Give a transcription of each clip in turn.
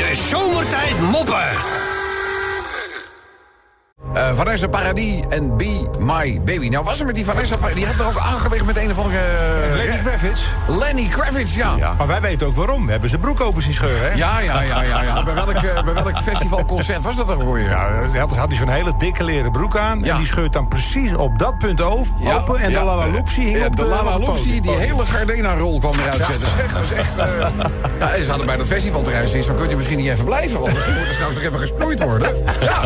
De zomertijd moppen. Eh, Vanessa Paradis en Be My Baby. Nou was er met die Vanessa Paradis. Die had er ook aangelegd met een of andere... eh, Lenny Kravitz. Lenny Kravitz, ja. Ja, Maar wij weten ook waarom. We hebben ze broek open zien scheuren, hè? ja, ja, ja. ja, Bij, welk, eh, bij welk festivalconcert was dat ook alweer? Ja, hij had, had hij zo'n hele dikke leren broek aan. Ja. En die scheurt dan precies op dat punt over, Ja, open. En ja, de Lala Loopsie hing ja, op de de Lala Loopsie, die hele Gardena-rol kwam eruit zetten. dat is echt, dat is echt eh, Ja, ze hadden bij dat festivalterrein zoiets van... kunt u misschien niet even blijven, want misschien moet er straks nog even gesproeid worden. Ja.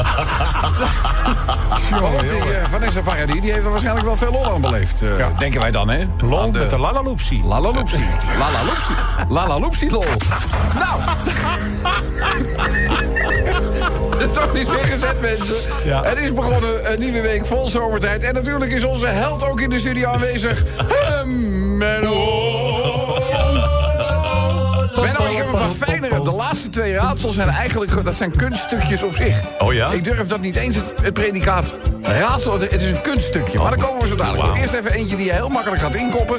Want die eh, Vanessa Paradis die heeft er waarschijnlijk wel veel lol aan beleefd. eh, Ja. Denken wij dan, hè? lol Aan de- met de Lala Loopsie. Lala Loopsie. Lala Loopsie. Lala Loopsie lol. Nou. De toon is weer gezet, mensen. Ja. Het is begonnen, een nieuwe week vol zomertijd. En natuurlijk is onze held ook in de studio aanwezig. Menno. Fijnere. De laatste twee raadsels zijn eigenlijk dat zijn kunststukjes op zich. Oh ja? Ik durf dat niet eens het, het predicaat raadsel. Het is een kunststukje. Maar daar komen we zo dadelijk. Eerst even eentje die je heel makkelijk gaat inkoppen.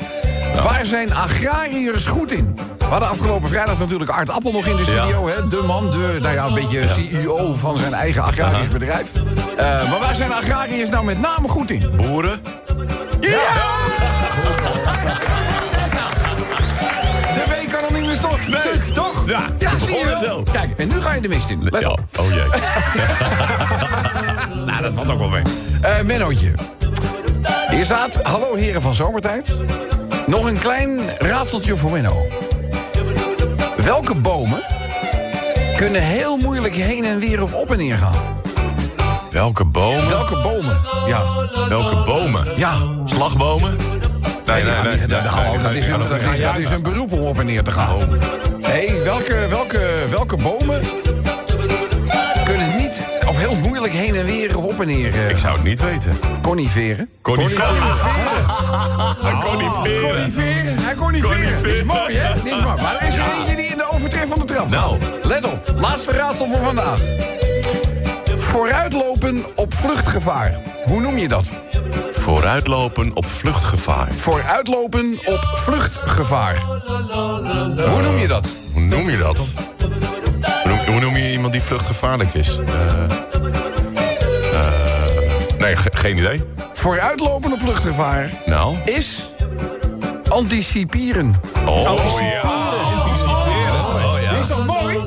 Waar zijn agrariërs goed in? We hadden afgelopen vrijdag natuurlijk Art Appel nog in de studio. Hè? De man, de nou ja, een beetje CEO van zijn eigen agrarisch bedrijf. Eh, maar waar zijn agrariërs nou met name goed in? Boeren? Ja! De week kan al niet meer stuk, toch? Ja, ja zie je wel. zo. Kijk, en nu ga je de mist in. Let Ja. op. Oh jee. Nou, dat valt ook wel mee. Eh Mennootje. Hier staat, hallo heren van Zomertijd. Nog een klein raadseltje voor Menno. Welke bomen kunnen heel moeilijk heen en weer of op en neer gaan? Welke bomen? Welke bomen? Ja. Welke bomen? Ja. Slagbomen? Nee, dat- is een- beroep om op en neer te gaan. Nee, welke, welke, welke bomen kunnen niet of heel moeilijk heen en weer of op en neer eh, Ik zou het niet weten. coniferen? Coniferen. Coniferen. Coniferen. Hij coniferen. Coniferen. Dit is mooi, hè? Dit is mooi. Maar er is er eentje die in de overtref van de trap Nou. valt. Let op. Laatste raadsel voor vandaag. Vooruitlopen op vluchtgevaar. Hoe noem je dat? Vooruitlopen op vluchtgevaar. Vooruitlopen op vluchtgevaar. Hoe noem je dat? Hoe noem je dat? Hoe noem, hoe noem je iemand die vluchtgevaarlijk is? Eh, eh, nee, ge- geen idee. Vooruitlopen op vluchtgevaar Nou? is anticiperen. Oh, ja.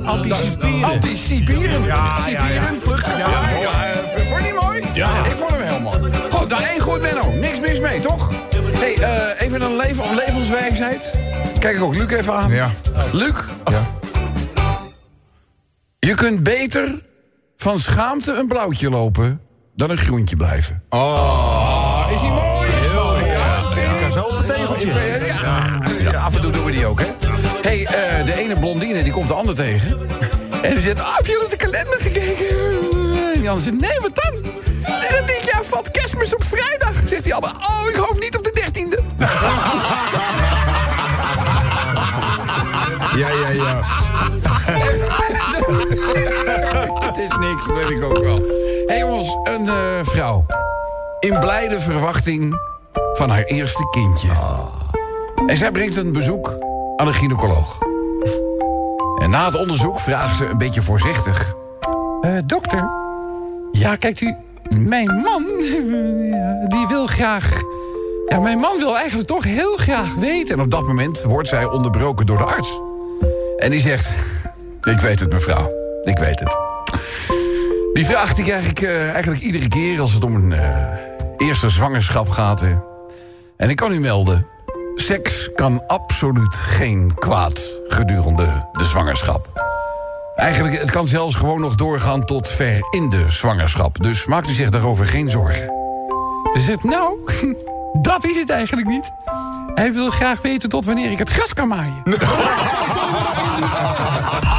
Anticiperen. Anticiperen. ja, Anticiperen, ja. vluchtgevaar. Ja, Ja, eh, vond je niet mooi? Ja. Ik vond hem heel mooi. Goed, daar één goed, Benno. Niks mis mee, toch? hey, eh, even een leven, levenswijsheid. Kijk ik ook Luc even aan. Ja. Luc? Ja. Je kunt beter van schaamte een blauwtje lopen dan een groentje blijven. Oh, is hij mooi? Heel mooi. Ja, Ik kan zo op het tegeltje. ja. Ja, af en toe doen we die ook, hè? Hey, eh, de ene blondine die komt de ander tegen. En die zegt, ah, heb je op de kalender gekeken? En die ander zegt, nee, wat dan? Ze zegt, dit jaar valt kerstmis op vrijdag. Zegt die ander, oh, ik hoop niet op de dertiende. Ja, ja, ja. Het is niks, dat weet ik ook wel. Hé hey jongens, een eh, vrouw. In blijde verwachting van haar eerste kindje. En zij brengt een bezoek aan een gynaecoloog. En na het onderzoek vraagt ze een beetje voorzichtig... "Eh, dokter, ja, kijkt u, mijn man, die wil graag... Ja, mijn man wil eigenlijk toch heel graag weten. En op dat moment wordt zij onderbroken door de arts. En die zegt... Ik weet het, mevrouw. Ik weet het. Die vraag die krijg ik eh, eigenlijk iedere keer als het om een eh, eerste zwangerschap gaat. hè. En ik kan u melden... seks kan absoluut geen kwaad gedurende de zwangerschap. Eigenlijk, het kan zelfs gewoon nog doorgaan tot ver in de zwangerschap. Dus maakt u zich daarover geen zorgen. Ze zegt, nou, dat is het eigenlijk niet. Hij wil graag weten tot wanneer ik het gras kan maaien.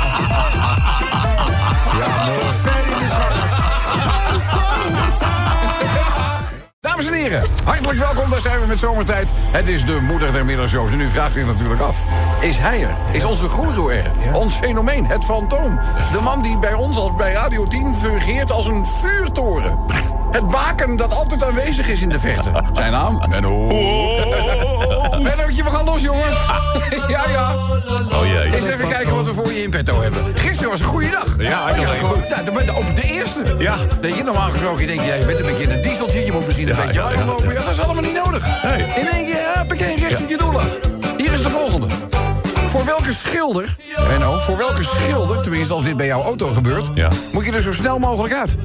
Dames en heren, hartelijk welkom. Daar zijn we met zomertijd. Het is de moeder der middagshows. En nu vraagt u natuurlijk af. Is hij er? Is onze goeroe er? Ons fenomeen, het fantoom. De man die bij ons als bij Radio 10 fungeert als een vuurtoren. Het baken dat altijd aanwezig is in de vechten. Zijn naam? Menno. Mennootje, we gaan los, jongen. ja, ja. Oh jee. Eens even kijken wat we voor je in petto hebben. Gisteren was een goede dag. Ja, heel gewoon- Ja, de, de- op de eerste. Ja. Weet je, normaal gesproken denk je, je bent een beetje in een dieseltje. Je moet misschien een Ja, beetje warm ja, lopen. Ja, dat is allemaal niet nodig. Nee. In één keer, ja, bekend richting je. Hier is de volgende. Voor welke schilder, Menno, voor welke schilder, tenminste als dit bij jouw auto gebeurt, Ja. moet je er zo snel mogelijk uit?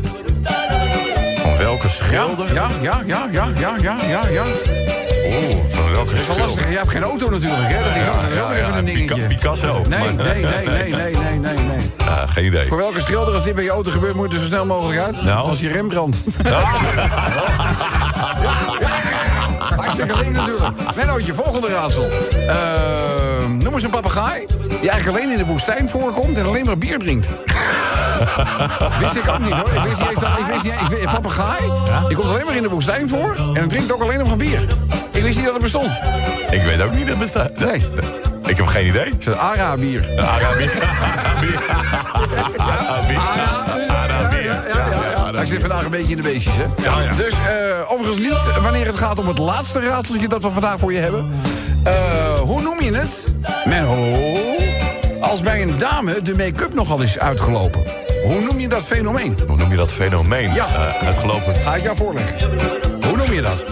Van welke Ja, schilder? ja, ja, ja, ja, ja, ja, ja, ja. Oeh, van welke Dat is wel schilder? lastig. Je hebt geen auto natuurlijk, hè? Dat is dat is ook even een dingetje. Picasso. Nee, nee, nee, nee, nee, nee, nee, nee. Ah, geen idee. Voor welke schilder, als dit bij je auto gebeurt, moet je er zo snel mogelijk uit? Nou? Als je Rembrandt. Hartstikke leuk natuurlijk. Mennootje, volgende raadsel. Ehm, noem eens een papegaai die eigenlijk alleen in de woestijn voorkomt en alleen maar bier drinkt. wist ik ook niet hoor. Ik wist niet eens dat. Ik wist niet, ik, weet- papegaai, die komt alleen maar in de woestijn voor en drinkt ook alleen nog van bier. Ik wist niet dat het bestond. Ik weet ook niet dat het bestaat. Nee. Ik heb geen idee. Het is een Ara-bier. Arabië. Arabië. Arabië. Ik zit vandaag een beetje in de beestjes, hè? Ja, ja. Dus eh, overigens niet wanneer het gaat om het laatste raadseltje dat we vandaag voor je hebben. Eh, hoe noem je het? Menno. Als bij een dame de make-up nogal is uitgelopen. Hoe noem je dat fenomeen? Hoe noem je dat fenomeen? Ja. Eh, uitgelopen. Ga ik jou voorleggen. Hoe noem je dat?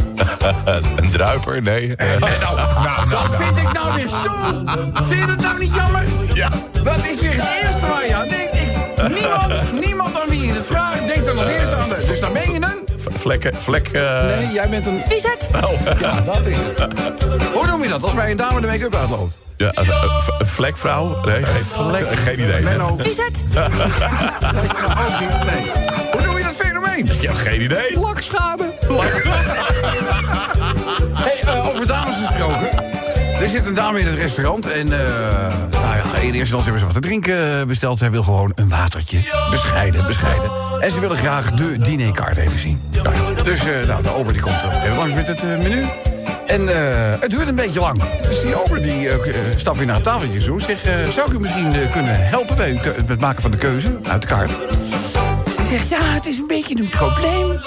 een druiper? Nee. Nou, dat vind ik nou weer zo. Vind je het nou niet jammer? ja. Dat is weer het eerste waar je aan denkt. Ik, niemand, niemand aan wie je het vraagt, denkt dan aan de. Dus dan ben je een. Vlekken. Vlek. eh, Nee, jij bent een. Viezet. Ja, dat is het. Hoe noem je dat als bij een dame de make-up uitloopt? Ja, een, een vlekvrouw? Nee, geen, vlek- geen idee. Menno. Viezet. Nou, ook niet. Nee. Hoe noem je dat fenomeen? Ja, geen idee. Lakschade. hey, eh, over dames gesproken. Er zit een dame in het restaurant en... eh nou ja, in eerste instantie hebben ze wat te drinken eh, besteld. Zij wil gewoon een watertje. Bescheiden, bescheiden. En ze willen graag de dinerkaart even zien. Nou dus eh, nou, de ober die komt even langs met het menu. En het duurt een beetje lang. Dus die ober die stapt weer naar het tafeltje toe. Zegt, zou ik u misschien kunnen helpen bij keu- het maken van de keuze uit de kaart? Ze zegt, ja, het is een beetje een probleem.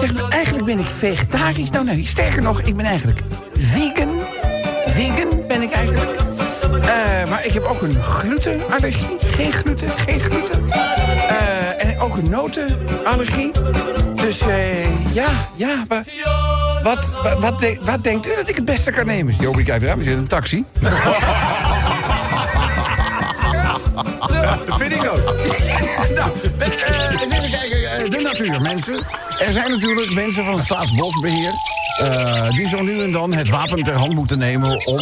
Zeg, maar, eigenlijk ben ik vegetarisch. Nou, nee, sterker nog, ik ben eigenlijk vegan. Vegan ben ik eigenlijk. Eh, maar ik heb ook een glutenallergie. Geen gluten, geen gluten. Eh, en ook een notenallergie. Dus eh, ja, ja, wa- wat, wa- wat, de- wat denkt u dat ik het beste kan nemen? Jopie kijkt eraan, we zitten in een taxi. Dat vind ik ook. nou, eens even kijken. Natuur, mensen. Er zijn natuurlijk mensen van het Staatsbosbeheer... eh, die zo nu en dan het wapen ter hand moeten nemen... om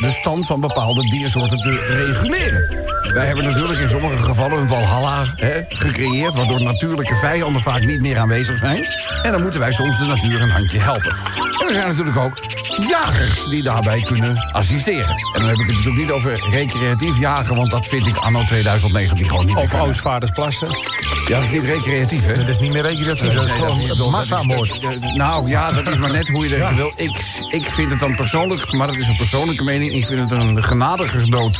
de stand van bepaalde diersoorten te reguleren. Wij hebben natuurlijk in sommige gevallen een Valhalla hè, gecreëerd... waardoor natuurlijke vijanden vaak niet meer aanwezig zijn. En dan moeten wij soms de natuur een handje helpen. En er zijn natuurlijk ook jagers die daarbij kunnen assisteren. En dan heb ik het natuurlijk niet over recreatief jagen... want dat vind ik anno 2019 gewoon niet Of. Oostvaardersplassen. Ja, dat is niet recreatief, hè? Dat is niet meer recreatief. Dat is Nee, dat is- gewoon dat massamoord. dat- dat- Nou ja, dat is maar net hoe je er Ja. wil. Ik, ik vind het dan persoonlijk, maar dat is een persoonlijke mening... ik vind het een genadiger dood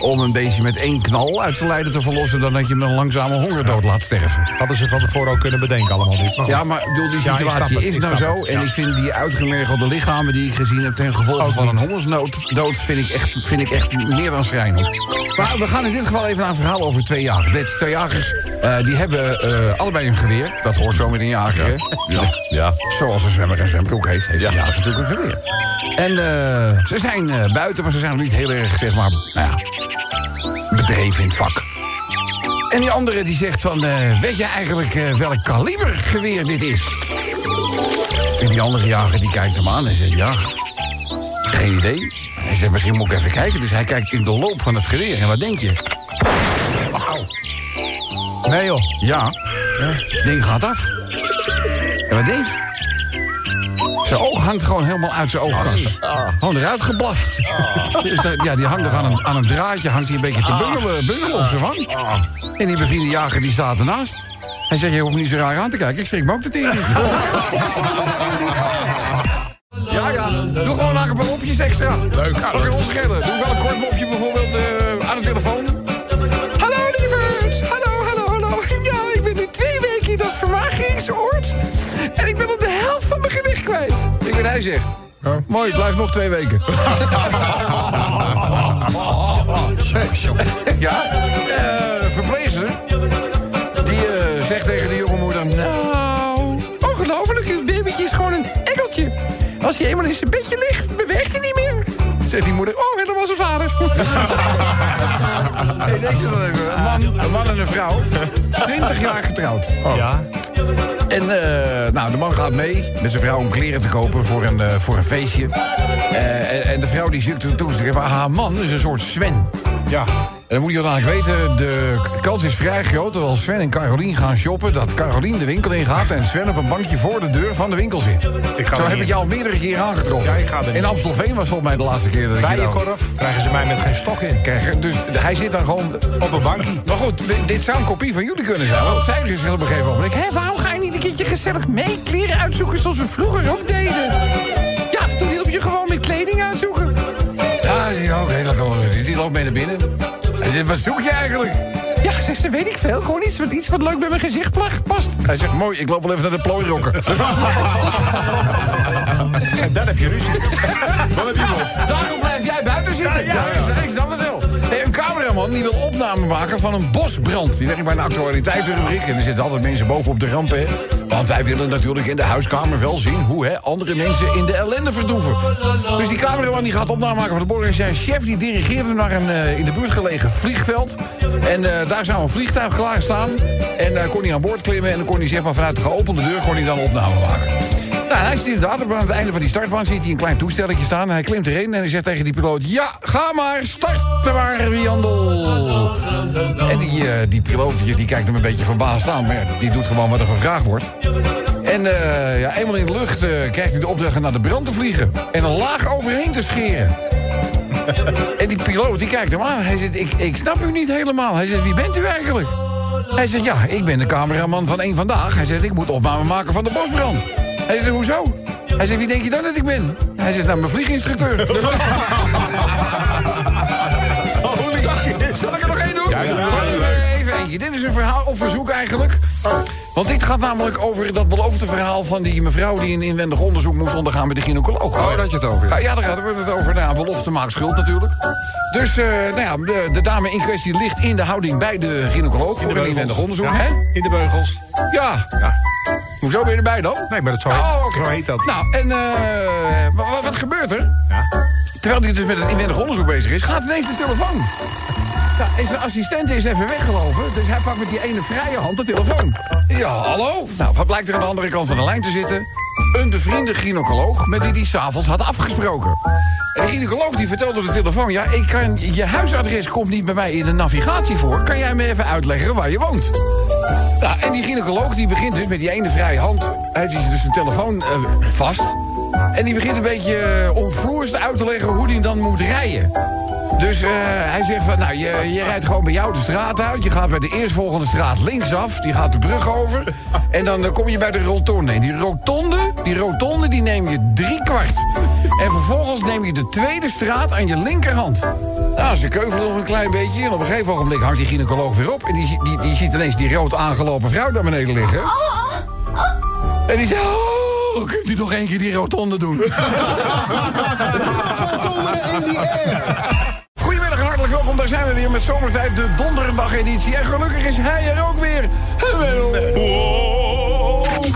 om een beestje met één knal uit zijn lijden te verlossen... dan dat je hem een langzame hongerdood laat sterven. Hadden ze van tevoren ook kunnen bedenken allemaal niet. Maar Ja, maar bedoel, die situatie is nou zo. het, En ik vind die uitgemergelde lichamen die ik gezien heb... ten gevolge Ook van een hongersnood dood, vind ik, echt, vind ik echt meer dan schrijnend. Maar we gaan in dit geval even naar een verhaal over twee jagers. Deze twee jagers eh, die hebben eh, allebei een geweer. Dat hoort zo met een jager? Ja. ja. Zoals een zwemmer een zwembroek heeft, heeft een jager natuurlijk een geweer. En eh, ze zijn buiten, maar ze zijn nog niet heel erg, zeg maar, nou ja, bedreven in het vak. En die andere die zegt van, eh, weet je eigenlijk eh, welk kaliber geweer dit is? En die andere jager die kijkt hem aan en zegt, ja, geen idee. Hij zegt, misschien moet ik even kijken. Dus hij kijkt in de loop van het geweer. En wat denk je? Nee joh. Ja, het ding gaat af. En wat denk je? Zijn oog hangt gewoon helemaal uit zijn oogkas. Gewoon eruit geblaft. Dus dat- ja, die hangt nog aan een, aan een draadje, hangt hij een beetje te bungelen, bungelen op zijn wang. En die bevriende jager die staat ernaast. Hij zegt, je hoeft me niet zo raar aan te kijken, ik schrik me ook de tering. Ja, ja, doe gewoon een paar mopjes extra. Leuk. Ja, dat kan ons schelen. Doe wel een kort mopje bijvoorbeeld eh, aan de telefoon. Hij zegt. Mooi, blijf nog twee weken. ja, eh verpleegster. Die eh, zegt tegen de jonge moeder... Nou, ongelooflijk, uw babytje is gewoon een engeltje. Als hij eenmaal in zijn bedje ligt, beweegt hij niet meer. Zegt die moeder, oh, helemaal zijn vader. hey, deze dan even. Een man, een man en een vrouw. 20 jaar getrouwd. Ja. En eh, nou, de man gaat mee met zijn vrouw om kleren te kopen voor een, eh, voor een feestje. Eh, en, de vrouw die zoekt er toe. Maar haar man is een soort Sven. Ja. En dan moet je dan eigenlijk weten, de kans is vrij groot... dat als Sven en Carolien gaan shoppen... dat Carolien de winkel in gaat en Sven op een bankje voor de deur van de winkel zit. Ik ga Zo heb ik je al meerdere keren aangetroffen. Ja, ik ga er niet in Amstelveen was volgens mij de laatste keer dat ik je nou Bijenkorf krijgen ze mij met geen stok in. kreeg. Dus hij zit dan gewoon Op een bankje. maar goed, dit zou een kopie van jullie kunnen zijn. Want zij is op een gegeven moment. Hé, waarom ga je niet een keertje gezellig mee kleren uitzoeken zoals we vroeger ook deden? Ja, toen hielp je gewoon met kleding uitzoeken. Ja, die ook heel. Die loopt mee naar binnen. Hij zegt, wat zoek je eigenlijk? Ja, zegt ze, weet ik veel. Gewoon iets wat, iets wat leuk bij mijn gezicht past. Hij zegt, mooi, ik loop wel even naar de plooirokken. En dan heb je ruzie. Wat heb je wat? Daarom blijf jij buiten zitten. Ja, Ik, ik die wil opname maken van een bosbrand. Die werkt bij een actualiteitsrubriek. En er zitten altijd mensen boven op de ramp. Want wij willen natuurlijk in de huiskamer wel zien... hoe hè, andere mensen in de ellende verdoeven. Dus die cameraman die gaat opname maken van de bos. En zijn chef die dirigeert hem naar een eh, in de buurt gelegen vliegveld. En eh, daar zou een vliegtuig klaar staan. En eh, kon hij aan boord klimmen. En dan kon hij zeg maar vanuit de geopende deur kon hij dan opname maken. Nou, hij zit inderdaad aan het einde van die startbaan ziet hij een klein toestelletje staan. Hij klimt erin en hij zegt tegen die piloot... Ja, ga maar, starten maar, Jandel. En die, eh, die piloot die, kijkt hem een beetje verbaasd aan. Maar die doet gewoon wat er gevraagd wordt. En eh, ja, eenmaal in de lucht eh, krijgt hij de opdracht naar de brand te vliegen. En een laag overheen te scheren. En die piloot die kijkt hem aan. Hij zegt, ik, ik snap u niet helemaal. Hij zegt, wie bent u eigenlijk? Hij zegt, ja, ik ben de cameraman van één Vandaag. Hij zegt, ik moet opname maken van de bosbrand. Hij zegt, hoezo? Hij zegt, wie denk je dan dat ik ben? Hij zegt, nou, mijn vlieginstructeur. Zal, zal ik er nog één doen? Ja, ja, ja. Even, even eentje. Dit is een verhaal op verzoek eigenlijk. Want dit gaat namelijk over dat beloofde verhaal van die mevrouw... die een inwendig onderzoek moest ondergaan bij de gynaecoloog. Oh, daar had je het over. Ja, ja, daar hadden we het over. Nou, belofte maakt schuld natuurlijk. Dus eh, nou ja, de, de dame in kwestie ligt in de houding bij de gynaecoloog... voor een inwendig onderzoek. Ja, Hè? In de beugels. Ja. Ja. Hoezo ben je erbij dan? Nee, maar dat zo, Oh, heet, oké. zo heet dat. Nou, en eh, wa- wa- wat, gebeurt er? Ja. Terwijl hij dus met het inwendig onderzoek bezig is, gaat ineens de telefoon. En zijn assistent is even weggelopen, dus hij pakt met die ene vrije hand de telefoon. Ja, hallo? Nou, wat blijkt er aan de andere kant van de lijn te zitten? Een bevriende gynaecoloog met wie hij s'avonds had afgesproken. En de gynaecoloog die vertelde door de telefoon... ja, ik kan, je huisadres komt niet bij mij in de navigatie voor. Kan jij me even uitleggen waar je woont? Nou, en die gynaecoloog die begint dus met die ene vrije hand... hij ziet dus zijn telefoon eh, vast... en die begint een beetje uh, uit te leggen hoe hij dan moet rijden. Dus eh, hij zegt van, nou, je, je rijdt gewoon bij jou de straat uit. Je gaat bij de eerstvolgende straat linksaf. Die gaat de brug over. En dan kom je bij de rotonde. En die rotonde, die rotonde, die neem je drie kwart. En vervolgens neem je de tweede straat aan je linkerhand. Nou, ze keuvelen nog een klein beetje. En op een gegeven ogenblik hangt die gynaecoloog weer op. En die, die, die ziet ineens die rood aangelopen vrouw daar beneden liggen. En die zegt, oh, kunt u nog één keer die rotonde doen? Daar zijn we weer met Zomertijd, de donderdag-editie. En gelukkig is hij er ook weer.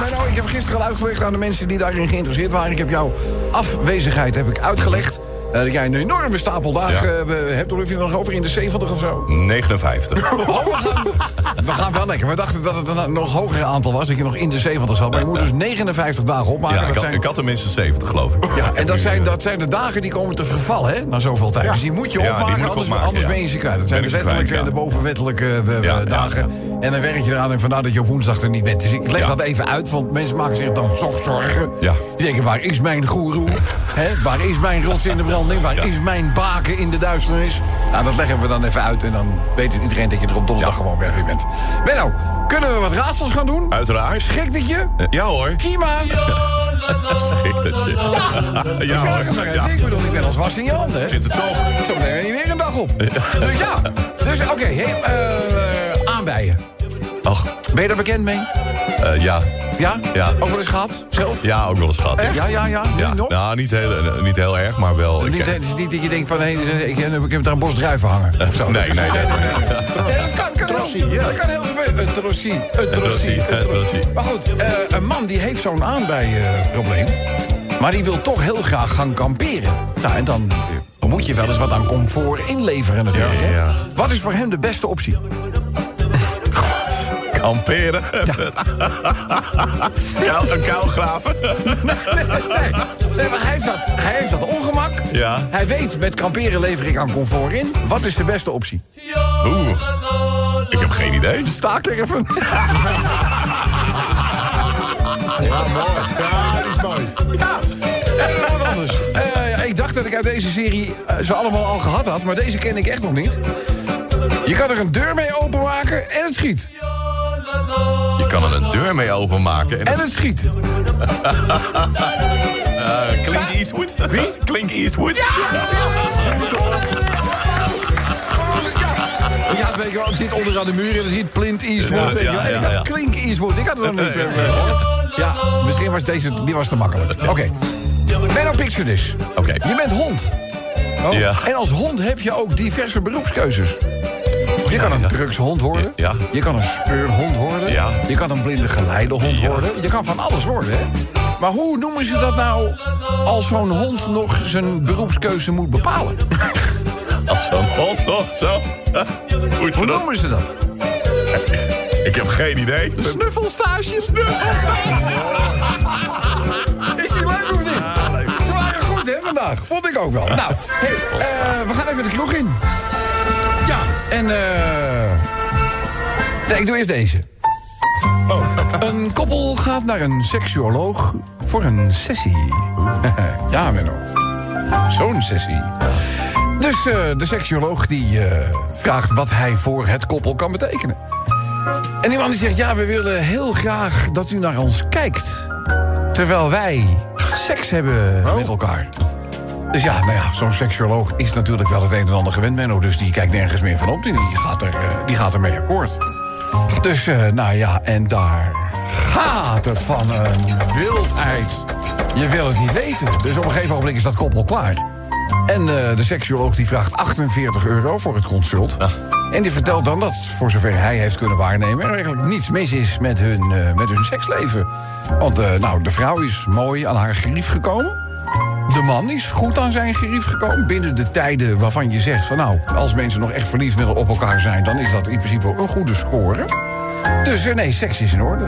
Menno, ik heb gisteren al uitgelegd aan de mensen die daarin geïnteresseerd waren. Ik heb jouw afwezigheid heb ik uitgelegd. Eh, dat jij een enorme stapel dagen Ja. eh, hebt. Heb je er nog over? In de 70 of zo? 59. Oh, we, gaan, we gaan wel lekker. We dachten dat het een nog hoger aantal was. Dat je nog in de 70 zat. Maar je moet dus 59 dagen opmaken. Ja, ik had, zijn, ik had er minstens 70, geloof ik. ja, en dat zijn, dat zijn de dagen die komen te vervallen, hè? Na zoveel tijd. Dus die moet je Ja, opmaken, moet anders, opmaken, anders ja. ben je ze kwijt. Dat zijn Ben de wettelijke en de ja. bovenwettelijke eh, eh, Ja, ja, dagen. En dan werk je eraan en vandaar dat je op woensdag er niet bent. Dus ik leg Ja. dat even uit, want mensen maken zich dan toch zorgen. Ja. Die denken, waar is mijn goeroe? Hè? Waar is mijn rots in de branding? Waar is mijn baken in de duisternis? Nou, dat leggen we dan even uit. En dan weet iedereen dat je er op donderdag gewoon weer weer bent. Benno, kunnen we wat raadsels gaan doen? Uiteraard. Schikt het je? Eh, Ja hoor. Prima. Schikt het je. Ja, hoor. Ja. Ik bedoel, ik ben als was in je handen. Zit er toch. Zo neem je weer een dag op. Dus ja. Dus oké, hey, eh, aanbijen. Ach, Ben je daar bekend mee? Eh, ja. Ja? Ja. Ook wel eens gehad? Zelf? ja, ook wel eens gehad. Ja, ja, ja. Nu Ja. nog? Nou, niet heel, eh, niet heel erg, maar wel. ik- Niet, het is niet dat je denkt van, hé, ik, ik heb daar een bos druiven hangen. Of zo. nee, nee, nee, nee, nee. Ja, dat kan, kan heel, dat kan heel veel. Een trossie. Een trossie. een trossie. Maar goed, eh, een man die heeft zo'n aanbij-probleem. maar die wil toch heel graag gaan kamperen. Nou, en dan eh, moet je wel eens wat aan comfort inleveren natuurlijk. Ja, ja. Wat is voor hem de beste optie? Kamperen. Kuil, een kuil graven. nee, nee, nee, maar hij heeft, dat, hij heeft dat ongemak. Ja. Hij weet, met kamperen lever ik aan comfort in. Wat is de beste optie? Oeh. Ik heb geen idee. Sta ik er even. Ja, mooi. Ja, dat is mooi. Ja, en wat anders. Eh, ja, ik dacht dat ik uit deze serie eh, ze allemaal al gehad had, maar deze ken ik echt nog niet. Je kan er een deur mee openmaken en het schiet. Je kan er een deur mee openmaken. En, En het schiet. eh, Clint Eastwood. Wie? Clint Eastwood. Ja. Ja, weet je wel, het zit onderaan de muur en dan ziet Plint Eastwood. Ja, ja, ik had. Klink Eastwood. Ik had het nog niet. eh, ja, misschien was deze die was te makkelijk. Oké. Benno Picture this. Oké. Je bent hond. Ja. En als hond heb je ook diverse beroepskeuzes. Je kan een drugshond worden. Ja. Je kan een speurhond worden. Ja. Je kan een blinde geleidehond worden. Je kan van alles worden, hè? Maar hoe noemen ze dat nou als zo'n hond nog zijn beroepskeuze moet bepalen? Als zo'n hond of zo. Hoe noemen ze dat? Ik heb geen idee. Snuffelstage. Snuffelstage. Is die leuk of niet? Ze waren goed, hè, vandaag. Vond ik ook wel. Nou, hey, eh, we gaan even de kroeg in. Ja, en eh... Nee, ik doe eerst deze. Een koppel gaat naar een seksuoloog voor een sessie. ja, Menno. Zo'n sessie. Dus eh, de seksuoloog die eh, vraagt wat hij voor het koppel kan betekenen. En die man die zegt, ja, we willen heel graag dat u naar ons kijkt. Terwijl wij seks hebben met elkaar. Dus ja, nou ja, zo'n seksuoloog is natuurlijk wel het een en ander gewend, Menno. Dus die kijkt nergens meer van op. Die gaat, er, eh, die gaat ermee akkoord. Dus, eh, nou ja, en daar gaat het van een wildheid. Je wil het niet weten. Dus op een gegeven moment is dat koppel klaar. En eh, de seksuoloog die vraagt 48 euro voor het consult. En die vertelt dan dat, voor zover hij heeft kunnen waarnemen... er eigenlijk niets mis is met hun, met hun seksleven. Want nou, de vrouw is mooi aan haar gerief gekomen. De man is goed aan zijn gerief gekomen. Binnen de tijden waarvan je zegt van nou, als mensen nog echt verliefd willen op elkaar zijn, dan is dat in principe een goede score. Dus eh, nee, seks is in orde.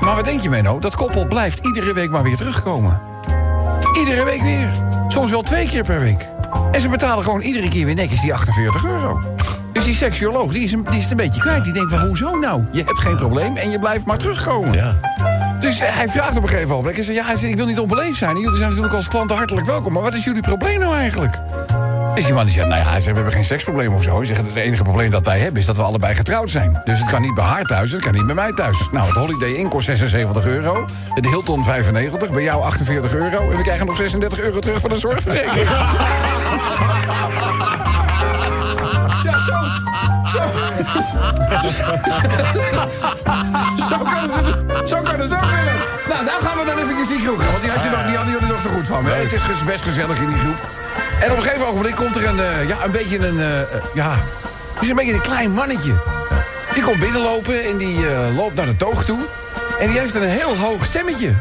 Maar wat denk je, Menno? Dat koppel blijft iedere week maar weer terugkomen. Iedere week weer. Soms wel twee keer per week. En ze betalen gewoon iedere keer weer netjes die 48 euro. Dus die seksuoloog die is, een, die is het een beetje kwijt. Die denkt van, hoezo nou? Je hebt geen probleem en je blijft maar terugkomen. Ja. Dus hij vraagt op een gegeven moment. Hij zegt, ja, ik wil niet onbeleefd zijn. Jullie zijn natuurlijk als klanten hartelijk welkom. Maar wat is jullie probleem nou eigenlijk? Dus die man die zegt, nou ja, hij zegt, we hebben geen seksprobleem of zo. Hij zegt, het enige probleem dat wij hebben is dat we allebei getrouwd zijn. Dus het kan niet bij haar thuis, het kan niet bij mij thuis. Nou, het Holiday Inn kost 76 euro. De Hilton 95, bij jou 48 euro. En we krijgen nog 36 euro terug van de zorgverzekering. Ja, zo. Zo. zo, kan het, zo kan het ook willen. Nou, daar gaan we dan even die kroeg. Want die, had je nog, die hadden jullie nog te goed van. Hè? Het is best gezellig in die groep. En op een gegeven ogenblik komt er een, eh, ja, een beetje een, eh, eh, ja, het is een beetje een klein mannetje. Die komt binnenlopen en die loopt naar de toog toe. En die heeft een heel hoog stemmetje.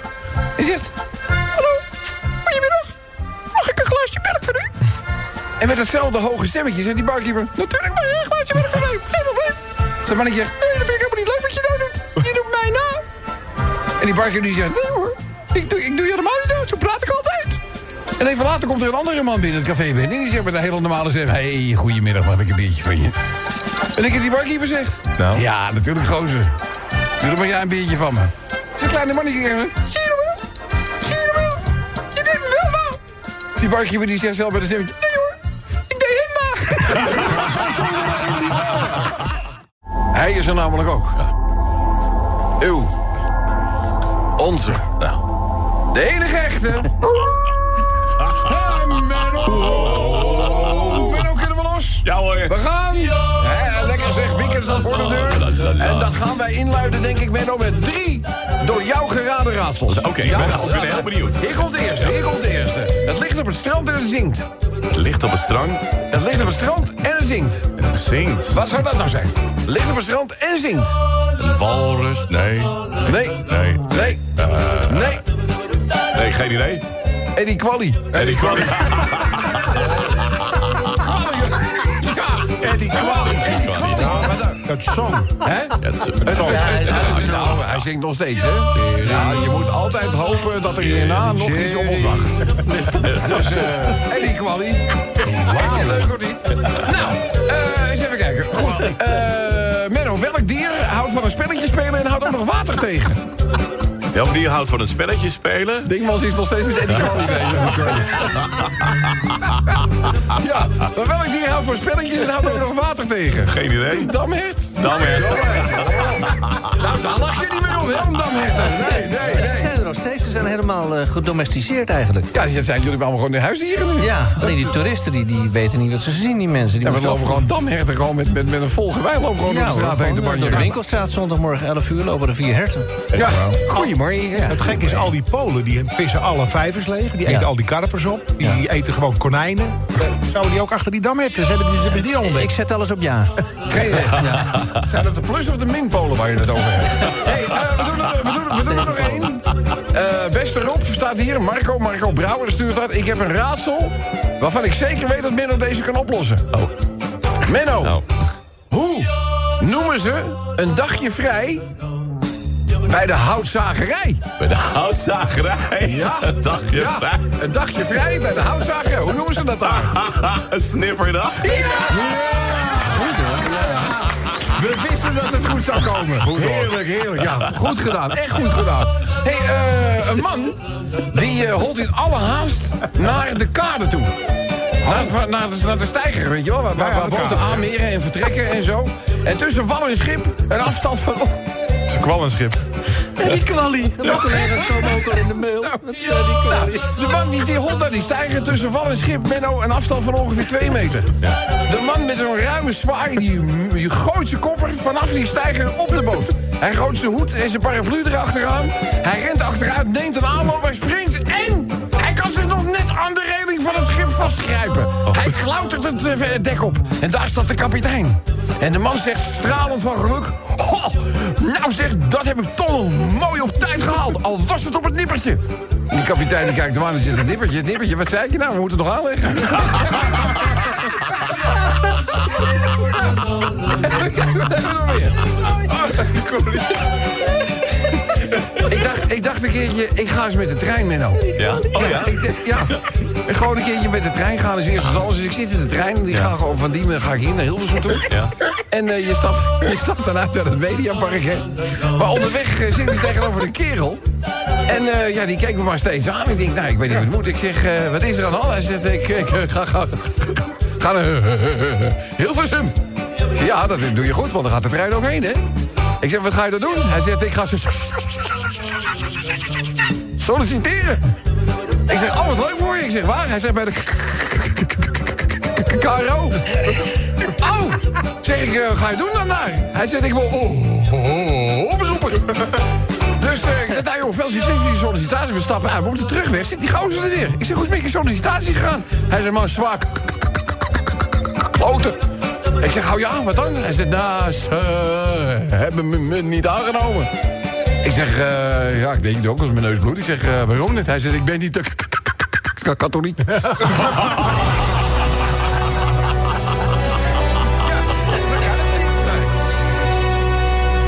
En zegt, En met hetzelfde hoge stemmetje zegt die barkeeper... Natuurlijk mag je een glaasje melk voor mij, geen probleem. Zijn mannetje zegt, nee, dat vind ik helemaal niet leuk wat je nou doet. Je doet mij na. En die barkeeper die zegt, nee hoor, ik doe, ik doe je helemaal niet dood, zo praat ik altijd. En even later komt er een andere man binnen het café binnen... en die zegt met een hele normale stem... hey, goedemiddag, mag ik een biertje van je? En ik heb die barkeeper zegt... Nou? Ja, natuurlijk gozer. Natuurlijk mag jij een biertje van me. Zijn kleine mannetje kijkt, zie je nog wel? Zie je nog wel? Je wel na. Die barkeeper die zegt zelf bij de stem... Hij is er namelijk ook. Uw. Onze. De enige echte. Menno. Menno, kunnen we los? Ja hoor. We gaan. Hè, lekker zeg, weekend staat voor de deur. En dat gaan wij inluiden, denk ik, Menno, met drie door jou geraden raadsels. Oké, ik ben- ben heel benieuwd. Hier komt de eerste, hier komt de eerste. Het ligt op het strand en het zingt. Het ligt op het strand Het ligt op het strand en het zingt. en het zingt. Wat zou dat nou zijn? Het ligt op het strand en zingt. Een walrus? Nee. Nee, Nee. nee, nee. Nee, geen idee. Eddie Quali. Ja, Eddie Quali. Eddie Quali. Het song. Hè? Het, nou, hij zingt nog steeds, hè? Ja, je moet altijd hopen dat er hierna nog iets op ons wacht. Dus, eh Eddie Quali. Vind je leuk of niet? Nou, eh, eens even kijken. Goed. eh Menno, welk dier houdt van een spelletje spelen en houdt ook nog water tegen? Welk dier houdt van een spelletje spelen? Dingmans is nog steeds met Eddie bezig. Ja, maar welk dier houdt van spelletjes en houdt ook nog water tegen? Geen idee. Damhert? Dan weer. Nou, daar lach je niet meer om, hè? Om damherten. Nee, nee, Ze nee. zijn er nog steeds, ze zijn helemaal eh, gedomesticeerd eigenlijk. Ja, dat zijn jullie allemaal gewoon de huisdieren nu. Ja, alleen die toeristen die, die weten niet wat ze zien, die mensen. Die Ja, we lopen gewoon damherten gewoon met, met, met een vol gewei lopen gewoon Ja, door de straat heen te door de winkelstraat zondagmorgen 11 uur lopen er vier herten. Ja, Ja. Het gek is, al die Polen die vissen alle vijvers leeg. Die eten Ja. al die karpers op. Die eten gewoon konijnen. Eh, Zouden die ook achter die damherten? Hebben die, hebben die al ontdekt? Ik zet alles op ja. Geen idee. Zijn dat de plus- of de minpolen waar je het over hebt? hey, eh, we, doen er, we, doen, we doen er nog één. Eh, beste Rob staat hier. Marco, Marco Brouwer stuurt dat. Ik heb een raadsel waarvan ik zeker weet dat Menno deze kan oplossen. Oh. Menno, Nou. hoe noemen ze een dagje vrij bij de houtzagerij? Bij de houtzagerij. Ja. Een dagje Ja, vrij. een dagje vrij bij de houtzagerij. Hoe noemen ze dat daar? Een snipperdag. We wisten dat het goed zou komen. heerlijk, heerlijk. Ja, goed gedaan. Echt goed gedaan. hey, eh, een man die eh, holt in alle haast naar de kade toe. Naar, naar, de, naar de steiger, weet je wel? Waar, waar, Ja, ja, waar de boten aanmeren en vertrekken en zo. En tussen wal en schip een afstand van... Ze kwal een schip. En die kwalie. Mijn collega's komen ook al in de mail. Nou, de man die, die holt naar die steiger tussen wal en schip... Menno, een afstand van ongeveer twee meter. De man met zo'n ruime zwaai, die, die gooit zijn koffer vanaf die steiger op de boot. Hij gooit zijn hoed en zijn paraplu erachteraan. Hij rent achteruit, neemt een aanloop, hij springt en... Hij kan zich nog net aan de reling van het schip vastgrijpen. Hij klautert het eh, dek op. En daar staat de kapitein. En de man zegt stralend van geluk... "Goh, nou zeg, dat heb ik toch mooi op tijd gehaald. Al was het op het nippertje. En die kapitein die kijkt en zegt... Het nippertje, het nippertje, wat zei je nou? We moeten het nog aanleggen. Ik dacht, ik dacht een keertje, ik ga eens met de trein, Menno. Ja? Oh ja? Ik ja. En gewoon een keertje met de trein gaan is eerst wat anders. Dus ik zit in de trein, die ga gewoon van Diemen ga ik hier naar Hilversum toe. Ja. En eh, je, stapt, je stapt dan uit naar het mediapark, hè. Maar onderweg eh, zit ik tegenover een kerel. En eh, ja, die keek me maar steeds aan. Ik denk, nou, ik weet niet hoe het moet. Ik zeg, wat is er aan de hand? Hij zegt, ik, ik ga, ga, ga naar Hilversum. Ja, dat doe je goed, want dan gaat de trein ook heen, hè. Ik zeg, wat ga je dan doen? Hij zegt, ik ga solliciteren. Ik zeg, oh, wat leuk voor je. Ik zeg, waar? Hij zegt, bij de KRO. Oh, zeg ik, eh, ga je doen dan daar? Hij zegt, ik wil oh, oh, oproepen. Dus eh, ik zeg, nou joh, veel succes die sollicitatie. We stappen maar op de terugweg zit die gozer er weer. Ik zeg, hoe is met je sollicitatie gegaan? Hij zegt, man, zwaar kloten. Ik zeg, hou je aan, wat dan? Hij zegt, nou, ze hebben me, me niet aangenomen. Ik zeg, eh, ja, ik denk ook als mijn neus bloedt. Ik zeg, eh, waarom niet? Hij zegt, ik ben niet katholiek.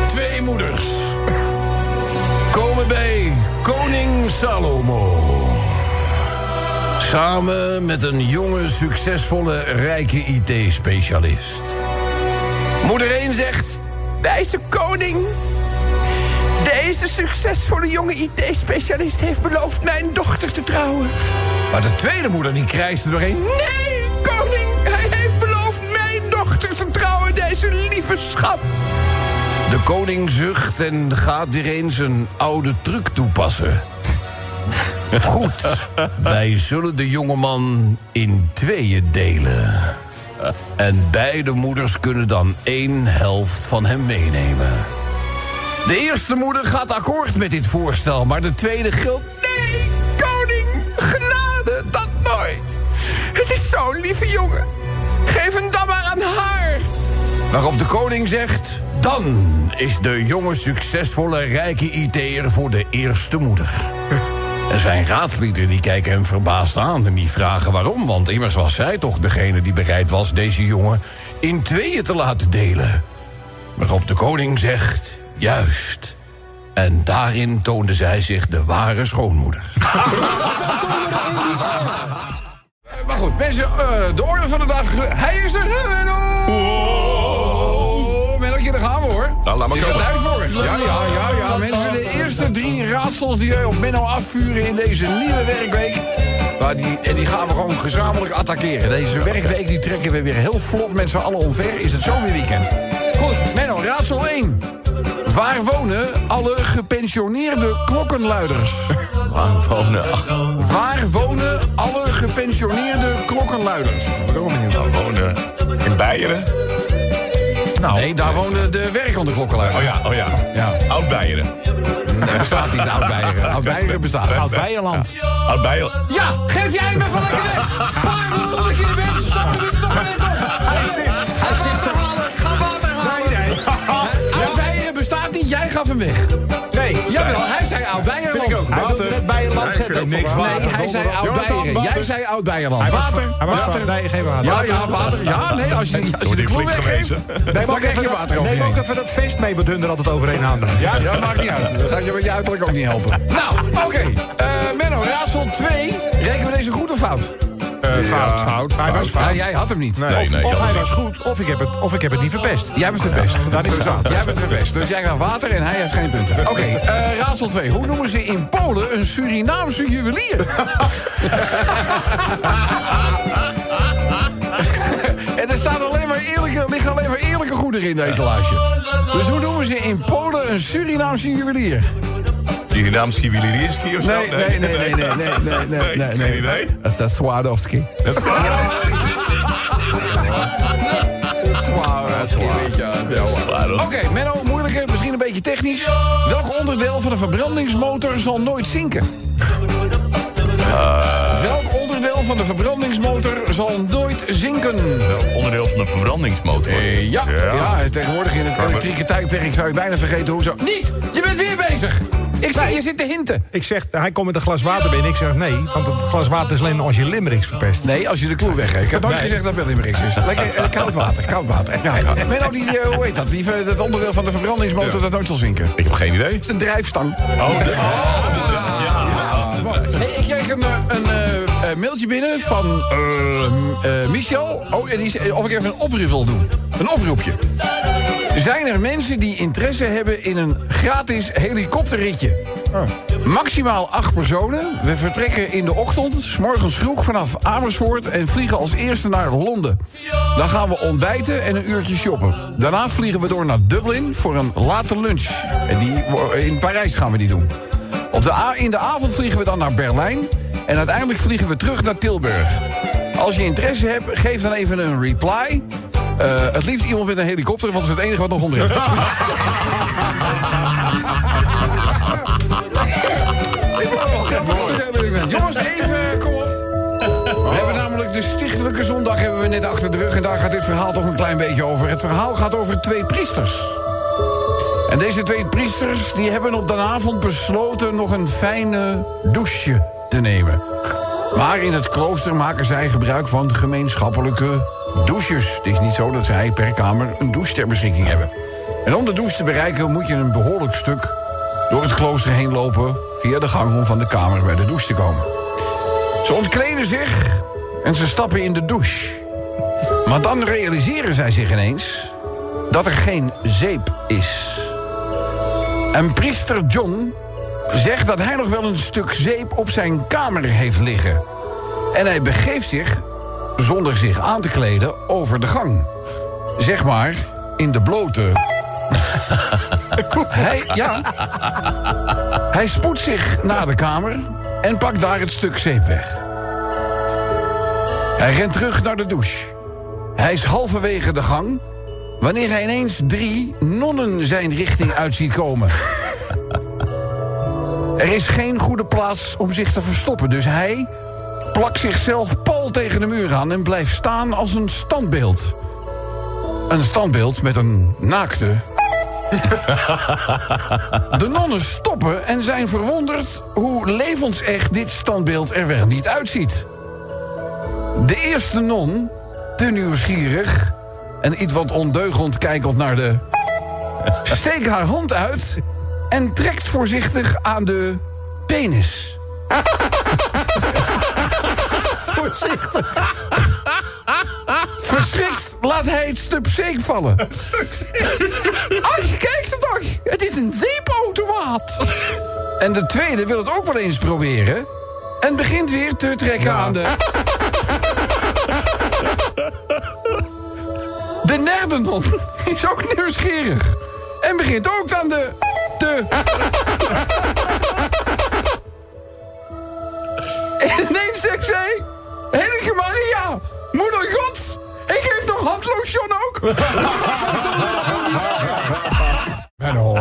Twee moeders komen bij koning Salomo. Samen met een jonge, succesvolle, rijke IT-specialist. Moeder 1 zegt... Wijze koning, deze succesvolle jonge IT-specialist heeft beloofd mijn dochter te trouwen. Maar de tweede moeder die krijst er doorheen. Nee, koning, hij heeft beloofd mijn dochter te trouwen, deze lieve schat. De koning zucht en gaat weer eens een oude truc toepassen. Goed, wij zullen de jongeman in tweeën delen. En beide moeders kunnen dan één helft van hem meenemen. De eerste moeder gaat akkoord met dit voorstel, maar de tweede gilt... Nee, koning, genade, dat nooit. Het is zo'n lieve jongen. Geef hem dan maar aan haar. Waarop de koning zegt... Dan is de jonge, succesvolle, rijke IT'er voor de eerste moeder. En zijn raadslieden die kijken hem verbaasd aan en die vragen waarom. Want immers was zij toch degene die bereid was deze jongen in tweeën te laten delen. Waarop de koning zegt, juist. En daarin toonde zij zich de ware schoonmoeder. Eh, maar goed, mensen, eh, de orde van de dag. Hij is er, Menno! Daar gaan we hoor. Nou, laat maar is er komen. tijd voor? Ja, ja, ja, ja. Mensen, de eerste drie raadsels die wij op Menno afvuren in deze nieuwe werkweek. Maar die, en die gaan we gewoon gezamenlijk attackeren. Deze werkweek die trekken we weer heel vlot met z'n allen omver. Is het zo weer weekend. Goed, Menno, raadsel 1. Waar wonen alle gepensioneerde klokkenluiders? Waar wonen? Waar wonen alle gepensioneerde klokkenluiders? Waar wonen? In Beieren? Nou, Nee, daar wonen de werkende klokkenluiders. Oh ja, oh ja. Ja. Oud-Beieren. Dat bestaat niet, Oud-Beieren. Oud-Beieren bestaat. Oud-Beijerland. Oud-Beieren. Ja, geef jij me van lekker weg! Dat je er bent? Hem toch net op! Hij zit, hij zit te halen. Ga water halen. Nee, nee. Oud-Beieren bestaat niet, jij gaf hem weg. Jawel, hij zei Oud-Beierland. Hij wilde net Beijerland zetten. ook niks Voor Nee, water. hij zei Oud-Beieren. Jij zei Oud-Beierland. Hij Water, van- hij was van- water. Nee, geen water. Ja, ja, water. Ja, nee, als je, als je de clue flink weggeeft? Neem ook, even water neem ook even dat feest mee wat hun er altijd overheen hangen. Ja, dat maakt niet uit. Dat gaat je met je uiterlijk ook niet helpen. Nou, oké. Eh, Menno, raadsel 2. Rekenen we deze goed of fout? Fout, fout. Hij was Ja, fout. jij had hem niet. Nee, nee, of hij was goed, of ik heb het, of ik heb het niet verpest. Jij bent het best. Dat is fout. Jij bent het best. Dus jij krijgt water en hij heeft geen punten. Oké, eh, raadsel 2. Hoe noemen ze in Polen een Surinaamse juwelier? en er staan alleen maar eerlijke, liggen alleen maar eerlijke goederen in de etalage. Dus hoe noemen ze in Polen een Surinaamse juwelier? Die naam Skiwilirierski of zo? Nee, nee, nee, nee, nee, nee, nee, nee, nee, nee. Dat is de Swarovski. Swarovski, weet je. wel. Oké, Menno, moeilijke, misschien een beetje technisch. Welk onderdeel van de verbrandingsmotor zal nooit zinken? Welk onderdeel van de verbrandingsmotor zal nooit zinken? Onderdeel van de verbrandingsmotor. Eh, ja, ja. tegenwoordig in het elektrieke tijdperk zou je bijna vergeten hoe zo... Niet! Je bent weer bezig! Ik zie, je zit te hinten. Ik zeg, hij komt met een glas water binnen. Ik zeg nee, want het glas water is alleen als je limericks verpest. Nee, als je de clue weggeeft. Ik heb nooit gezegd dat Bellimeriks is. Lekker eh, koud water, koud water. Ja, ja. Menno, die, eh, hoe heet dat? Die, eh, dat onderdeel van de verbrandingsmotor dat nooit zal zinken. Ik heb geen idee. Het is een drijfstang. Oh, de, Hey, ik kreeg een, eh, een eh, eh, mailtje binnen van eh, Michel. Oh, en die, of ik even een oproep wil doen. Een oproepje. Zijn er mensen die interesse hebben in een gratis helikopterritje? Maximaal acht personen. We vertrekken in de ochtend, s morgens vroeg vanaf Amersfoort... en vliegen als eerste naar Londen. Dan gaan we ontbijten en een uurtje shoppen. Daarna vliegen we door naar Dublin voor een late lunch. En die, in Parijs gaan we die doen. Op de a in de avond vliegen we dan naar Berlijn. En uiteindelijk vliegen we terug naar Tilburg. Als je interesse hebt, geef dan even een reply. Eh, het liefst iemand met een helikopter, want dat is het enige wat nog is. Jongens, even, kom op. We hebben namelijk de stichtelijke zondag hebben we net achter de rug... en daar gaat dit verhaal toch een klein beetje over. Het verhaal gaat over twee priesters. En deze twee priesters die hebben op de avond besloten... nog een fijne douche te nemen. Maar in het klooster maken zij gebruik van gemeenschappelijke douches. Het is niet zo dat zij per kamer een douche ter beschikking hebben. En om de douche te bereiken moet je een behoorlijk stuk door het klooster heen lopen... via de gang om van de kamer bij de douche te komen. Ze ontkleden zich en ze stappen in de douche. Maar dan realiseren zij zich ineens dat er geen zeep is. En priester John zegt dat hij nog wel een stuk zeep op zijn kamer heeft liggen. En hij begeeft zich, zonder zich aan te kleden, over de gang. Zeg maar, in de blote... hij, ja, hij spoedt zich naar de kamer en pakt daar het stuk zeep weg. Hij rent terug naar de douche. Hij is halverwege de gang... wanneer hij ineens drie nonnen zijn richting uit ziet komen. Er is geen goede plaats om zich te verstoppen, dus hij plakt zichzelf pal tegen de muur aan... en blijft staan als een standbeeld. Een standbeeld met een naakte... De nonnen stoppen en zijn verwonderd hoe levensecht dit standbeeld er wel niet uitziet. De eerste non, te nieuwsgierig en iets wat ondeugend kijkend naar de... steekt haar hand uit en trekt voorzichtig aan de penis. voorzichtig. Verschrikt laat hij het stuk zeep vallen. Ach, kijk ze toch! Het is een zeepautomaat! En de tweede wil het ook wel eens proberen... en begint weer te trekken aan de... De derde non is ook nieuwsgierig... en begint ook aan de... de... En ineens zegt zij... Heilige Maria, moeder gods... ik geef toch handlotion ook? Menno.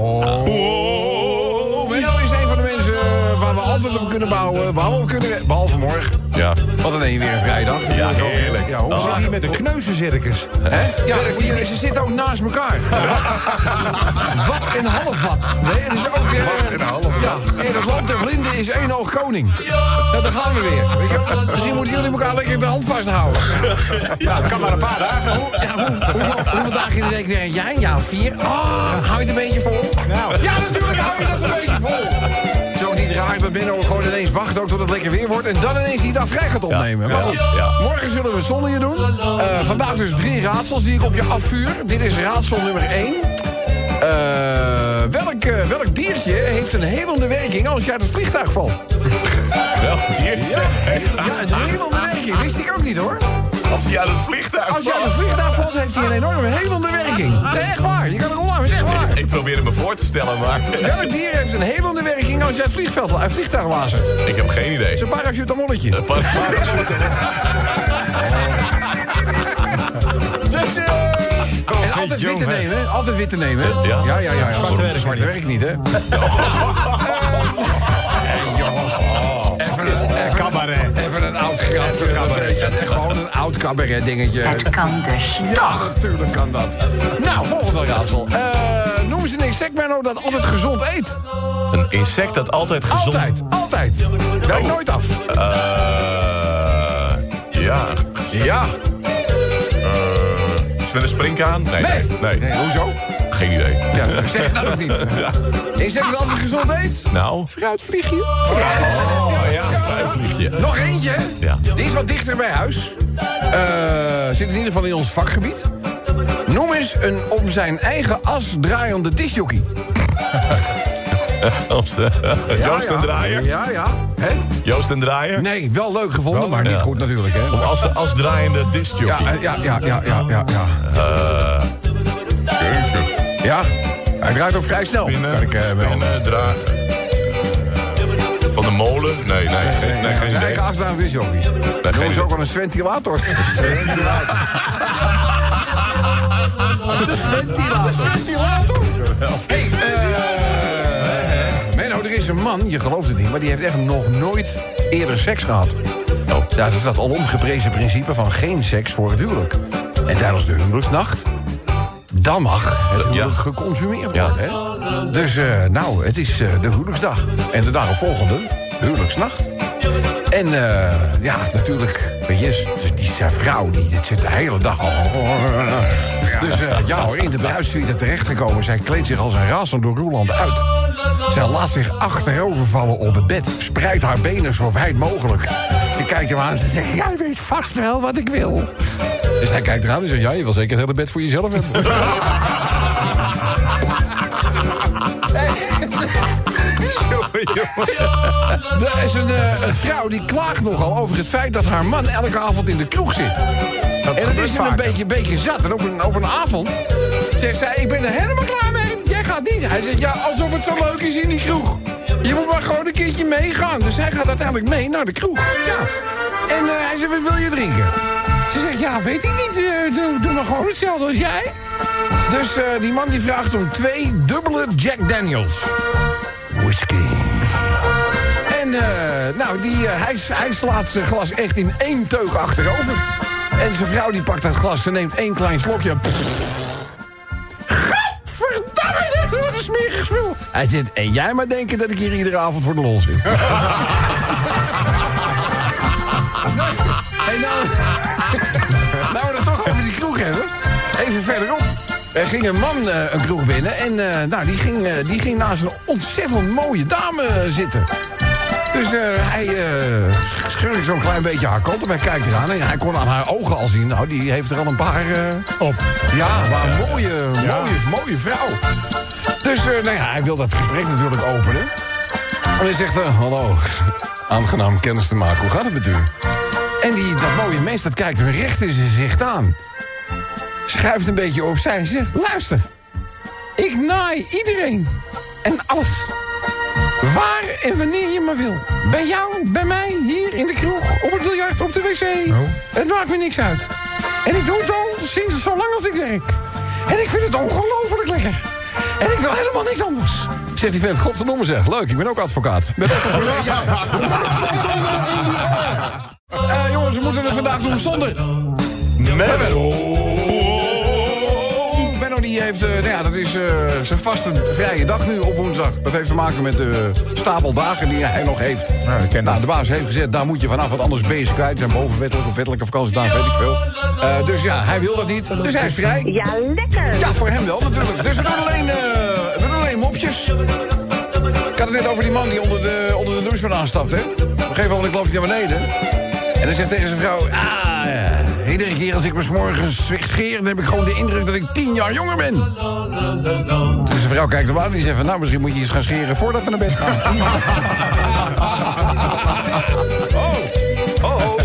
Menno is een van de mensen waar we altijd op kunnen bouwen. Behalve, kunnen, behalve morgen. Ja. Wat een een weer een vrijdag. Ja, heerlijk. Ja, hoe We zit hier met de kneuzencircus. Hè? Ja, ze zitten ook naast elkaar. wat en half wat. Nee, het is ook weer... Wat en half Ja, in het land der blinden is één oog koning. Ja, daar gaan we weer. Misschien moeten jullie elkaar lekker de hand vasthouden. Ja, dat kan maar een paar dagen. Ja, hoe, hoeveel, hoeveel dagen in de week werk jij? Ja, vier. Oh, hou je het een beetje vol? Nou. Ja, natuurlijk hou je dat een beetje vol. Raar dat Benno gewoon ineens wacht ook tot het lekker weer wordt... en dan ineens die dag vrij gaat opnemen. Maar goed, ja. morgen zullen we zonder je doen. Eh, vandaag dus drie raadsels die ik op je afvuur. Dit is raadsel nummer één. Eh, welk, eh, welk diertje heeft een helende werking als je uit het vliegtuig valt? Wel, hier is Ja, ja een helende werking. Wist ik ook niet hoor. Als hij uit het vliegtuig Als je uit het vliegtuig valt, heeft hij een enorme helende werking. Nee, echt waar. Je kan er online, is echt waar. Ik probeer het me voor te stellen, maar Welk dier heeft een helende werking als je uit het vliegveld, uit het vliegtuig lazert? Het ik heb geen idee. is een parachutamolletje. Dus, eh, en altijd wit te nemen, hè? altijd wit te nemen. Ja? ja, ja. ja, ja. Zwart Zwart niet. hè? een. Gewoon een oud cabaret dingetje. Het kan dus Ja, natuurlijk kan dat. Nou, volgende raadsel. Eh noem eens een insect, Menno, dat altijd gezond eet. Een insect dat altijd gezond... Altijd, altijd. Werkt nooit af. Eh, ja. Ja. Eh, is met een springkaan? Nee. Nee. Nee. Nee, hoezo? Geen idee. Ja, zeg het dan ook niet. Insect dat altijd gezond eet? Nou? Fruitvliegje. Oh ja, fruitvliegje. Nog eentje. Ja. Die is wat dichter bij huis. Eh, zit in ieder geval in ons vakgebied. Noem eens een om zijn eigen as draaiende disjockey. Joost, eh, Joost en Draaier? Ja, ja. Hè? Joost en Draaier? Nee, wel leuk gevonden, maar niet Ja. goed natuurlijk. Hè? Als, als draaiende discjockey. Ja, eh, ja, ja, ja, ja, ja. Ja, ja. hij draait ook vrij snel. Kan ik, eh, wel. spinnen, dra... eh, Van de molen? Nee, nee, nee, Nee, geen idee. eigen afdraaiende disjockey. Noemen geen ze ook idee. wel een ventilator. Ventilator. De ventilator. Hey, eh, Menno, er is een man, je gelooft het niet... maar die heeft echt nog nooit eerder seks gehad. Oh. Ja, dat is dat alomgeprezen principe van geen seks voor het huwelijk. En tijdens de huwelijksnacht... dan mag het huwelijk Ja. geconsumeerd worden. Hè? Dus eh, nou, het is eh, de huwelijksdag. En de dagen huwelijksnacht. En eh, ja, natuurlijk, weet je, dus die zijn vrouw die dit zit de hele dag al. Dus ja hoor, in de bruidssuite terechtgekomen. Zij kleedt zich als een razend door Roeland uit. Zij laat zich achterovervallen op het bed. Spreidt haar benen zo wijd mogelijk. Ze kijkt hem aan en ze zegt, jij weet vast wel wat ik wil. Dus hij kijkt eraan en zegt, ja, je wil zeker het hele bed voor jezelf hebben. Er is een, eh, een vrouw die klaagt nogal over het feit dat haar man elke avond in de kroeg zit. en het is hem een beetje, beetje zat. En op een, op een avond zegt zij, ik ben er helemaal klaar mee. Jij gaat niet. Hij zegt, ja, alsof het zo leuk is in die kroeg. Je moet maar gewoon een keertje meegaan. Dus hij gaat uiteindelijk mee naar de kroeg. Ja. En eh, hij zegt, wat wil je drinken? Ja, weet ik niet. eh, doe, doe maar gewoon hetzelfde als jij. Dus eh, die man die vraagt om twee dubbele Jack Daniels. Whisky. En eh, nou, die, hij, hij slaat zijn glas echt in één teug achterover. En zijn vrouw die pakt dat glas, ze neemt één klein slokje. Gadverdamme, zegt ze, wat een smerig spul. Hij zegt, en jij maar denken dat ik hier iedere avond voor de lol zit. Hey, nou Even verderop. Er ging een man eh, een kroeg binnen en eh, nou, die, ging, eh, die ging naast een ontzettend mooie dame zitten. Dus hij uh, schurkt zo'n klein beetje haar kant op. Hij kijkt eraan en hij kon aan haar ogen al zien. Nou, die heeft er al een paar... Op. ja, maar een mooie, mooie, mooie vrouw. Dus nou ja, hij wil dat gesprek natuurlijk openen. En hij zegt, hallo, aangenaam kennis te maken. Hoe gaat het met u? En die, dat mooie mens, dat kijkt hem recht in zijn gezicht aan. Schuift een beetje opzij en zegt, luister. Ik naai iedereen. En alles. Waar en wanneer je maar wil. Bij jou, bij mij, hier in de kroeg, op het biljart, op de wc. Het maakt me niks uit. En ik doe het al sinds zo lang als ik werk. En ik vind het ongelooflijk lekker. En ik wil helemaal niks anders. Zegt die vent, godverdomme zeg, leuk, ik ben ook advocaat. Ben ook een ja. Eh, jongens, we moeten het vandaag doen zonder... Menno. Die heeft, eh, nou ja, dat is eh, zijn vaste vrije dag nu op woensdag. Dat heeft te maken met de stapel dagen die hij nog heeft. Nou, ik ken nou, de baas heeft gezegd, daar moet je vanaf, want anders ben je ze kwijt. Zijn bovenwettelijke of wettelijke vakantiedagen, weet ik veel. Eh, dus ja, hij wil dat niet, dus hij is vrij. Ja, lekker. Ja, voor hem wel natuurlijk. Dus we doen alleen, eh, we doen alleen mopjes. Ik had het net over die man die onder de, onder de douche vandaan stapt, hè. Op een gegeven moment loopt hij naar beneden. En dan zegt tegen zijn vrouw... Ah, iedere keer als ik me morgens scheer... dan heb ik gewoon de indruk dat ik tien jaar jonger ben. Dus zijn vrouw kijkt hem aan en die zegt van... nou, misschien moet je eens gaan scheren voordat we naar bed gaan. oh, oh, oh.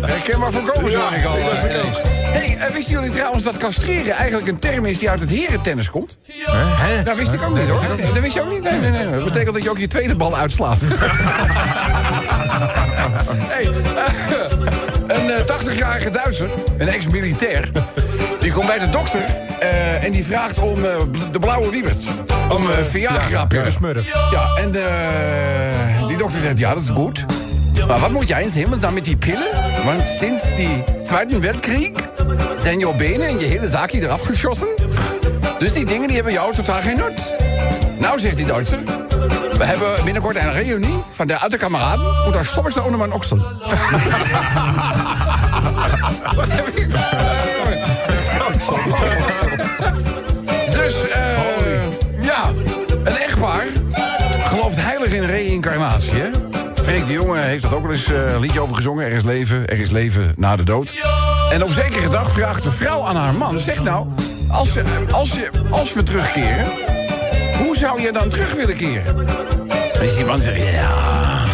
Herkenbaar voorkomen, zag ik al. Hey, eh, wisten jullie trouwens dat castreren eigenlijk een term is die uit het herentennis komt? Hè? Dat wist ik ook niet hoor. Dat wist je ook niet? Nee, nee, nee. Dat betekent dat je ook je tweede bal uitslaat. hey, eh, een eh, 80-jarige Duitser, een ex-militair, die komt bij de dokter eh, en die vraagt om eh, de blauwe wiebert. Om uh, Viagra Ja, de smurf. Ja, en eh, die dokter zegt, ja, dat is goed. Maar wat moet jij eens helemaal dan met die pillen? Want sinds die Tweede Weltkrieg zijn jouw benen en je hele zaakje eraf geschossen. Dus die dingen die hebben jou totaal geen nut. Nou, zegt die Duitser. We hebben binnenkort een reunie van de oude kameraden. En daar stop onder mijn oksel. Dus, eh ja, een echtpaar gelooft heilig in reïncarnatie, hè? De Jonge heeft dat ook wel eens eh, een liedje over gezongen. Er is leven, er is leven na de dood. En op zekere dag vraagt de vrouw aan haar man... zeg nou, als, als, als we terugkeren... hoe zou je dan terug willen keren? En die man zegt, ja...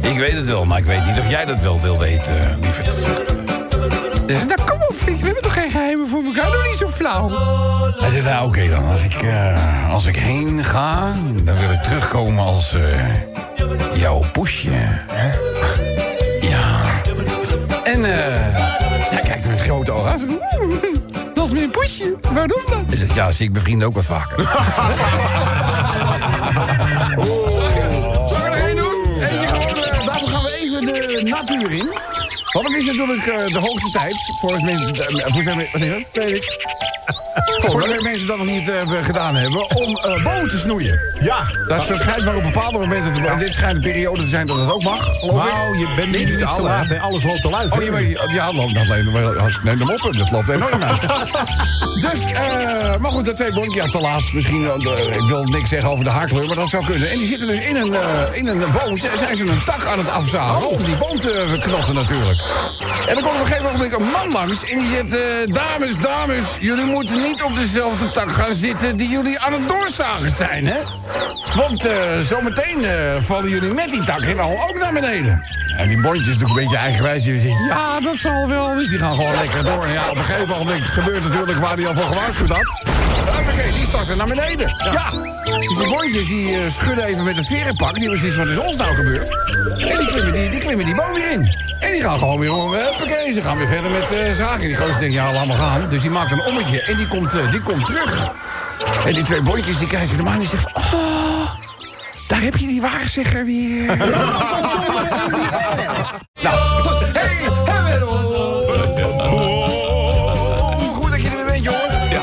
ik weet het wel, maar ik weet niet of jij dat wel wil weten, lieverd. Zegt. Dus nou, kom op, vriend, we hebben toch geen geheimen voor elkaar? Doe niet zo flauw. Hij zegt, nou oké dan, als ik, eh, als ik heen ga... dan wil ik terugkomen als eh, jouw poesje. Hè? Ja. En eh, zij kijkt met grote ogen aan. Ze zegt, "Oeh, dat is mijn poesje. Waarom dan? Hij zegt, ja, zie ik mijn vrienden ook wat vaker. Zal ik er één doen? Eentje gewoon, eh, daarvoor gaan we even de natuur in. Want het is natuurlijk eh, de hoogste tijd. Volgens mensen. eh, voor zover- wat is het? Nee, niks. Voor zover mensen dat nog niet eh, gedaan hebben. Om eh, bomen te snoeien. Ja. Dat schijnt maar op bepaalde momenten. Te, en dit schijnt een periode te zijn dat het ook mag. Geloof ik. Nou, je bent Niet te alle, laat, hè? hè? Alles loopt al uit. Oh, nee, maar die- ja, loopt dat alleen. maar- Neem hem op, dat loopt enorm uit. dus, eh, maar goed, de twee bonkjes, ja, te laat. Misschien, ik wil niks zeggen over de haarkleur, maar dat zou kunnen. En die zitten dus in een, in een boom, zijn ze een tak aan het afzagen. Om die boom te knotten natuurlijk. En dan komt op een gegeven moment een man langs en die zegt... dames, dames, jullie moeten niet op dezelfde tak gaan zitten... die jullie aan het doorzagen zijn, hè? Want eh, zometeen eh, vallen jullie met die tak en al ook naar beneden. En die bondjes natuurlijk een beetje eigenwijs. Die zegt, ja, dat zal wel. Dus die gaan gewoon lekker door. En ja, op een gegeven moment gebeurt natuurlijk waar hij al voor gewaarschuwd had. Oké, die starten naar beneden. Ja. Dus die bondjes die eh, schudden even met het verenpak. Die van, wat is ons nou gebeurd? En die klimmen die, die, klimmen die boom weer in. En die gaan gewoon weer om. Huppakee, ze gaan weer verder met eh zaken. Die gozer denkt, ja, laat maar gaan. Dus die maakt een ommetje en die komt, eh, die komt terug. En die twee bondjes die kijken hem aan en die zegt... Oh, daar heb je die waarzegger weer. nou, goed. Hey, hey, Oh, goed dat je er weer bent, jongen. Ja.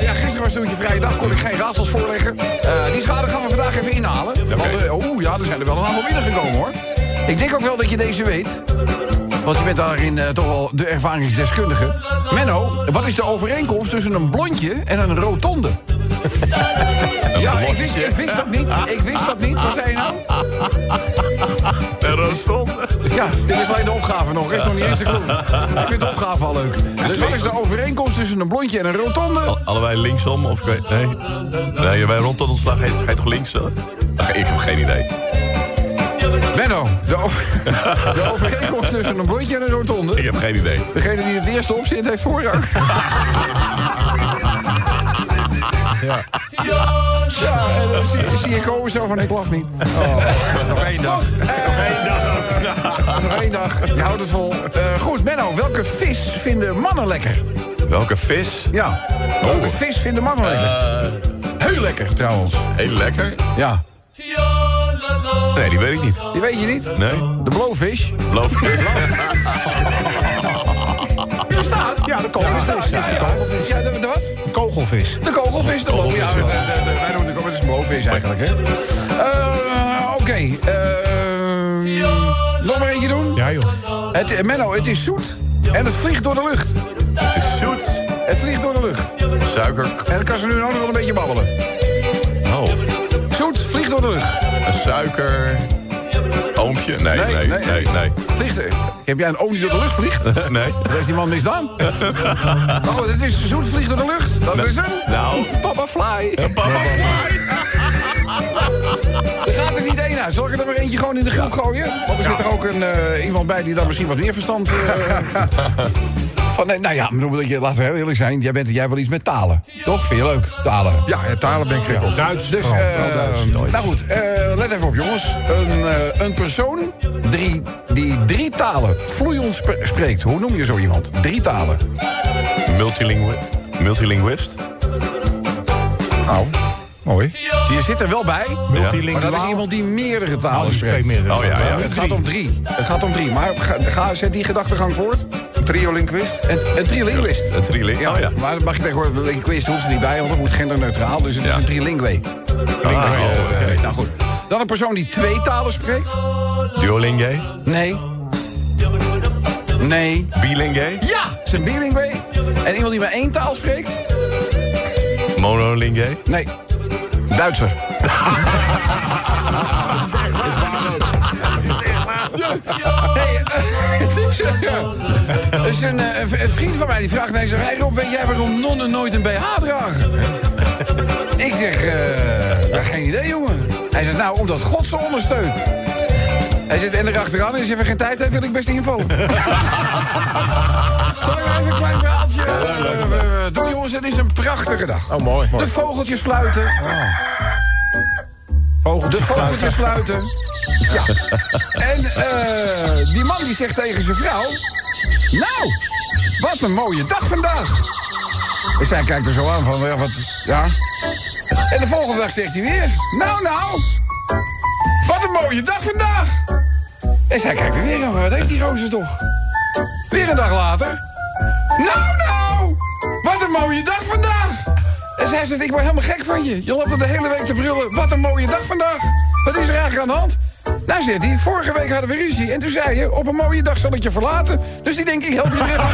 ja, gisteren was toen je vrije dag, kon ik geen raadsels voorleggen. Eh, die schade gaan we vandaag even inhalen. Want, eh, oeh, ja, er zijn er wel een aantal binnengekomen, hoor. Ik denk ook wel dat je deze weet. Want je bent daarin eh, toch wel de ervaringsdeskundige. Menno, wat is de overeenkomst tussen een blondje en een rotonde? ja, ik wist, ik wist dat niet. Ik wist dat niet. Wat zei je nou? Een rotonde. Ja, dit is alleen de opgave nog. Is nog niet eens de. Ik vind de opgave al leuk. Dus wat is de overeenkomst tussen een blondje en een rotonde? Al- Allebei linksom of... Nee, nee bij ga je, ga je toch links? Ik heb geen idee. Benno, de, de overeenkomst tussen een blondje en een rotonde. Ik heb geen idee. Degene die het eerste op zit, heeft voorrang. Ja. Ja, en dan zie, zie je komen zo van, ik lach niet. Nog één dag. Nog één dag. Nog één dag. Je houdt het vol. Eh, goed, Menno, welke vis vinden mannen lekker? Welke vis? Ja, welke vis vinden mannen lekker? Heel lekker, trouwens. Heel lekker. Ja, Nee, die weet ik niet. die weet je niet? Nee. De blowfish. Blowfish. Die bestaat. Ja, de kogelvis. Ja, ja. Ja, de, de wat? Kogelvis. De kogelvis, de blowfish. Ja, Kogelvis, de, ja. de, de- wij noemen de kogelvis een blowfish eigenlijk, hè? Eh, Oké. ehm, nog maar eentje doen? Ja, joh. Het, eh, Menno, het is zoet en het vliegt door de lucht. Het is zoet. Het vliegt door de lucht. Suiker. En dan kan ze nu ook nog wel een beetje babbelen. Oh. Zoet, vliegt door de lucht. Suiker. Oompje? Nee, Nee, nee, nee. nee, nee. Vliegt er. Heb jij een oom die door de lucht vliegt? Wat Nee. heeft die man misdaan? oh, het is zoet, vliegt door de lucht. Dat is hem. Nou. Papa Fly. Papa Fly. Er gaat er niet één uit. Zal ik er maar eentje gewoon in de groep gooien? Want er zit er ook een, eh, iemand bij die daar misschien wat meer verstand... eh, van, nee, nou ja, bedoel, je, laten we heel eerlijk zijn. Jij, bent, jij hebt wel iets met talen. Toch? Vind je leuk? Talen. Ja, talen ben ik gek op. Duits. Dus, vooral. eh, nou goed, eh, let even op jongens. Een, eh, een persoon die, die drie talen vloeiend sp- spreekt. Hoe noem je zo iemand? Drie talen. Multilingu Multilinguist. Nou, mooi. Je zit er wel bij. Maar dat is iemand die meerdere talen Oh, die spreekt. Oh ja, ja. Het gaat om drie. Het gaat om drie. Maar ga, ga, zet die gedachtegang voort. Triolinquist. Een, een trilinguist. Een triling. Ja, Oh ja. maar dat mag je tegenwoordig, een linguist hoeft er niet bij, want dat moet genderneutraal. Dus het is een trilingue. Ah, oh, oké. nou goed. Dan een persoon die twee talen spreekt. Duolingue. Nee. Nee. Bilingue. Ja, is een bilingue. En iemand die maar één taal spreekt? Monolingue. Nee. Duitser. Hey, eh, het is, eh. Het is een, eh, een- vriend van mij die vraagt naar zijn hey Rob, weet jij waarom nonnen nooit een BH dragen? Ik zeg, ja, geen idee jongen. Hij zegt, nou, omdat God ze ondersteunt. Hij zit en erachteraan, en als je even geen tijd heeft, wil ik best info. Zal ik nog even een klein verhaaltje eh, eh, doen, jongens? Het is een prachtige dag. Oh, mooi. De vogeltjes fluiten. De vogeltjes fluiten. Ja. En eh, die man die zegt tegen zijn vrouw... Nou, wat een mooie dag vandaag. En zij kijkt er zo aan van, ja, wat, ja. En de volgende dag zegt hij weer... Nou, nou, wat een mooie dag vandaag. En zij kijkt er weer aan, wat heeft die gozer toch? Weer een dag later... Nou, nou, wat een mooie dag vandaag. En zij zegt, ik word helemaal gek van je. Je loopt er de hele week te brullen. Wat een mooie dag vandaag. Wat is er eigenlijk aan de hand? Nou, zegt hij, vorige week hadden we ruzie. En toen zei je, op een mooie dag zal ik je verlaten. Dus die denk ik, help je weer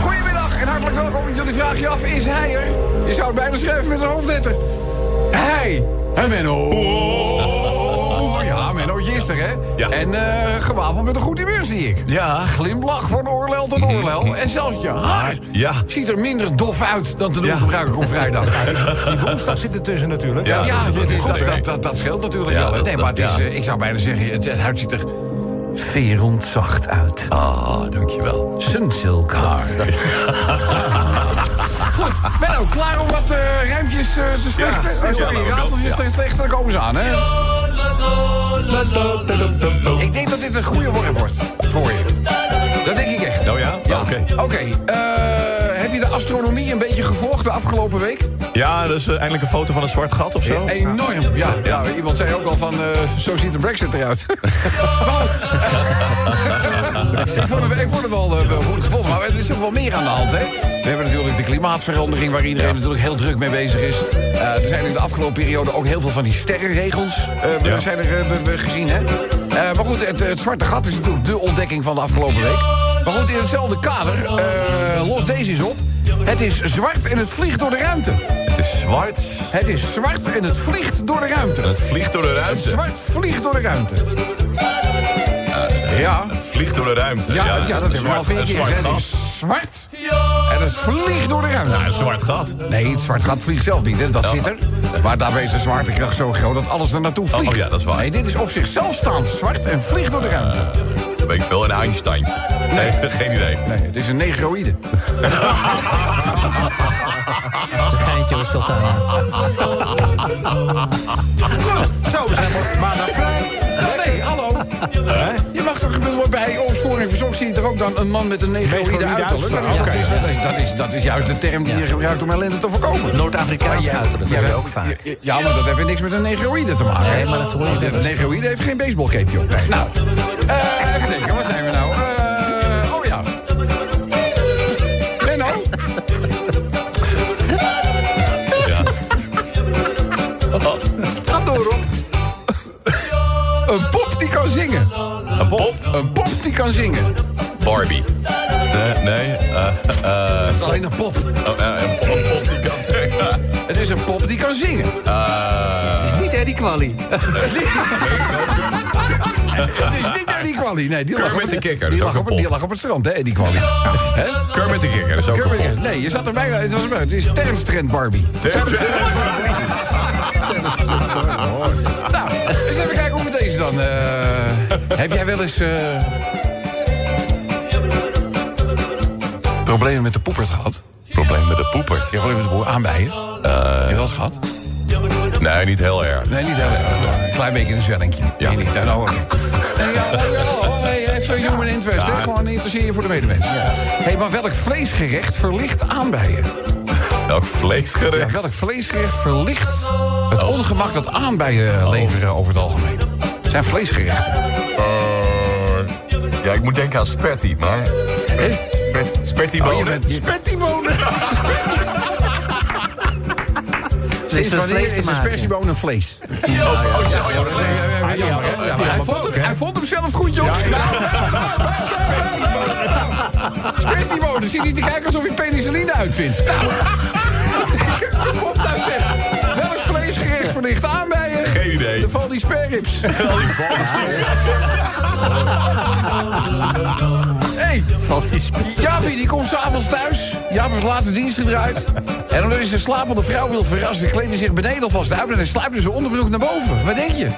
Goedemiddag en hartelijk welkom. Jullie vragen je af, is hij er? Je zou het bijna schrijven met een hoofdletter. Hij. En Menno. Ja, Menno, is er, hè? Ja. En eh gewapend met een goed humeur, zie ik. Ja. Glimlach van oorlel tot oorlel. En zelfs je haar Ja. ziet er minder dof uit dan te doen Ja. gebruiken op vrijdag. Die woensdag zit er tussen natuurlijk. Ja. Ja, dat dat, is dat, dat, dat, dat scheelt natuurlijk Ja, wel. Nee, maar het is, eh, ik zou bijna zeggen, het, het huid ziet er verend zacht uit. Ah, dankjewel. Sunsilk haar. Goed, Menno, klaar om wat ruimtjes eh, te slechten? Ja, Oh, sorry, ja, raadseltjes ja. te slechten, daar komen ze aan, hè? Ik denk dat dit een goede worp wordt voor je. Dat denk ik echt. Oh ja? Ja, Oké. Oké, eh, heb je de astronomie een beetje gevolgd de afgelopen week? Ja, dus eh, eindelijk een foto van een zwart gat of zo? Enorm, ja. ja. Iemand zei ook al van, zo ziet de brexit eruit. Ik, vond het, ik vond het wel, eh, wel goed gevonden, maar er is nog wel meer aan de hand, hè? We hebben natuurlijk de klimaatverandering... waar iedereen natuurlijk heel druk mee bezig is. Eh, er zijn in de afgelopen periode ook heel veel van die sterrenregels... Ja. zijn er we- gezien, hè? Maar goed, het, het zwarte gat is natuurlijk de ontdekking van de afgelopen week. Maar goed, in hetzelfde kader, eh, los deze eens op... Het is zwart en het vliegt door de ruimte. Het is zwart Het is zwart en het vliegt door de ruimte. het vliegt door de Het ruimte. zwart vliegt door de ruimte. Ja, Het vliegt door de ruimte. ja, ja, dat een hebben we zwart- al vier een keer zwart gat. is zwart en het vliegt door de ruimte. Ja, een zwart gat. Nee, het zwart gat vliegt zelf niet, hè. dat zit er. Maar daarbij is de zwaartekracht zo groot dat alles er naartoe vliegt. oh ja, dat is waar. Nee, dit is op zichzelf staand zwart en vliegt door de ruimte. Dat weet ik veel, een Einstein. Nee, geen idee. Nee, het is een negroïde. Een geintje was Sultana. Zo, we zijn maar maandag vrij. Nee, hallo. Je mag toch bedoel, bij opsporing verzocht zie je toch ook dan een man met een negroïde uiterlijk? Dat is, dat, is, dat, is, dat, juist de term die je gebruikt om ellende te voorkomen. Noord-Afrikaanse Ja, uiterlijk, dat hebben ook vaak. Ja, ja, maar dat heeft niks met een negroïde te maken. Nee, maar dat hoor je Een negroïde heeft geen baseballcapeje op. Nou, eh, even denken, waar zijn we nou? Een pop? Een pop die kan zingen. Barbie. Nee, nee. eh, eh, Het is alleen een pop. oh, eh, een pop, die kan zeggen. Het is een pop die kan zingen. Eh, Niet Eddie Quali. Het is niet Eddie Quali. Nee, die lag, Kermit op, de Kikker, dat die, is lag ook op, die lag op het strand, hè, Eddie Quali. Hè? Kermit de Kikker, dat is ook een Kermit- pop. Nee, je zat er bijna. Het, was, het is Terrence Trent Barbie. Nou, eens even kijken hoe we deze dan... eh, heb jij wel eens... eh, problemen met de poepert gehad? Probleem met de poepert. Je problemen met de poepert aanbijen? Heb je wel eens gehad? Nee, niet heel erg. Nee, niet heel erg. Een klein beetje een zwellingje. Ja. Nee, niet. Nou. Nee, ja, ja, ja, nee, even human interest, hè? Gewoon interesseer je voor de medemens. Hé, maar welk vleesgerecht verlicht aanbijen? Welk Ja, vleesgerecht? welk vleesgerecht verlicht het ongemak dat aanbijen leveren over het algemeen? Het zijn vleesgerechten. Eh, ja, ik moet denken aan spatty, maar... Hé? Spet- Spatty Oh, je bonen? bent spettimonen. Sinds met wanneer vlees te is een spersieboon een vlees? Oh, ja, ja? Ja, hij, vond hem, hij vond hem zelf goed, joh. Spettimonen, zit niet te kijken alsof je penicilline uitvindt. Nou. Kom op nou, zeg. Welk vleesgerecht verlicht aan bij? Geen idee. De val die sperrips. Hé, Valt die. Jaapie, die komt s'avonds thuis. Jaap heeft later dienst gedraaid. En omdat hij zijn slapende vrouw wil verrassen... kleedt hij zich beneden alvast uit... en hij sluipt in zijn onderbroek naar boven. Wat denk je?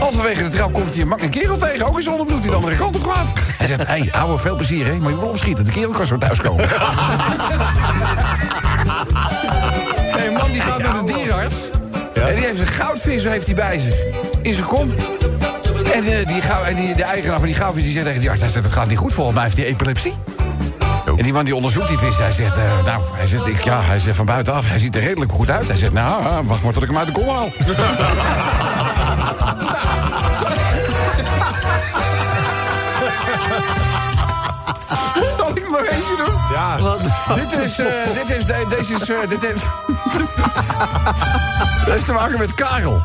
Halverwege de trap komt hij een mak een kerel tegen. Ook in zijn onderbroek die de andere kant op gaat. Hij zegt, hé, hey, ouwe, veel plezier, hè. Maar je wil opschieten. De kerel kan zo thuiskomen. Hey, een man die gaat naar de dierenarts. En die heeft een goudvis heeft hij bij zich. In zijn kom. En, eh, die, gauw- en die, de eigenaar van die goudvis die zegt tegen die arts... Hij zegt, dat gaat niet goed, volgens mij heeft hij epilepsie. En die man die onderzoekt die vis, hij zegt, eh, nou, hij zegt, ik, ja, hij zegt van buitenaf, hij ziet er redelijk goed uit. Hij zegt, nou, ah, wacht maar tot ik hem uit de kom haal. nog eentje doen? Ja, Dit is, eh, dit is, de- deze is, eh, dit heeft... dat heeft te maken met Karel.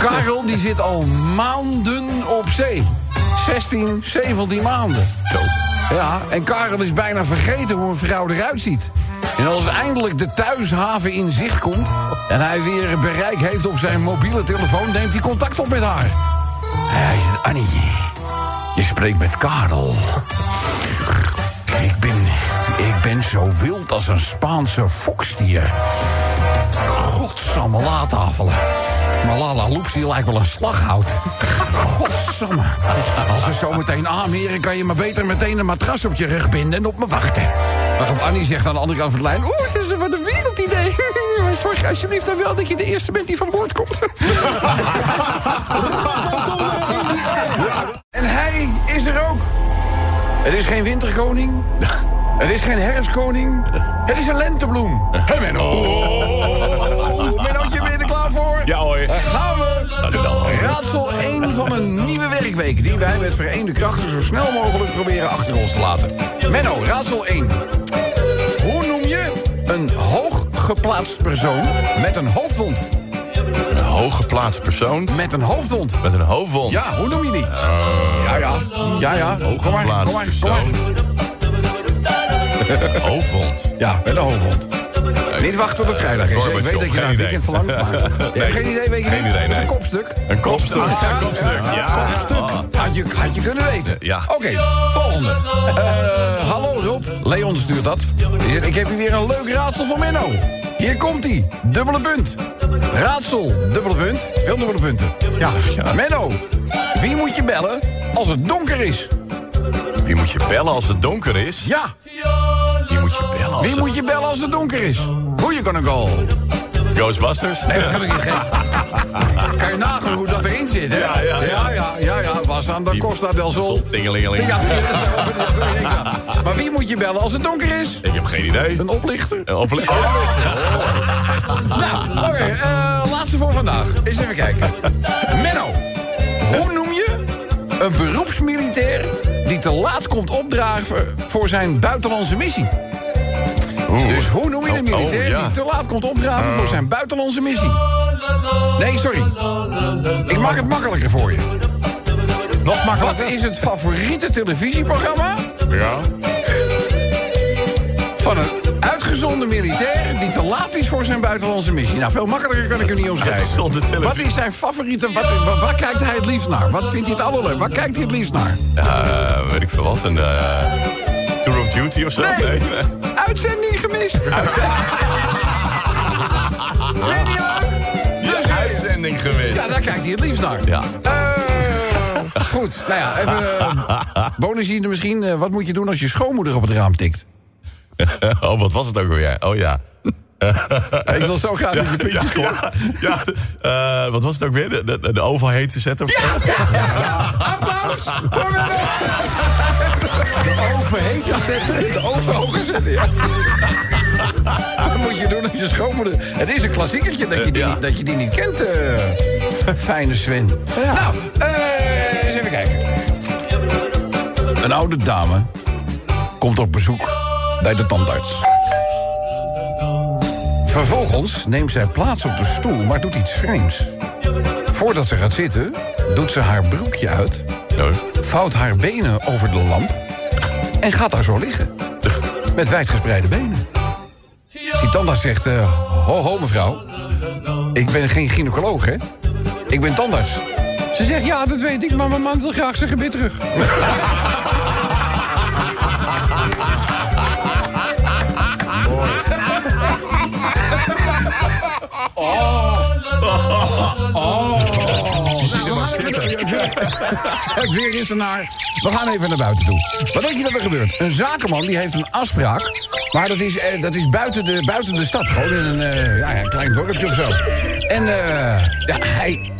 Karel, die zit al maanden op zee. 16, 17 maanden. Zo. Ja, en Karel is bijna vergeten hoe een vrouw eruit ziet. En als eindelijk de thuishaven in zicht komt... en hij weer bereik heeft op zijn mobiele telefoon... neemt hij contact op met haar. Hij zegt, Annie, je spreekt met Karel. Ik ben, zo wild als een Spaanse fokstier. Godsamme laatafelen. Malala Loepsie lijkt wel een slaghout. Godsamme. Als we zo meteen aanmeren, kan je maar beter meteen een matras op je rug binden en op me wachten. Waarop Annie zegt aan de andere kant van het lijn... Oeh, ze is wat een wereldidee. Zorg alsjeblieft dan wel dat je de eerste bent die van boord komt. en hij is er ook. Het is geen winterkoning. Het is geen herfstkoning. Het is een lentebloem. Hé, Menno. Mennootje, ben je er klaar voor? Ja hoor. Daar gaan we. Raadsel 1 van een nieuwe werkweek... die wij met vereende krachten zo snel mogelijk proberen achter ons te laten. Menno, raadsel 1. Hoe noem je een hooggeplaatst persoon met een hoofdwond? Een hooggeplaatst persoon Met een hoofdwond. met een hoofdwond. Ja, hoe noem je die? Ja, ja. Ja, ja. Kom maar, kom maar, kom maar. Hoofdwond. Ja, met een hoofdwond. Niet wachten tot het vrijdag is. Ik weet dat je het idee. weekend verlangt, geen idee, weet je Geen niet? idee, Dat is een kopstuk. Een kopstuk. Ja, Een kopstuk, ja. Kopstuk. Had je, had je kunnen weten. Ja. Oké, volgende. Eh, hallo Rob. Leon stuurt dat. Ik heb hier weer een leuk raadsel voor Menno. Hier komt hij. Dubbele punt. Raadsel. Dubbele punt. Veel dubbele punten. Ja, ja. Menno. Wie moet je bellen als het donker is? Wie moet je bellen als het donker is? Ja. Wie moet je bellen als Wie het... moet je bellen als het donker is? Who you gonna call? Ghostbusters? Nee, dat heb ik niet. Kan je nagaan hoe dat erin zit, hè? Ja, ja, ja. ja, ja, ja, ja. Was aan de Costa del Sol. Tingelingeling. Ja. Maar wie moet je bellen als het donker is? Ik heb geen idee. Een oplichter? Een ople- Nou, oké, eh, laatste voor vandaag. Eens even kijken. Menno, hoe noem je een beroepsmilitair die te laat komt opdragen voor zijn buitenlandse missie? Oeh. Dus hoe noem je een Oh, oh, militair ja. die te laat komt opdragen voor zijn buitenlandse missie? Nee, sorry. Ik maak het makkelijker voor je. Nog Wat makkelijker. is het favoriete televisieprogramma Ja. van een uitgezonden militair die te laat is voor zijn buitenlandse missie? Nou, veel makkelijker kan ik hem niet omschrijven. Wat is zijn favoriete... Wat, wat, waar kijkt hij het liefst naar? Wat vindt hij het allerleukst? Waar kijkt hij het liefst naar? Eh, weet ik veel wat. Een eh, Tour of Duty of zo? Nee. Uitzending gemist. Dus, eh, Uitzending gemist. Ja, daar kijkt hij het liefst naar. Ja. Eh, goed, nou ja, even uh, bonusje misschien. Eh, wat moet je doen als je schoonmoeder op het raam tikt? oh, wat was het ook alweer? Oh ja. Ik wil zo graag dat je puntjes ja, scoort. ja, ja. Eh, wat was het ook weer? De, de, de oval heet te zetten? Of zo? Applaus voor Menno. De overheet zetten. De overhoog zetten, ja. Wat moet je doen als je schoonmoeder... Het is een klassiekertje dat je die, niet, dat je die niet kent, eh, fijne Sven. Nou, eh, eens even kijken. Een oude dame komt op bezoek bij de tandarts. Vervolgens neemt zij plaats op de stoel, maar doet iets vreemds. Voordat ze gaat zitten, doet ze haar broekje uit... Nee. vouwt haar benen over de lamp... en gaat daar zo liggen. Met wijdgespreide benen. Die tandarts zegt... eh, ho, ho, mevrouw. Ik ben geen gynaecoloog, hè? Ik ben tandarts. Ze zegt, ja, dat weet ik, maar mijn man wil graag zijn gebit terug. Het weer is ernaar. We gaan even naar buiten toe. Wat denk je dat er gebeurt? Een zakenman die heeft een afspraak. Maar dat is, eh, dat is buiten, de, buiten de stad. Gewoon in een, eh, ja, een klein dorpje of zo. En eh, ja, hij...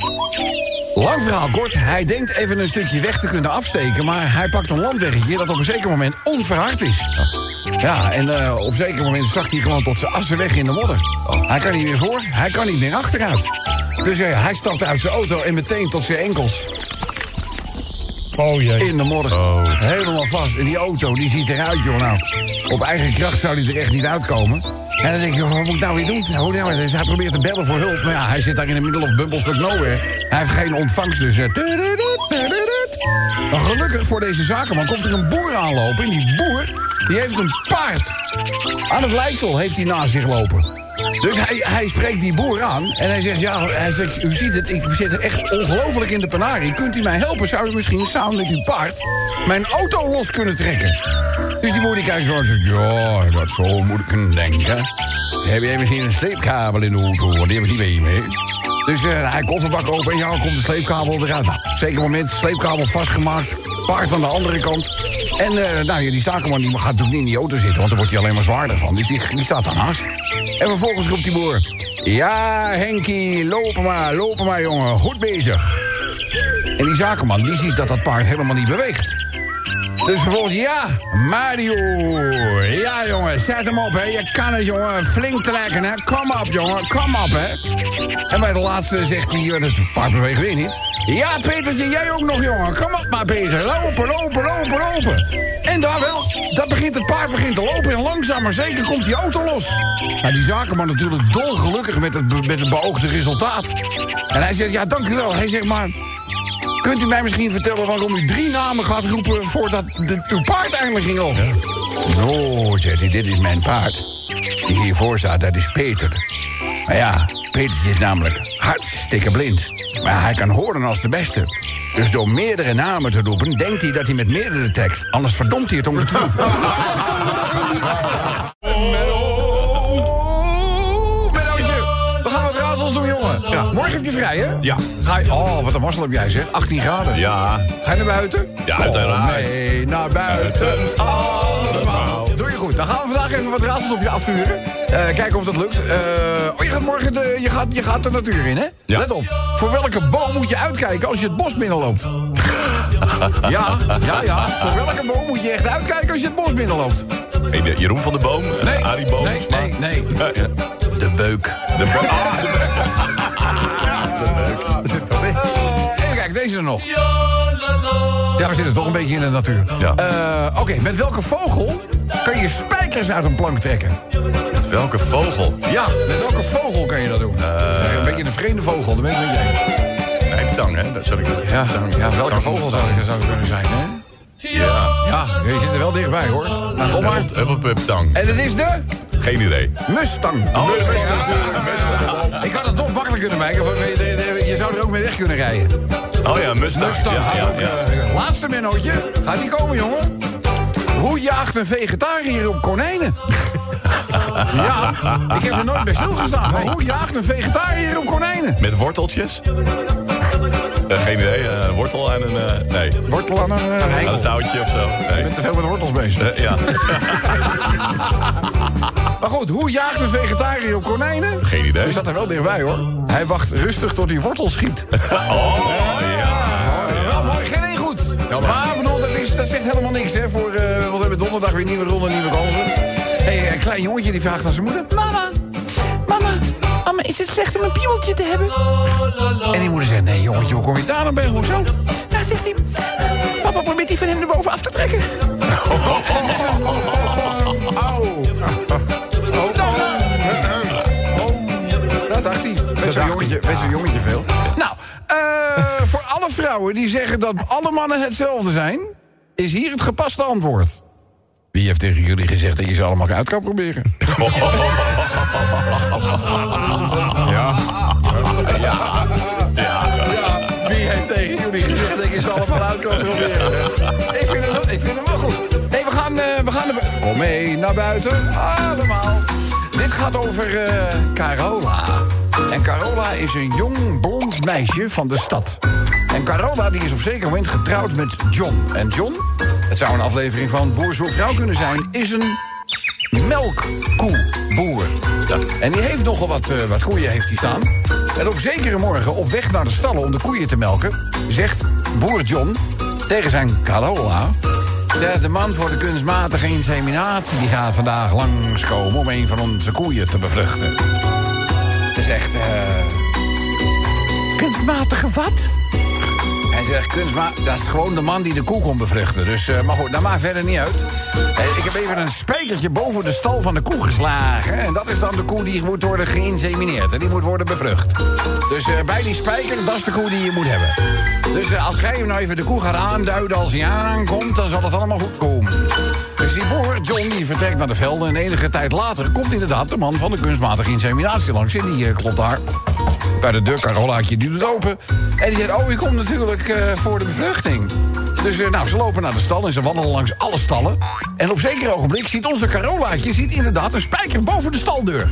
Lang verhaal kort, hij denkt even een stukje weg te kunnen afsteken... maar hij pakt een landweggetje dat op een zeker moment onverhard is. Ja, en eh, op een zeker moment zakt hij gewoon tot zijn assen weg in de modder. Hij kan niet meer voor, hij kan niet meer achteruit. Dus eh, hij stapt uit zijn auto en meteen tot zijn enkels Oh jee. in de modder. Helemaal vast. En die auto, die ziet eruit, joh. Nou, op eigen kracht zou die er echt niet uitkomen. En dan denk je, wat moet ik nou weer doen? Hoe nou? Dus hij probeert te bellen voor hulp. Maar ja, hij zit daar in de middle of Bumblestuk nowhere. Hij heeft geen ontvangst, dus... eh. Maar gelukkig voor deze zakenman komt er een boer aanlopen. En die boer, die heeft een paard. Aan het leidsel heeft hij naast zich lopen. Dus hij, hij spreekt die boer aan en hij zegt... ja, hij zegt, u ziet het, ik zit echt ongelooflijk in de penarie. Kunt u mij helpen? Zou u misschien samen met uw paard... mijn auto los kunnen trekken? Dus die boer die kijkt zo en zegt... ja, dat zo moet ik kunnen denken. Heb jij misschien een sleepkabel in de auto? Die heb ik niet bij me. Dus eh, hij kofferbak open en ja, komt de sleepkabel eruit. Nou, zeker moment, sleepkabel vastgemaakt. Paard aan de andere kant. En eh, nou, die zakenman die gaat natuurlijk niet in die auto zitten... want daar wordt hij alleen maar zwaarder van. Dus die, die staat daarnaast. En vervolgens roept die boer... Ja, Henkie, lopen maar, lopen maar, jongen. Goed bezig. En die zakenman die ziet dat dat paard helemaal niet beweegt. Dus vervolgens, ja, Mario. Ja, jongen, zet hem op, hè. Je kan het, jongen. Flink trekken, hè. Kom op, jongen. Kom op, hè. En bij de laatste zegt hij, het paard beweegt weer niet. Ja, Petertje, jij ook nog, jongen. Kom op maar, Peter. Lopen, lopen, lopen, lopen. En daar wel, dat begint het paard begint te lopen. En langzaam maar zeker komt die auto los. Nou, die zakenman natuurlijk dolgelukkig met het, met het beoogde resultaat. En hij zegt, ja, dank u wel. Hij zegt, maar... Kunt u mij misschien vertellen waarom u drie namen gaat roepen... voordat de- uw paard eindelijk ging lopen? No, Jetty, dit is mijn paard. Die hiervoor staat, dat is Peter. Maar ja, Petertje is namelijk hartstikke blind. Maar hij kan horen als de beste. Dus door meerdere namen te roepen, denkt hij dat hij met meerdere tekst... anders verdomt hij het om te doen. Heb je vrij, hè? Ja. Ga je, oh, wat een mazzel heb jij, zeg. 18 graden. Ja. Ga je naar buiten? Ja, uiteraard. Nee, naar buiten. Allemaal. Doe je goed. Dan gaan we vandaag even wat raadsels op je afvuren. Eh, kijken of dat lukt. Eh, oh, je gaat morgen de, je gaat, je gaat de natuur in, hè? Ja. Let op. Voor welke boom moet je uitkijken als je het bos binnenloopt? ja, ja, ja. Voor welke boom moet je echt uitkijken als je het bos binnenloopt? Hey, de Jeroen van de Boom, Nee. Arie Boom. nee, nee, nee. Ja, ja. De beuk. De Bo- Ah, de Eh, even kijken, deze er nog. Ja, we zitten toch een beetje in de natuur. Ja. Eh, Oké, met welke vogel kan je spijkers uit een plank trekken? Met welke vogel? Ja, met welke vogel kan je dat doen? Ja, een beetje een vreemde vogel, dat weet ik niet. Nee, hè? Dat zou ik Ja, ja welke vogel zou het zou kunnen zijn, hè? Ja. Ja, je zit er wel dichtbij, hoor. Nou, kom maar. En het is de Geen idee. Mustang. Oh, Mustang. Ik had het makkelijk kunnen maken, je, je- je zou er ook mee weg kunnen rijden. Oh ja, Mustang. Mustang. Ja, ja, ook, ja. eh, laatste mennootje. Gaat die komen, jongen? Hoe jaagt een vegetariër op konijnen? ja, ik heb er nooit bij stilgestaan. Maar hoe jaagt een vegetariër op konijnen? Met worteltjes? Eh, geen idee. eh, wortel aan een... nee. Wortel aan een... Aan een touwtje of zo. Je Nee. bent te veel met wortels bezig. Ja, Maar goed, hoe jaagt een vegetariër op konijnen? geen idee. Je zat er wel dichtbij, hoor. Hij wacht rustig tot hij wortel schiet. Oh, ja. Wel mooi, geen één goed. Maar bedoel, dat, is, dat zegt helemaal niks, hè. Voor, eh we hebben donderdag weer nieuwe ronde, nieuwe kansen. Hey, een klein jongetje die vraagt aan zijn moeder... Mama, mama, mama, is het slecht om een piebeltje te hebben? En die moeder zegt, nee jongetje, hoe kom je daar dan bij? Hoezo? Nou, zegt hij, papa probeert die van hem erboven af te trekken. Weet zo'n jongetje, weet zo'n jongetje veel. Nou, eh, voor alle vrouwen die zeggen dat alle mannen hetzelfde zijn... is hier het gepaste antwoord. Wie heeft tegen jullie gezegd dat je ze allemaal uit kan proberen? ja. Ja. Ja. Wie heeft tegen jullie gezegd dat je ze allemaal uit kan proberen? Ik vind hem, ik vind hem wel goed. Nee, we gaan, eh, we gaan naar Kom mee naar buiten. Allemaal. Dit gaat over eh, Carola. En Carola is een jong blond meisje van de stad. En Carola die is op zeker moment getrouwd met John. En John, het zou een aflevering van Boer Vrouw kunnen zijn... is een melkkoeboer. En die heeft nogal wat, eh, wat koeien heeft hij staan. En op zekere morgen op weg naar de stallen om de koeien te melken... zegt boer John tegen zijn Carola... De man voor de kunstmatige inseminatie... die gaat vandaag langskomen om een van onze koeien te bevruchten. Ze zegt... eh Kunstmatige wat? Hij zegt, kunstma, dat is gewoon de man die de koe kon bevruchten. Dus, eh, maar goed, dat maakt verder niet uit. Eh, ik heb even een spijkertje boven de stal van de koe geslagen. En dat is dan de koe die moet worden geïnsemineerd. En die moet worden bevrucht. Dus eh, bij die spijker, dat is de koe die je moet hebben. Dus als jij hem nou even de koe gaat aanduiden als hij aankomt... dan zal het allemaal goed komen. Dus die boer, John, die vertrekt naar de velden... en enige tijd later komt inderdaad de man van de kunstmatige inseminatie langs. En die klopt daar bij de deur, Carolaatje, die doet open. En die zegt, oh, ik kom natuurlijk eh, voor de bevruchting. Dus eh, nou, ze lopen naar de stal en ze wandelen langs alle stallen. En op zeker ogenblik ziet onze Carolaatje ziet inderdaad een spijker boven de staldeur.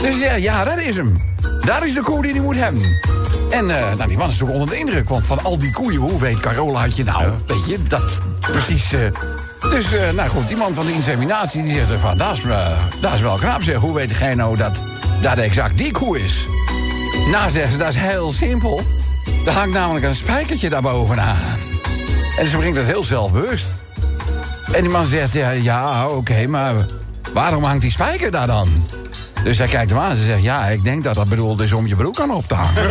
Dus ja, ja, dat is hem. Daar is de koe die hij moet hebben. En eh, nou, die man is natuurlijk onder de indruk, want van al die koeien, hoe weet Carolaatje nou? Weet je, dat precies... dus, nou goed, die man van de inseminatie, die zegt van... Dat is, dat is wel knap, zeg. Hoe weet jij nou dat dat exact die koe is? Nou, zegt ze, dat is heel simpel. Er hangt namelijk een spijkertje daarbovenaan. En ze brengt het heel zelfbewust. En die man zegt, ja, ja oké, maar waarom hangt die spijker daar dan? Dus hij kijkt hem aan en ze zegt, ja, ik denk dat dat bedoeld is om je broek aan op te hangen.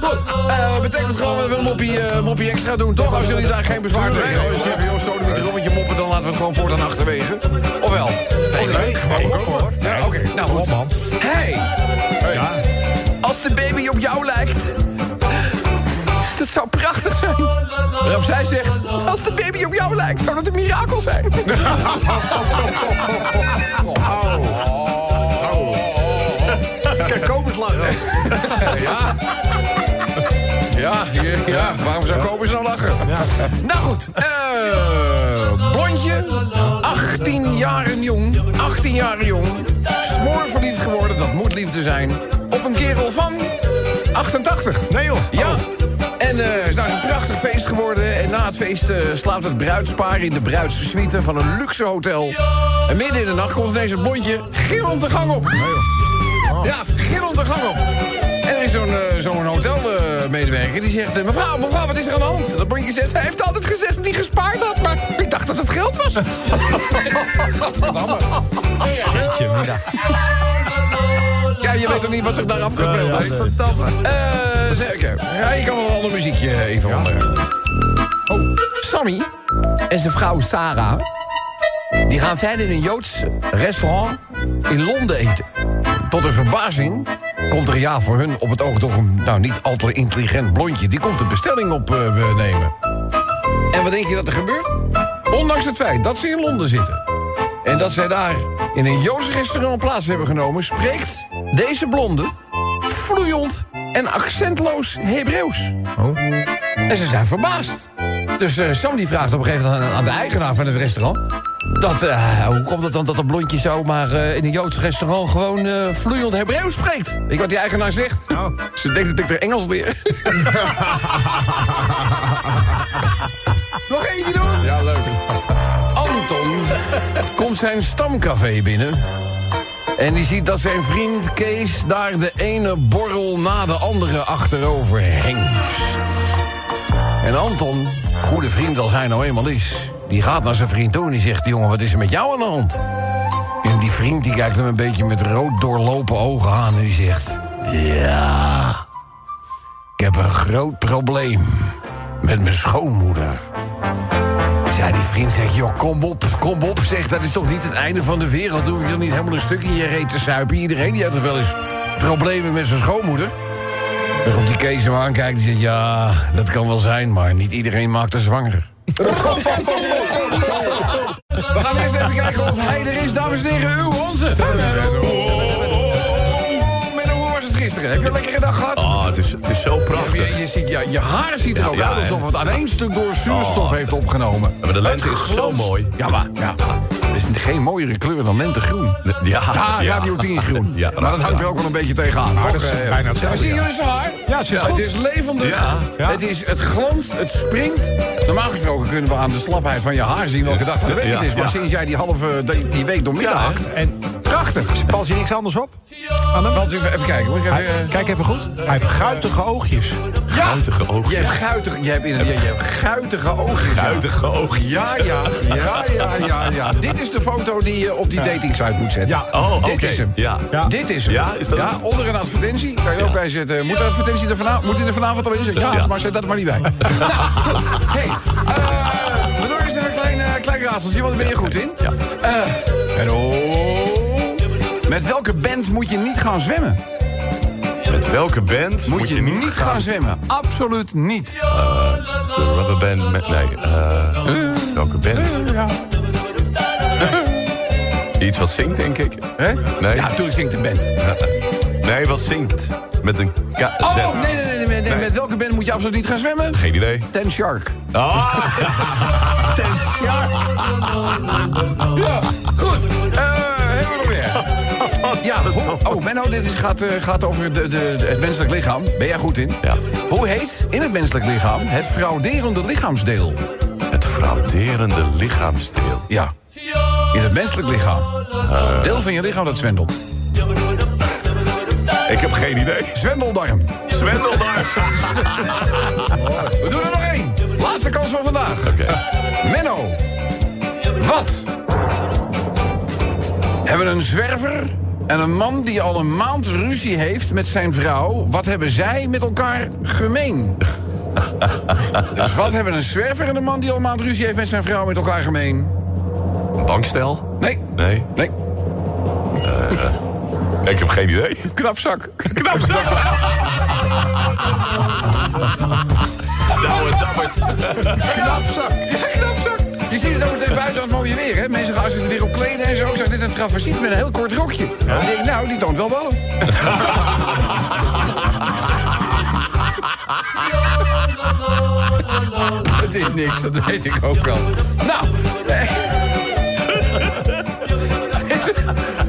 Goed, eh, betekent gewoon dat we een moppie, eh, moppie extra doen, toch? Als jullie daar geen bezwaar tegen hebben. Als zeggen, joh, zo niet een rommetje moppen, dan laten we het gewoon voortaan achterwege. Of wel? Nee, nee, oké, nou goed. man. Hey, als de baby op jou lijkt... Dat zou prachtig zijn. Waarop zij zegt, als de baby op jou lijkt, zou dat een mirakel zijn. Kijk, Kobus lachen. Ja. Ja, ja, ja. Waarom zou Kobus nou lachen? Nou goed, eh blondje, 18 jaren jong, 18 jaar jong, smoorverliefd geworden, dat moet liefde zijn, op een kerel van 88. Nee joh. Ja. En eh het is nou een prachtig feest geworden. En na het feest eh, slaapt het bruidspaar in de bruidssuite van een luxe hotel. En midden in de nacht komt ineens het bondje gillend de gang op. Ja, gillend de gang op. En er is zo'n eh, zo'n hotelmedewerker die zegt... eh, mevrouw, mevrouw, wat is er aan de hand? Dat bondje zegt, hij heeft altijd gezegd dat hij gespaard had... maar ik dacht dat het geld was. Ja, je weet toch niet wat zich daar afgespeeld heeft? Eh, zeker. Ja, je kan wel een ander muziekje even onder. Oh, Sammy en zijn vrouw Sarah... die gaan verder in een Joods restaurant in Londen eten. Tot hun verbazing komt er ja voor hun op het oog toch een nou, niet al te intelligent blondje... die komt de bestelling opnemen. en wat denk je dat er gebeurt? Ondanks het feit dat ze in Londen zitten... en dat zij daar in een Joods restaurant plaats hebben genomen... spreekt deze blonde vloeiend en accentloos Hebreeuws. En ze zijn verbaasd. Dus eh, Sam die vraagt op een gegeven moment aan, aan de eigenaar van het restaurant... Dat, eh, hoe komt het dan dat dat blondje zomaar eh, in een Joods restaurant... gewoon eh, vloeiend Hebreeuws spreekt? Weet je wat die eigenaar zegt? Ze denkt dat ik er Engels leer. Nog eentje doen? Ja, leuk. Anton komt zijn stamcafé binnen... En die ziet dat zijn vriend Kees daar de ene borrel na de andere achterover hengst. En Anton, goede vriend als hij nou eenmaal is... die gaat naar zijn vriend toe en die zegt... jongen, wat is er met jou aan de hand? En die vriend die kijkt hem een beetje met rood doorlopen ogen aan... en die zegt... Ja, ik heb een groot probleem met mijn schoonmoeder. Ja, die vriend zegt, joh, kom op, kom op. Zeg, dat is toch niet het einde van de wereld? Dan hoef je toch niet helemaal een stuk in je reet te suipen? Iedereen die heeft er wel eens problemen met zijn schoonmoeder. Komt die Kees hem aankijkt en zegt... ja, dat kan wel zijn, maar niet iedereen maakt er zwanger. We gaan eerst even kijken of hij er is, dames en heren. Uw onze. Menno, hoe was het gisteren? Heb je een lekkere dag gehad? Ah, het is, het is zo prachtig. Je, je ziet, ja, je haar ziet er ook Ja, uit alsof het aan één stuk door zuurstof Oh. heeft opgenomen. maar de lente is zo mooi. Ja, maar ja, is geen mooiere kleur dan lentegroen. Ja, Ja, ja. Radio 10 groen. Ja, maar dat hangt er ook wel een beetje tegenaan. Maar toch? dat is Eh, bijna hetzelfde, Maar zie je ja. jullie zijn haar? Ja, Het is levendig. Het, is, het glanst, het springt. Normaal gesproken kunnen we aan de slapheid van je haar zien welke dag van de week het is. Maar sinds jij die halve die, week doormidden hakt... En Prachtig. Valt je niks anders op? Aan hem? Want, even kijken. Moet ik even, Hij- eh, kijk even goed. Hij heeft guitige oogjes. ja, Guitige ogen. je hebt guitige, je hebt, inderdaad- je hebt guitige ogen. ja. Guitige ogen. Ja, ja, ja, ja, ja, ja. Dit is de foto die je op die datingsite moet zetten. Ja. Oh, Dit oké. is hem. Ja. Ja. Dit is hem. Ja, is dat ja, onder een advertentie. Kan je ook bij zetten. Moet de advertentie er vanavond, moet die er vanavond al in zitten? Ja, Ja. maar zet dat er maar niet bij. nou. Hey, eh, we doen eens een klein, eh, klein raadseltje, want daar ben je goed in. Ja. Eh, hallo. Met welke band moet je niet gaan zwemmen? Met welke band Moet, je, niet gaan... zwemmen? Absoluut niet. De rubberband met... Nee, eh... welke band? Ja. Iets wat zingt, denk ik. Hè? Nee. Ja, toen zingt de band. Nee, wat zingt. Met een K Oh, Z. nee, nee, nee, nee, nee, Nee. Met welke band moet je absoluut niet gaan zwemmen? Geen idee. Ten Shark. Ah, Ten Shark. Ja, goed. Eh, hebben we nog meer? Ja, hoe, oh, Menno, dit is, gaat, eh, gaat over de, het menselijk lichaam. Ben jij goed in? Ja. Hoe heet in het menselijk lichaam het frauderende lichaamsdeel? het frauderende lichaamsdeel. Ja. In het menselijk lichaam. Deel van je lichaam dat zwendelt. Ik heb geen idee. Zwendeldarm. Zwendeldarm. We doen er nog één. Laatste kans van vandaag. Oké. Menno. Wat? Hebben een zwerver en een man die al een maand ruzie heeft met zijn vrouw... wat hebben zij met elkaar gemeen? dus wat hebben een zwerver en een man die al een maand ruzie heeft met zijn vrouw met elkaar gemeen? Een bankstel? Nee, Nee. nee, Ik heb geen idee. knapzak. Knapzak. Douwe dabbert. Knapzak. Ja, knapzak. Je ziet het ook meteen buiten aan het mooie weer, hè? Mensen gaan zich er weer op kleden en zo. Ik zag dit een travestiet met een heel kort rokje. Ik, nou, die toont wel ballen. Het is niks, dat weet ik ook wel. Nou, eh, is,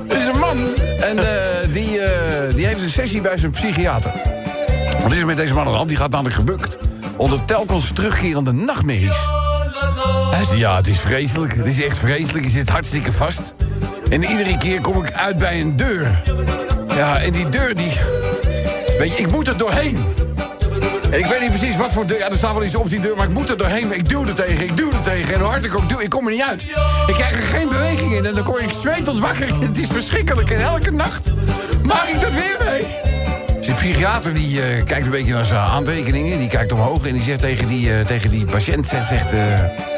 er is een man en eh, die, eh, die heeft een sessie bij zijn psychiater. Wat is er met deze man aan de hand? Die gaat namelijk gebukt onder telkens terugkerende nachtmerries. Ja, het is vreselijk. Het is echt vreselijk. Je zit hartstikke vast. En iedere keer kom ik uit bij een deur. Ja, en die deur, die... Weet je, ik moet er doorheen. En ik weet niet precies wat voor deur... Ja, er staat wel iets op die deur, maar ik moet er doorheen. Ik duw er tegen, ik duw er tegen. En hoe hard ik ook duw, ik kom er niet uit. Ik krijg er geen beweging in. En dan word ik zweetend wakker. Het is verschrikkelijk. En elke nacht maak ik dat weer mee. Dus die psychiater die, eh, kijkt een beetje naar zijn aantekeningen. Die kijkt omhoog en die zegt tegen die, eh, tegen die patiënt... Zegt, zegt, eh,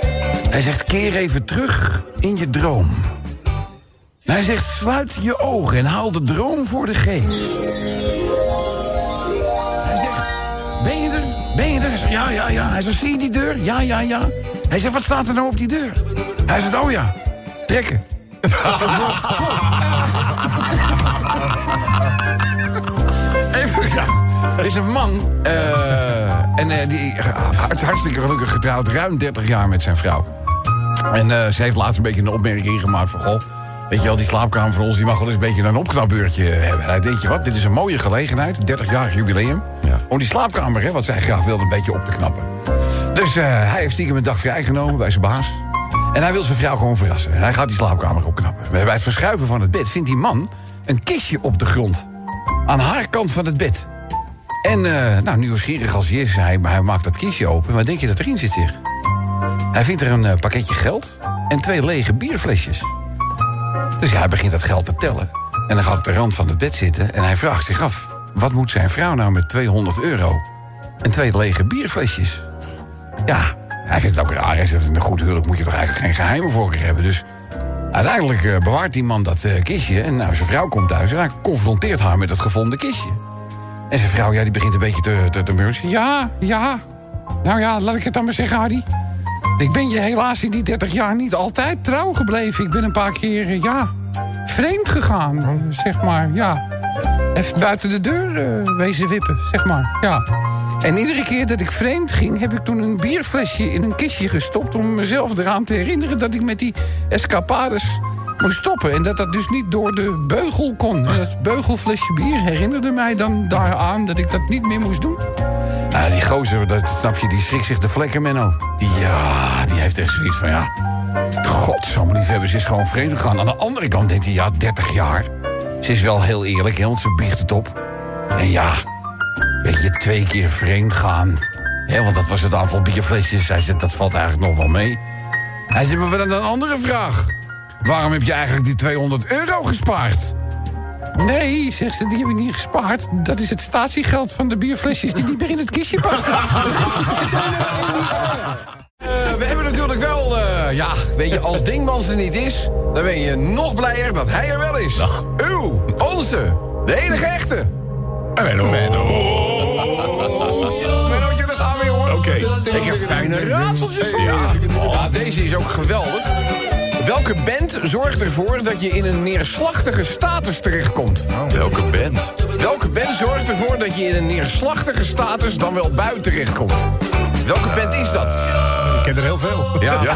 hij zegt, keer even terug in je droom. Hij zegt, sluit je ogen en haal de droom voor de geest. Hij zegt, ben je er? Ben je er? Ja, ja, ja. Hij zegt, zie je die deur? Ja, ja, ja. Hij zegt, wat staat er nou op die deur? Hij zegt, oh ja, trekken. Even, ja. Er is een man, eh, en eh, die is hartstikke gelukkig getrouwd, ruim 30 jaar met zijn vrouw. En eh, ze heeft laatst een beetje een opmerking gemaakt van... Goh, weet je wel, die slaapkamer van ons die mag wel eens een beetje een opknapbeurtje hebben. En hij denkt je wat, dit is een mooie gelegenheid, 30-jarig jubileum... Ja. om die slaapkamer, hè, wat zij graag wilde, een beetje op te knappen. Dus eh, hij heeft stiekem een dag vrijgenomen bij zijn baas. En hij wil zijn vrouw gewoon verrassen. En hij gaat die slaapkamer opknappen. Bij het verschuiven van het bed vindt die man een kistje op de grond. Aan haar kant van het bed. En eh, nou, nieuwsgierig als hij is, hij, hij maakt dat kistje open. Wat denk je dat erin zit, zeg? Hij vindt er een eh, pakketje geld en twee lege bierflesjes. Dus ja, hij begint dat geld te tellen. En dan gaat op de rand van het bed zitten en hij vraagt zich af... wat moet zijn vrouw nou met 200 euro en twee lege bierflesjes? Ja, hij vindt het ook raar. Hij zegt, een goed huwelijk moet je toch eigenlijk geen geheimen voor elkaar hebben. Dus uiteindelijk eh, bewaart die man dat eh, kistje... en nou, zijn vrouw komt thuis en hij confronteert haar met het gevonden kistje. En zijn vrouw, ja, die begint een beetje te, te. Ja, ja. Nou ja, laat ik het dan maar zeggen, Hardy. Ik ben je helaas in die 30 jaar niet altijd trouw gebleven. Ik ben een paar keer, eh, ja, vreemd gegaan, zeg maar, ja. Even buiten de deur eh, wezen wippen, zeg maar, ja. En iedere keer dat ik vreemd ging, heb ik toen een bierflesje in een kistje gestopt... om mezelf eraan te herinneren dat ik met die escapades moest stoppen. En dat dat dus niet door de beugel kon. En het beugelflesje bier herinnerde mij dan daaraan dat ik dat niet meer moest doen. Ja, die gozer, dat snap je, die schrikt zich de vlekken, Menno. Die, ja, die heeft echt zoiets van, ja... Godsamme liefhebber, ze is gewoon vreemd gegaan. Aan de andere kant denkt hij, ja, 30 jaar. Ze is wel heel eerlijk, want ze biecht het op. En ja, weet je, twee keer vreemd gaan. Want dat was het aantal bierflesjes. Hij zegt, dat valt eigenlijk nog wel mee. Hij zegt, maar dan een andere vraag. Waarom heb je eigenlijk die 200 euro gespaard? Nee, zegt ze, die heb ik niet gespaard. Dat is het statiegeld van de bierflesjes die niet meer in het kistje passen. Eh, we hebben natuurlijk wel, eh, ja, weet je, als Dingmans er niet is... dan ben je nog blijer dat hij er wel is. Uw, onze, de enige echte. Menno. Menno. Mennootje, daar gaan we, jongen. Oké. Ik heb fijne raadseltjes voor je. Ja, deze is ook geweldig. Welke band zorgt ervoor dat je in een neerslachtige status terechtkomt? Welke band? Welke band zorgt ervoor dat je in een neerslachtige status dan wel buiten terechtkomt? Welke band is dat? Ik ken er heel veel. Ja. Ja,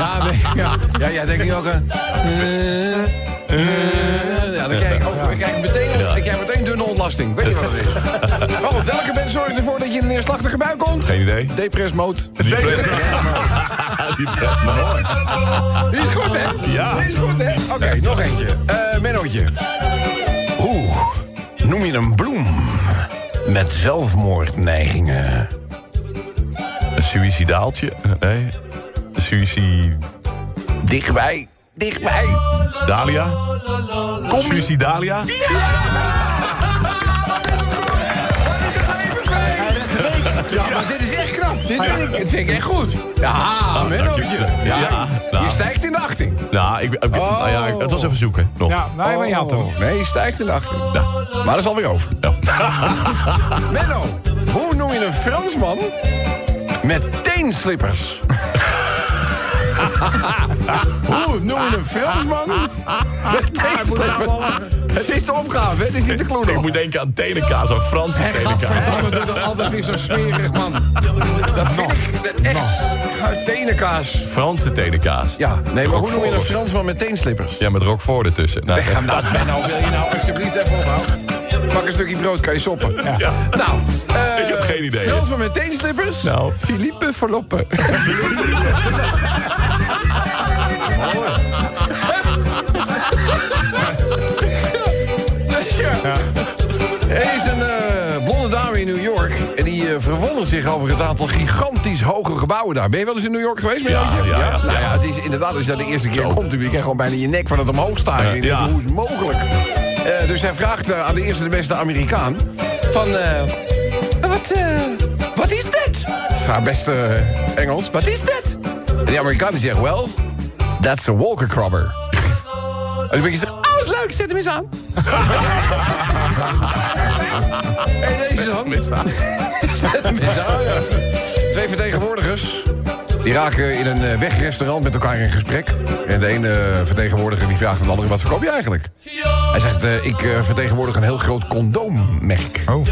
ja, nee, ja. ja jij denkt nu ook... aan. eh, eh, ja, dan krijg ik, ook, dan krijg ik meteen, dan krijg ik meteen dunne ontlasting. Weet je wat het is? Oh, welke band zorgt ervoor dat je in een neerslachtige bui komt? Geen idee. Depress mode. Die best Die is goed, hè? Ja. Die is goed, hè? Oké, nog eentje. Eh Mennootje. Hoe noem je een bloem met zelfmoordneigingen? Een suïcidaaltje? Nee. Suïci... Dichtbij. Dichtbij. Dalia? Suïcidalia? Ja, maar dit is echt knap. Dit vind ik, dit vind ik echt goed. Ja, Mennootje. Ja, Ja, nou. Je stijgt in de achting. Nou, ik, ik- nou ja, het was even zoeken. Nog. Ja, nee, maar je had hem. Oh, Nee, je stijgt in de achting. Maar dat is alweer over. Menno, hoe noem je een Fransman met teenslippers? hoe noem je een Fransman met teenslippers? Het is de opgave, het is niet de Ik kloen. moet denken aan tenenkaas, aan Franse tenenkaas. Gadverdamme, doe dat altijd weer zo smerig, man. Dat vind ik dat echt tenenkaas. Franse tenenkaas. Ja, nee, maar hoe noem je een. Fransman met teenslippers? Ja, met Roquefort ertussen. Nou, nou, wil je nou alsjeblieft even ophouden? Pak een stukje brood, kan je soppen. Ja. Nou, eh, Ik heb geen idee. Fransman met teenslippers? Nou. Philippe Verloppe. ja. Er is een eh, blonde dame in New York... en die eh, verwondert zich over het aantal gigantisch hoge gebouwen daar. Ben je wel eens in New York geweest? Ja, Mennootje? ja, ja. Nou ja, het is inderdaad, als je daar de eerste keer komt... je gewoon bijna je nek van het omhoog staan. Ja, ja. Hoe is het mogelijk? Eh, dus hij vraagt aan de eerste de beste Amerikaan... van, eh, wat, wat is dit? Dat is haar beste Engels. Wat is dit? En die Amerikaan die zegt, well, that's a walker crabber. en dan zegt, oh, leuk, zet hem eens aan. en deze? Zet hem eens aan, ja. Twee vertegenwoordigers. Die raken in een eh, wegrestaurant met elkaar in gesprek. En de ene eh, vertegenwoordiger die vraagt aan de andere... wat verkoop je eigenlijk? Hij zegt, eh, ik vertegenwoordig een heel groot condoommerk. Oh.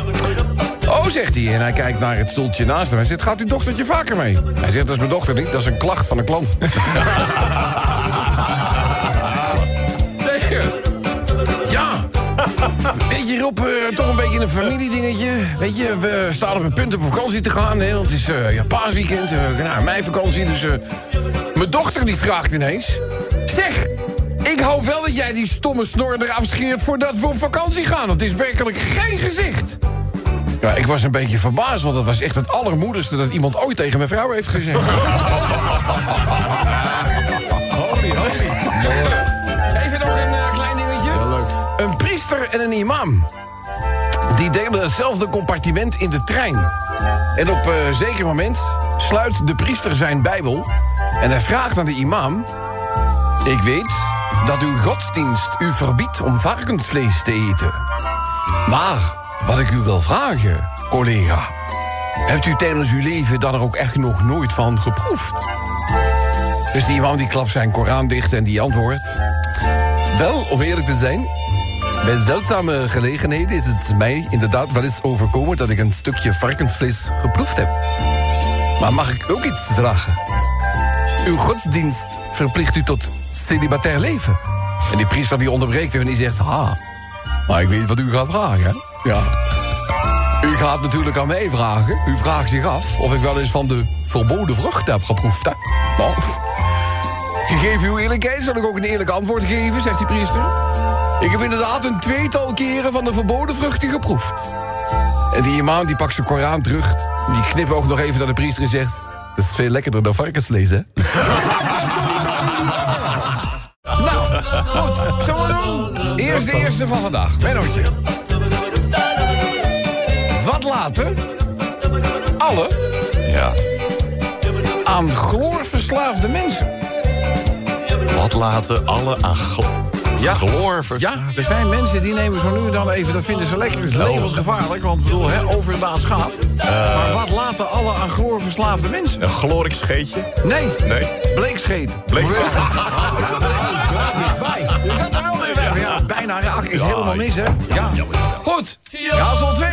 Oh, zegt hij. En hij kijkt naar het stoeltje naast hem. Hij zegt, gaat uw dochtertje vaker mee? Hij zegt, dat is mijn dochter niet. Dat is een klacht van een klant. Ja. Weet je, Rob, eh, toch een beetje een familiedingetje. Weet je, we staan op een punt om op vakantie te gaan. Hè, want het is eh ja, paasweekend, eh nou, mijn vakantie. Dus mijn dochter die vraagt ineens... Zeg, ik hoop wel dat jij die stomme snor eraf scheert... voordat we op vakantie gaan. Want het is werkelijk geen gezicht. Ja, ik was een beetje verbaasd, want dat was echt het allermoedigste... dat iemand ooit tegen mijn vrouw heeft gezegd. Even nog een eh, klein dingetje. Een priester en een imam. Die delen hetzelfde compartiment in de trein. En op een zeker moment sluit de priester zijn bijbel... en hij vraagt aan de imam... Ik weet dat uw godsdienst u verbiedt om varkensvlees te eten. Maar wat ik u wil vragen, collega... hebt u tijdens uw leven dan er ook echt nog nooit van geproefd? Dus die imam die klapt zijn Koran dicht en die antwoordt... Wel, om eerlijk te zijn... Bij zeldzame gelegenheden is het mij inderdaad wel eens overkomen... dat ik een stukje varkensvlees geproefd heb. Maar mag ik ook iets vragen? Uw godsdienst verplicht u tot celibatair leven. En die priester die onderbreekt en die zegt... Ha, maar ik weet wat u gaat vragen, hè? Ja. U gaat natuurlijk aan mij vragen. U vraagt zich af of ik wel eens van de verboden vrucht heb geproefd, hè? Nou, Gegeven uw eerlijkheid zal ik ook een eerlijk antwoord geven, zegt die priester. Ik heb inderdaad een tweetal keren van de verboden vruchten geproefd. En die imam die pakt zijn Koran terug. Die knipt ook nog even naar de priester en zegt... Dat is veel lekkerder dan varkensvlees, hè? nou, goed. Zullen doen? Eerst de eerste van vandaag. Mennootje. Wat laten alle Ja. aan chloorverslaafde mensen... Wat laten alle aan gl Ja. chloor Ja, er zijn mensen die nemen zo nu en dan even... dat vinden ze lekker, het is levensgevaarlijk... want ik bedoel, hè, overdaad schaadt. maar wat laten alle aan chloorverslaafde mensen? Een chlorik scheetje? Nee, Nee. bleekscheet. Bleekscheet. Ik bijna raak is helemaal mis, hè? Ja. Goed, raadsel 2.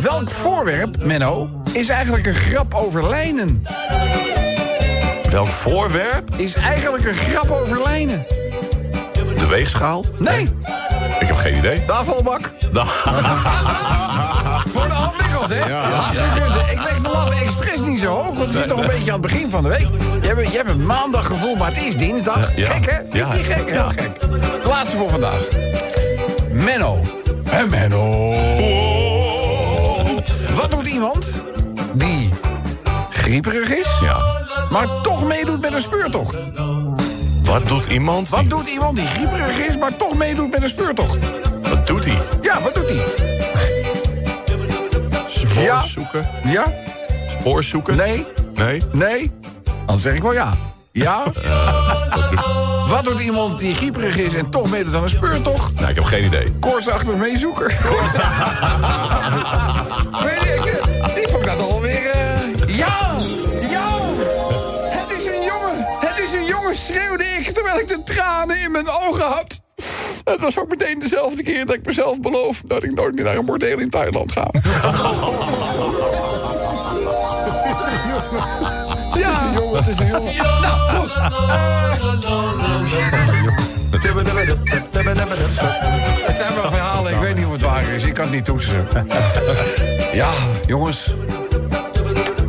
Welk voorwerp, Menno, is eigenlijk een grap over lijnen? Welk voorwerp? Is eigenlijk een grap over lijnen? De weegschaal? Nee, Ik heb geen idee. de afvalbak. De hè? Ja. Ik leg de lat expres niet zo hoog, want het zit nog een beetje aan het begin van de week. Je hebt, je hebt een maandaggevoel, maar het is dinsdag. Gek, hè? Vind je Ja. niet gek? Heel gek. De laatste voor vandaag. Menno. Hè, Menno. Wat doet iemand die grieperig is, Ja. maar toch meedoet met een speurtocht? Wat doet iemand? Wat doet iemand die grieperig is, maar toch meedoet met een speurtocht? Wat doet hij? Ja, wat doet hij? Spoor Ja. zoeken? Ja? Spoor zoeken? Nee? Nee? Nee? Dan zeg ik wel ja. Ja? Wat doet... Wat doet iemand die grieperig is en toch meedoet aan een speurtocht? Nou, ik heb geen idee. Koortsachtig meezoeker. Weet ik, die vond ik dat alweer... eh Ja! Ja! Het is een jongen! Het is een jongen, schreeuwde ik terwijl ik de tranen in mijn ogen had. Het was ook meteen dezelfde keer dat ik mezelf beloof... dat ik nooit meer naar een bordeel in Thailand ga. Ja, het is een jongen, het is een jongen. Nou, goed. Het zijn wel verhalen, ik weet niet of het waar is. Ik kan het niet toetsen. Ja, jongens.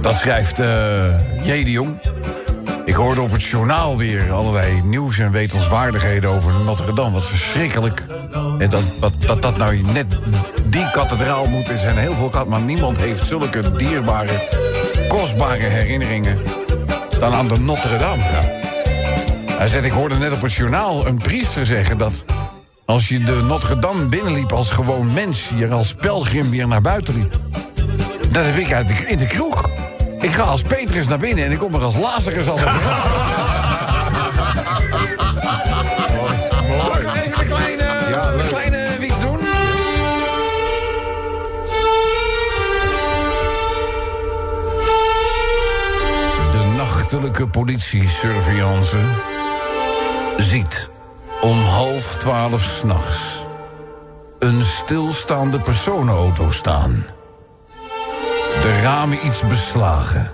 Dat schrijft eh J. de Jong. Ik hoorde op het journaal weer allerlei nieuws en wetenswaardigheden over Notre Dame. Wat verschrikkelijk. En dat, dat, dat dat nou net die kathedraal moet. Er zijn heel veel kat, maar niemand heeft zulke dierbare, kostbare herinneringen dan aan de Notre Dame. Hij zegt, ik hoorde net op het journaal een priester zeggen dat... als je de Notre Dame binnenliep als gewoon mens... je er als pelgrim weer naar buiten liep. Dat heb ik uit in de kroeg. Ik ga als Petrus naar binnen en ik kom er als Lazarus altijd ik even een kleine, een kleine wiets doen? De nachtelijke politie-surveillance ziet om half twaalf s'nachts een stilstaande personenauto staan. De ramen iets beslagen.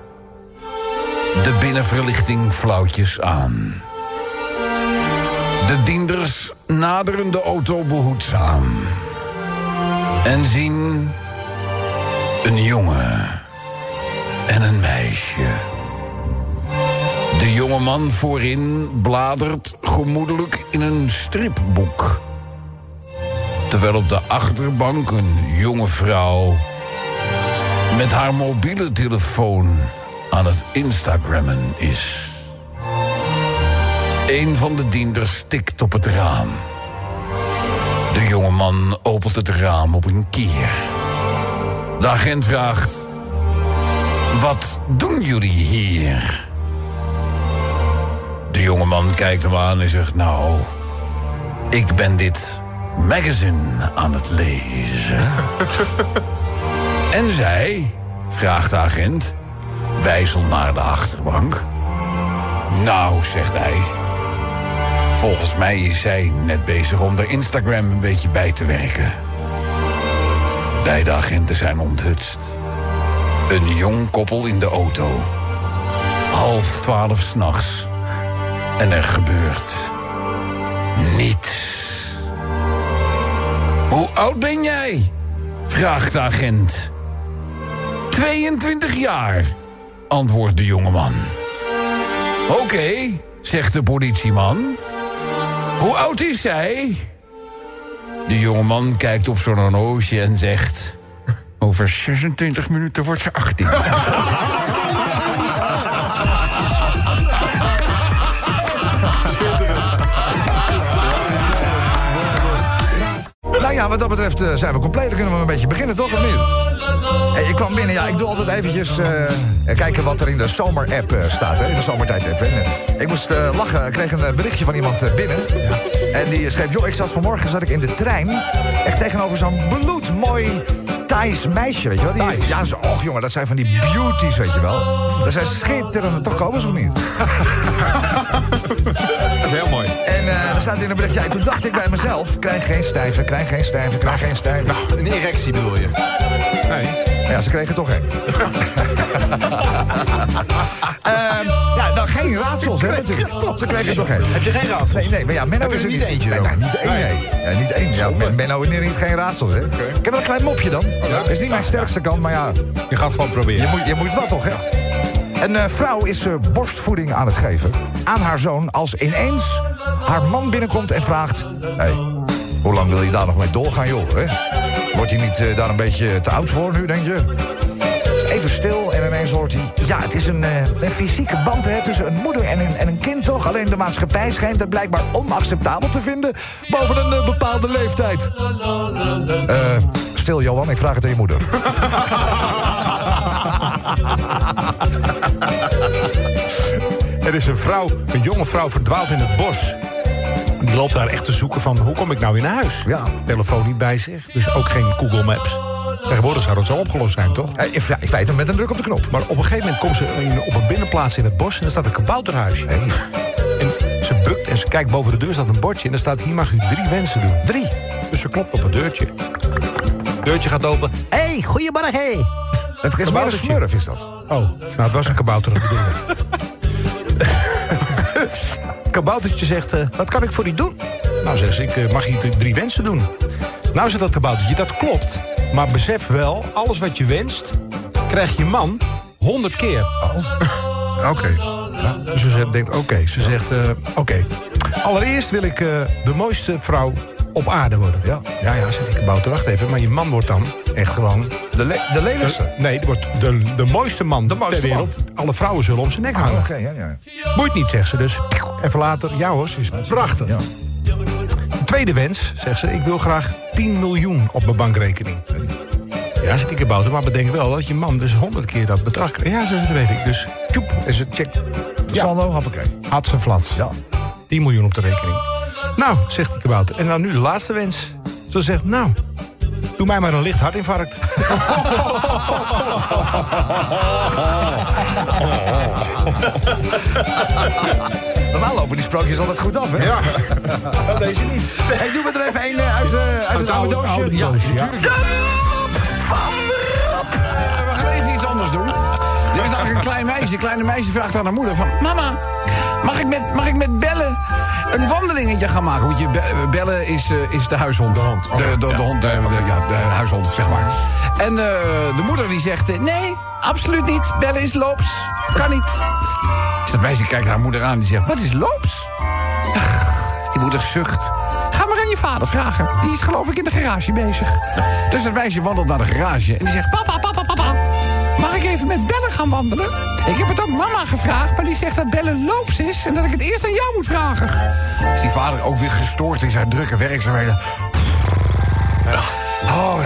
De binnenverlichting flauwtjes aan. De dienders naderen de auto behoedzaam. En zien een jongen en een meisje. De jonge man voorin bladert gemoedelijk in een stripboek. Terwijl op de achterbank een jonge vrouw met haar mobiele telefoon aan het Instagrammen is. Een van de dienders tikt op het raam. De jonge man opent het raam op een kier. De agent vraagt... Wat doen jullie hier? De jonge man kijkt hem aan en zegt... Nou, ik ben dit magazine aan het lezen. en zij, vraagt de agent, wijzelt naar de achterbank. Nou, zegt hij... Volgens mij is zij net bezig om de Instagram een beetje bij te werken. Beide agenten zijn onthutst. Een jong koppel in de auto. Half twaalf s'nachts. En er gebeurt niets. Hoe oud ben jij? vraagt de agent. 22 jaar, antwoordt de jongeman. Oké, zegt de politieman. Hoe oud is zij? De jongeman kijkt op zijn horloge en zegt... Over 26 minuten wordt ze 18. Nou ja, wat dat betreft eh, zijn we compleet. Dan kunnen we een beetje beginnen, toch? Of niet? Ik kwam binnen, ja, ik doe altijd eventjes eh, kijken wat er in de zomer-app eh, staat, hè, in de zomertijd-app. Ik moest eh, lachen, ik kreeg een berichtje van iemand binnen. En die schreef, joh, ik zat vanmorgen zat ik in de trein... echt tegenover zo'n bloedmooi Thais meisje, weet je wel? Die, ja, zo, och jongen, dat zijn van die beauties, weet je wel. Dat zijn schitterende, toch komen ze of niet? Dat is heel mooi. En eh er staat in een bericht, ja, toen dacht ik bij mezelf... krijg geen stijve, krijg geen stijve, krijg geen stijve. Nou, een erectie bedoel je? Nee. Ja, ze kregen toch geen. Ehm, ja, geen raadsels, hè. Ze kregen toch geen. Heb je geen raadsels? Nee, nee, maar ja, Menno is er niet eentje Nee, niet één, nee. Ja, niet één. Ja, Men- Menno niet geen raadsels, hè. Ik heb wel een klein mopje dan. Dat is niet mijn sterkste kant, maar ja, Je gaat gewoon proberen. je moet, je moet wat toch, hè? Een eh, vrouw is eh, borstvoeding aan het geven aan haar zoon... als ineens haar man binnenkomt en vraagt... Hey, hoe lang wil je daar nog mee doorgaan, joh? Hè? Wordt hij niet eh, daar een beetje te oud voor nu, denk je? Even stil en ineens hoort hij... Ja, het is een, eh, een fysieke band hè, tussen een moeder en een, en een kind, toch? Alleen de maatschappij schijnt het blijkbaar onacceptabel te vinden... boven een eh, bepaalde leeftijd. Eh, stil, Johan, ik vraag het aan je moeder. Er is een vrouw, een jonge vrouw verdwaald in het bos. Die loopt daar echt te zoeken van hoe kom ik nou weer naar huis? Ja. Telefoon niet bij zich, dus ook geen Google Maps. Tegenwoordig zou dat zo opgelost zijn, toch? Eh, in fe- in feite met een druk op de knop. Maar op een gegeven moment komt ze in- op een binnenplaats in het bos... en er staat een kabouterhuisje. En ze bukt en ze kijkt boven de deur, staat een bordje... en er staat, hier mag u drie wensen doen. Drie. Dus ze klopt op het deurtje. Deurtje gaat open. Hé, hey, goedemorgen, hé. Hey. Het is een smurf, is dat. Oh, nou, het was een kabouter op de deur. kaboutertje zegt, eh, wat kan ik voor u doen? Nou, zegt ze, ik eh, mag hier drie wensen doen. Nou, zegt dat kaboutertje, dat klopt. Maar besef wel, alles wat je wenst, krijgt je man honderd keer. Oké. Dus ze denkt, oké. Ze zegt, eh, oké. Allereerst wil ik eh, de mooiste vrouw op aarde worden. Ja. Ja, ja, zegt die kabouter, wacht even. Maar je man wordt dan echt gewoon... De, le de lelijkste. nee, die wordt de, de mooiste man De mooiste ter wereld. Alle vrouwen zullen om zijn nek hangen. Oké, ja, ja. Boeit niet, zegt ze dus. Even later, ja hoor, ze is prachtig. Ja. Tweede wens, zegt ze, ik wil graag 10 miljoen op mijn bankrekening. Ja, zegt die kabouter, maar bedenk wel dat je man dus 100 keer dat bedrag krijgt. Ja, zegt ze, dat weet ik. Dus, tjoep, en ze checkt. Ja, Saldo, hoppakee. had ze flats. Ja. 10 miljoen op de rekening. Nou, zegt die kabouter, en dan nu de laatste wens. Ze zegt, nou, doe mij maar een licht hartinfarct. Normaal lopen die sprookjes altijd goed af, hè? Ja. Deze niet. Hey, doe me er even een eh, uit, eh, uit het oude doosje. oude ja, doosje, ja. natuurlijk. Van Rap. we gaan even iets anders doen. Er is eigenlijk een klein meisje. Een kleine meisje vraagt aan haar moeder van... Mama, mag ik met, mag ik met bellen een wandelingetje gaan maken? Want je, be- bellen is, eh, is de huishond. De hond. De, de, de hond, eh, de, ja, de huishond, zeg maar. En eh, de moeder die zegt... eh, nee, absoluut niet. Bellen is loops. Kan niet. Dat meisje kijkt haar moeder aan en die zegt... Wat is loops? Ach, die moeder zucht. Ga maar aan je vader vragen. Die is geloof ik in de garage bezig. Dus dat meisje wandelt naar de garage en die zegt... Papa, papa, papa. Mag ik even met bellen gaan wandelen? Ik heb het ook mama gevraagd, maar die zegt dat bellen loops is... en dat ik het eerst aan jou moet vragen. Is die vader ook weer gestoord in zijn drukke werkzaamheden? Oh,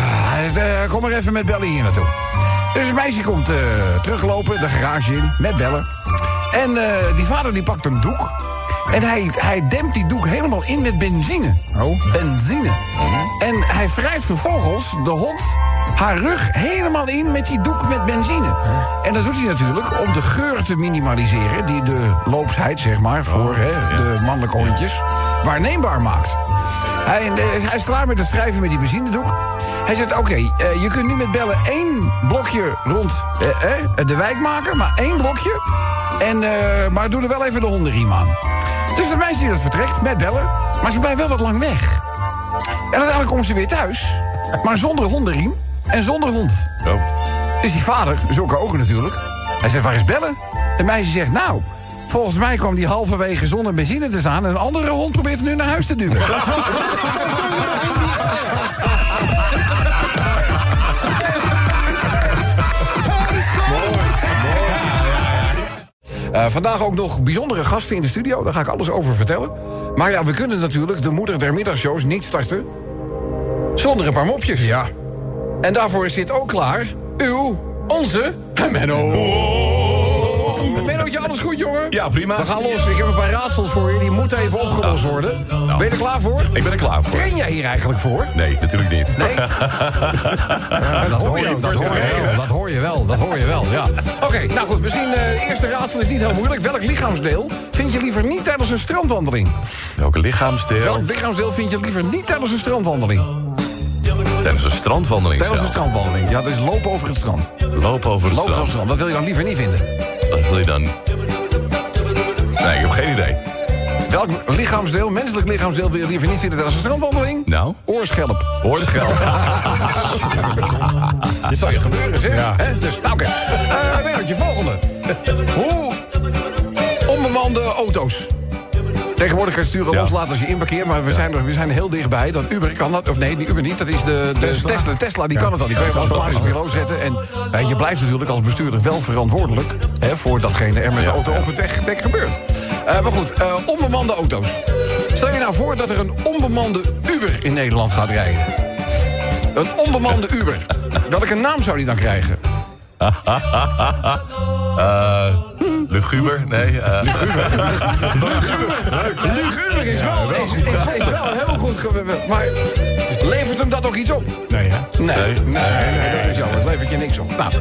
eh, kom maar even met bellen hier naartoe. Dus het meisje komt eh, teruglopen, de garage in, met bellen. En eh, die vader die pakt een doek. En hij, hij dempt die doek helemaal in met benzine. Oh. Benzine. En hij wrijft vervolgens de hond haar rug helemaal in met die doek met benzine. En dat doet hij natuurlijk om de geur te minimaliseren... die de loopsheid, zeg maar, voor hè, de mannelijke hondjes... waarneembaar maakt. Hij, eh, hij is klaar met het wrijven met die benzinedoek. Hij zegt, oké, eh, je kunt nu met bellen één blokje rond de wijk maken... maar één blokje. En, eh, maar doe er wel even de hondenriem aan. Dus de meisje die dat vertrekt met bellen... maar ze blijft wel wat lang weg. En uiteindelijk komt ze weer thuis... maar zonder hondenriem en zonder hond. Dus die vader, zulke ogen natuurlijk... hij zegt, waar is bellen? De meisje zegt, nou... Volgens mij kwam die halverwege zonder benzine te staan... en een andere hond probeert hem nu naar huis te duwen. Eh, vandaag ook nog bijzondere gasten in de studio. Daar ga ik alles over vertellen. Maar ja, we kunnen natuurlijk de moeder der middagshows niet starten... zonder een paar mopjes. Ja. En daarvoor zit ook klaar uw, onze, Menno. Mennootje, alles goed, jongen? Ja, prima. We gaan los. Ik heb een paar raadsels voor je. Die moeten even opgelost worden. Ben je er klaar voor? Ik ben er klaar voor. Train jij hier eigenlijk voor? Nee, natuurlijk niet. Nee? Ja, dat, hoor je, dat, hoor je wel, dat hoor je wel. Dat hoor je wel, ja. Oké, nou goed. Misschien eh, eerste raadsel is niet heel moeilijk. Welk lichaamsdeel vind je liever niet tijdens een strandwandeling? Welke lichaamsdeel? Welk lichaamsdeel vind je liever niet tijdens een strandwandeling? Tijdens een strandwandeling Tijdens een strandwandeling. Ja, dat is lopen over het strand. Lopen over het Lopen over het strand. strand. Dat wil je dan liever niet vinden. Wat wil je dan? Nee, ik heb geen idee. Welk lichaamsdeel, menselijk lichaamsdeel, wil je liever niet vinden tijdens een strandwandeling? Nou? Oorschelp. Hoorschel. Dit zal je gebeuren, zeg. Hè? Dus, nou, oké. Eh, Wereltje, volgende. Hoe onbemande auto's. Tegenwoordig kan je sturen Ja. loslaten als je inparkeert... maar we zijn, er, we zijn heel dichtbij. Dat Uber kan dat. Of nee, die Uber niet. Dat is de, de Tesla. Tesla. die kan het al. Die kan je op automatisch piloot zetten. En eh, je blijft natuurlijk als bestuurder wel verantwoordelijk... Hè, voor datgene er met de auto op het weg, gebeurt. Eh, maar goed, eh, onbemande auto's. Stel je nou voor dat er een onbemande Uber in Nederland gaat rijden. Een onbemande Uber. Welke naam zou die dan krijgen? Eh, luguber? Nee. eh, Luguber is wel, is, is, is wel heel goed. Maar levert hem dat ook iets op? Nee, hè? Nee, nee, nee, dat is jammer. Het levert je niks op. Nou,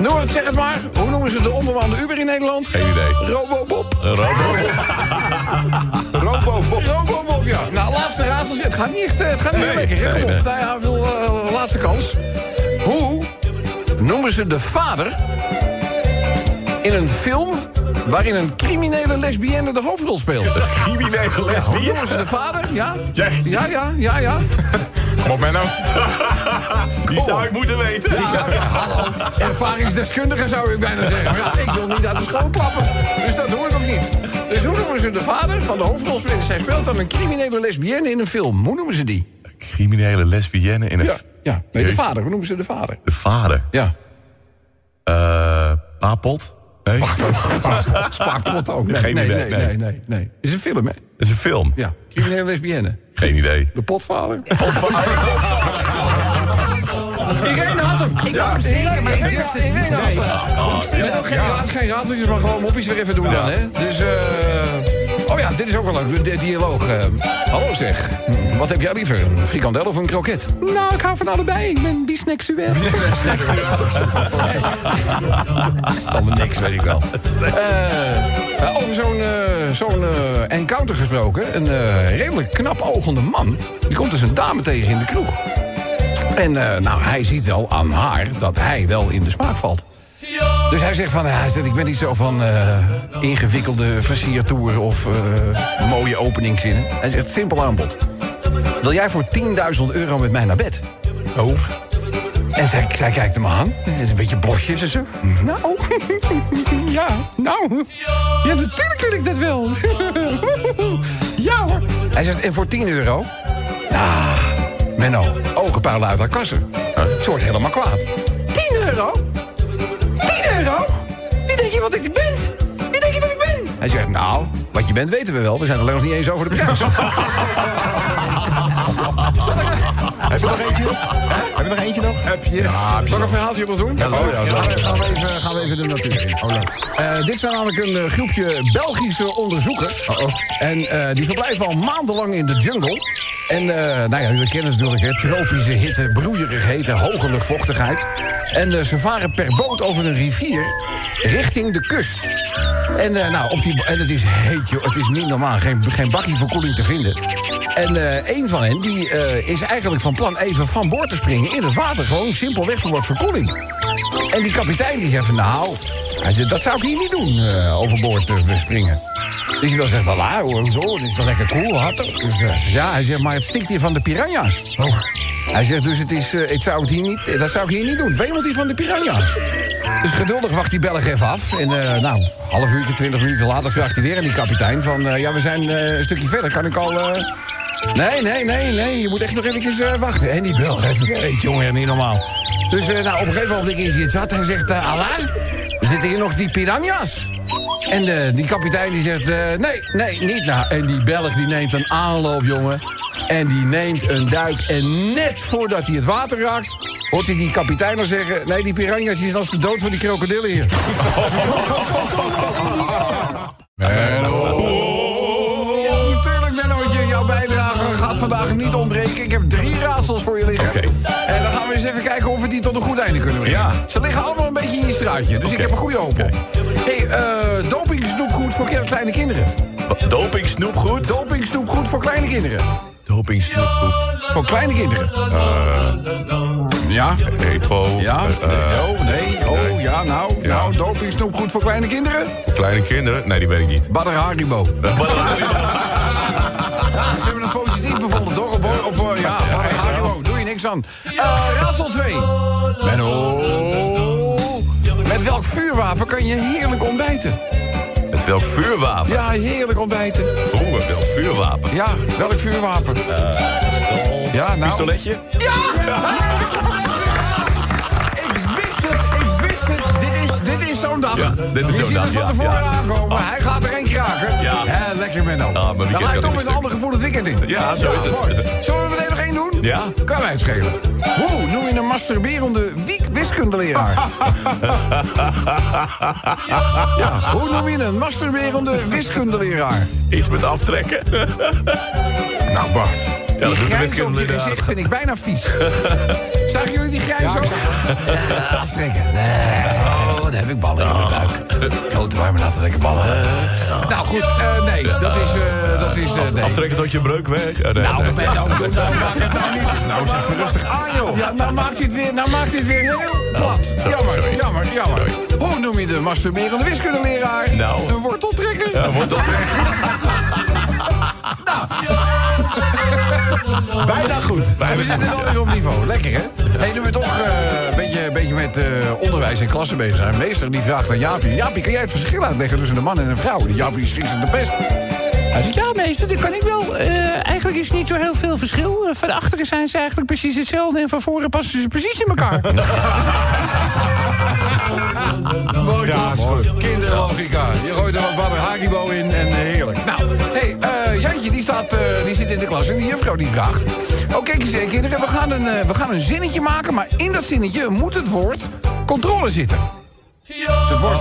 noem het, zeg het maar. Hoe noemen ze de onbemande Uber in Nederland? geen idee. Robobob. Robo. Robo-Bob. Robobob, ja. Nou, laatste raadsel. Het gaat niet echt eh, het gaat niet Nee, lekker. hè? nee, nee. Nou ja, wil, eh, laatste kans. Hoe noemen ze de vader in een film waarin een criminele lesbienne de hoofdrol speelt? Criminele Ja, hoe lesbienne. noemen ze de vader? Ja? Jij. Ja, ja, ja, ja. Kom op, Menno. Die zou ik moeten weten. Die zou, ja, hallo, ervaringsdeskundige zou ik bijna zeggen. Maar ja, ik wil niet uit de school klappen. Dus dat hoor ik ook niet. Dus hoe noemen ze de vader van de hoofdrolspeler? Zij speelt dan een criminele lesbienne in een film. Hoe noemen ze die? Criminele lesbienne in een... Ja, ja. nee, de vader. Hoe noemen ze de vader? De vader. Ja. Eh Papot? Nee, ook. Nee, Geen nee, idee, nee, nee. nee, nee, nee. Is een film, hè? is een film. Ja. Criminele lesbienne. Geen idee. De potvader. Irene had hem. Ik had hem zeker, maar ik durfde het niet ook geen, raad, geen rateltjes, maar gewoon mopjes weer even doen dan, hè? Dus, eh... Oh ja, dit is ook wel leuk, de dialoog. eh. hallo zeg, wat heb jij liever, een frikandel of een kroket? Nou, ik hou van allebei, ik ben bisnexueel. Allemaal niks, weet ik wel. Eh, eh, over zo'n eh, zo'n encounter gesproken. Een redelijk knap ogende man. Die komt dus een dame tegen in de kroeg. En nou, hij ziet wel aan haar dat hij wel in de smaak valt. Dus hij zegt van, hij zegt, ik ben niet zo van ingewikkelde versiertoer of mooie openingszinnen. Hij zegt, simpel aanbod. Wil jij voor 10.000 euro met mij naar bed? Oh. En zij, zij kijkt hem aan. Het is een beetje blosjes en zo. Nou, ja, nou. Ja, natuurlijk wil ik dat wel. ja hoor. Hij zegt, en voor 10 euro? Ah, Menno, ogen puilen uit haar kassen. Ze wordt helemaal kwaad. 10 euro? 10 euro? Wie denk je wat ik ben? Wie denk je wat ik ben? Hij zegt, nou, wat je bent weten we wel. We zijn alleen nog niet eens over de prijs. Heb je nog eentje? Heb je nog eentje nog? Heb je? Ja, Zal ik een verhaaltje nog doen? Ja. Oh, ja, gaan, we, gaan, we even, gaan we even de natuur in. Oh. Eh, dit zijn namelijk een eh, groepje Belgische onderzoekers. En eh, die verblijven al maandenlang in de jungle. En nou ja, jullie kennen het natuurlijk, hè, tropische hitte, broeierig hete, hoge luchtvochtigheid. En ze varen per boot over een rivier richting de kust. En, nou, op die, en het is heet, joh. Het is niet normaal. Geen, geen bakje verkoeling te vinden. En een van hen die, is eigenlijk van plan even van boord te springen in het water. Gewoon simpelweg voor wat verkoeling. En die kapitein die zegt van nou... Hij zegt, dat zou ik hier niet doen, eh, overboord eh, springen. Dus hij wil zeggen, van, ah, hoezo, dit is toch lekker cool, water. Dus, eh, hij zegt, ja, hij zegt, maar het stikt hier van de piranha's. Hij zegt dus, het is, eh, ik zou het hier niet, dat zou ik hier niet doen. Wemelt hij van de piranha's. Dus geduldig wacht die Belg even af. En uh, nou, half uurtje, twintig minuten later vraagt hij weer aan die kapitein... van, uh, ja, we zijn een stukje verder, kan ik al... Nee, nee, nee, nee, je moet echt nog eventjes wachten. En die Belg heeft weet jongen, niet normaal. Dus nou, op een gegeven moment is hij het zat. Hij zegt, Alain, zitten hier nog die piranha's? En de, die kapitein die zegt, uh, nee, nee, niet nou. En die Belg die neemt een aanloop, jongen. En die neemt een duik. En net voordat hij het water raakt... hoort hij die kapitein al zeggen... nee, die piranha's zijn als de dood van die krokodillen hier. Ik heb drie raadsels voor je liggen. Oké. En dan gaan we eens even kijken of we die tot een goed einde kunnen brengen. Ja. Ze liggen allemaal een beetje in je straatje. Dus ik heb een goede hoop op. hey, eh doping snoepgoed voor kleine kinderen. Doping snoepgoed? Doping snoepgoed voor kleine kinderen. Doping snoepgoed. Voor kleine kinderen. ja. Epo. Ja. eh, nee, oh, nee. Oh, ja, nou. Ja. Nou, doping snoepgoed voor kleine kinderen. kleine kinderen? Nee, die weet ik niet. Badr Haribo. Het niks aan. Eh raadsel 2. Menno. Met welk vuurwapen kan je heerlijk ontbijten? Met welk vuurwapen? Ja, heerlijk ontbijten. Oeh, met welk vuurwapen? Ja, welk vuurwapen? ja, nou... Pistoletje? Ja! Ik wist het, ik wist het. Dit is, dit is zo'n dag. Ja, dit is zo'n dag, ja, aankomen. Hij gaat er één kraken. Ja. Hè, lekker Menno. weekend Dan ga ik toch met een ander gevoel het weekend in. Ja, zo is het. Zullen we meteen? Ja. Kan mij het schelen. Hoe noem je een masturberende wiskundeleraar? ja, hoe noem je een masturberende wiskundeleraar? Iets met aftrekken. Nou, Bart. Ja, die op je gezicht vind ik bijna vies. Zagen jullie die grijns ook? Ja, aftrekken. Oh, dan heb ik ballen in mijn buik. Grote warme natte lekker ballen. Nou goed, eh, nee, dat is... eh, dat is eh, nee. Aftrekken tot je breuk weg. Eh, Nou, nou, nou, maak het nou niet. Nou, zeg rustig aan, joh. Ja, nou maakt hij het weer, nou maakt hij het weer heel plat. Jammer, sorry. jammer, jammer. Hoe noem je de masturberende wiskundeleraar? Nou. De worteltrekker. Ja, wordt dat Bijna goed. We zitten wel weer op niveau. Lekker, hè? Hey, nu we toch eh, een beetje, beetje met eh, onderwijs en klassen bezig zijn. Meester die vraagt aan Jaapie... Jaapie, kan jij het verschil uitleggen tussen een man en een vrouw? Jaapie schrikt zich de pest. Hij zegt, ja, meester, dat kan ik wel. Eh, eigenlijk is er niet zo heel veel verschil. Van achteren zijn ze eigenlijk precies hetzelfde... en van voren passen ze precies in elkaar. Mooi toch? Kinderlogica. Je gooit er wat Badr Haribo in en heerlijk. Nou, staat, eh, die zit in de klas en die juffrouw die vraagt... Oh, kijk eens, eh, kinderen, we gaan, een, eh, we gaan een zinnetje maken... maar in dat zinnetje moet het woord controle zitten. Dus het woord,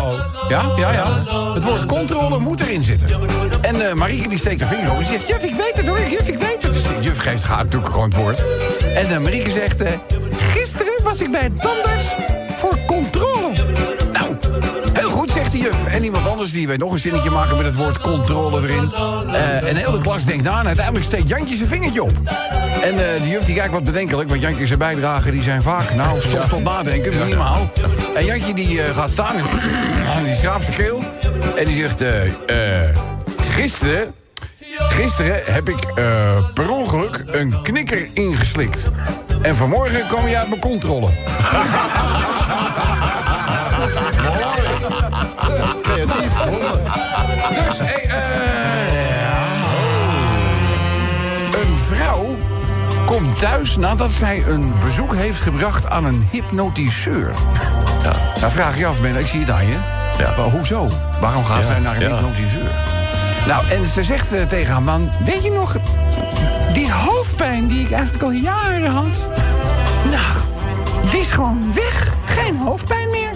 ja, ja, ja. Het woord controle moet erin zitten. En eh Marieke die steekt haar vinger op en zegt... Juf, ik weet het hoor, juf, ik weet het. Dus de juf geeft gaat natuurlijk gewoon het woord. En Marieke zegt... Gisteren was ik bij het tandarts voor controle. De juf. En iemand anders die weet nog een zinnetje maken met het woord controle erin. Eh, en heel de klas denkt na en uiteindelijk steekt Jantje zijn vingertje op. En eh de juf die kijkt wat bedenkelijk, want Jantje zijn bijdragen die zijn vaak, nou, stof tot nadenken, minimaal. En Jantje die eh, gaat staan en die schraapt zijn keel. En die zegt, gisteren, gisteren heb ik per ongeluk een knikker ingeslikt. En vanmorgen kwam je uit mijn controle. komt thuis nadat zij een bezoek heeft gebracht aan een hypnotiseur. Ja. Nou vraag je af, Ben, ik zie het aan je. Ja. Maar hoezo? Waarom gaat Ja, zij naar een ja. hypnotiseur? Nou, en ze zegt eh, tegen haar man... Weet je nog, die hoofdpijn die ik eigenlijk al jaren had... Nou, die is gewoon weg. Geen hoofdpijn meer.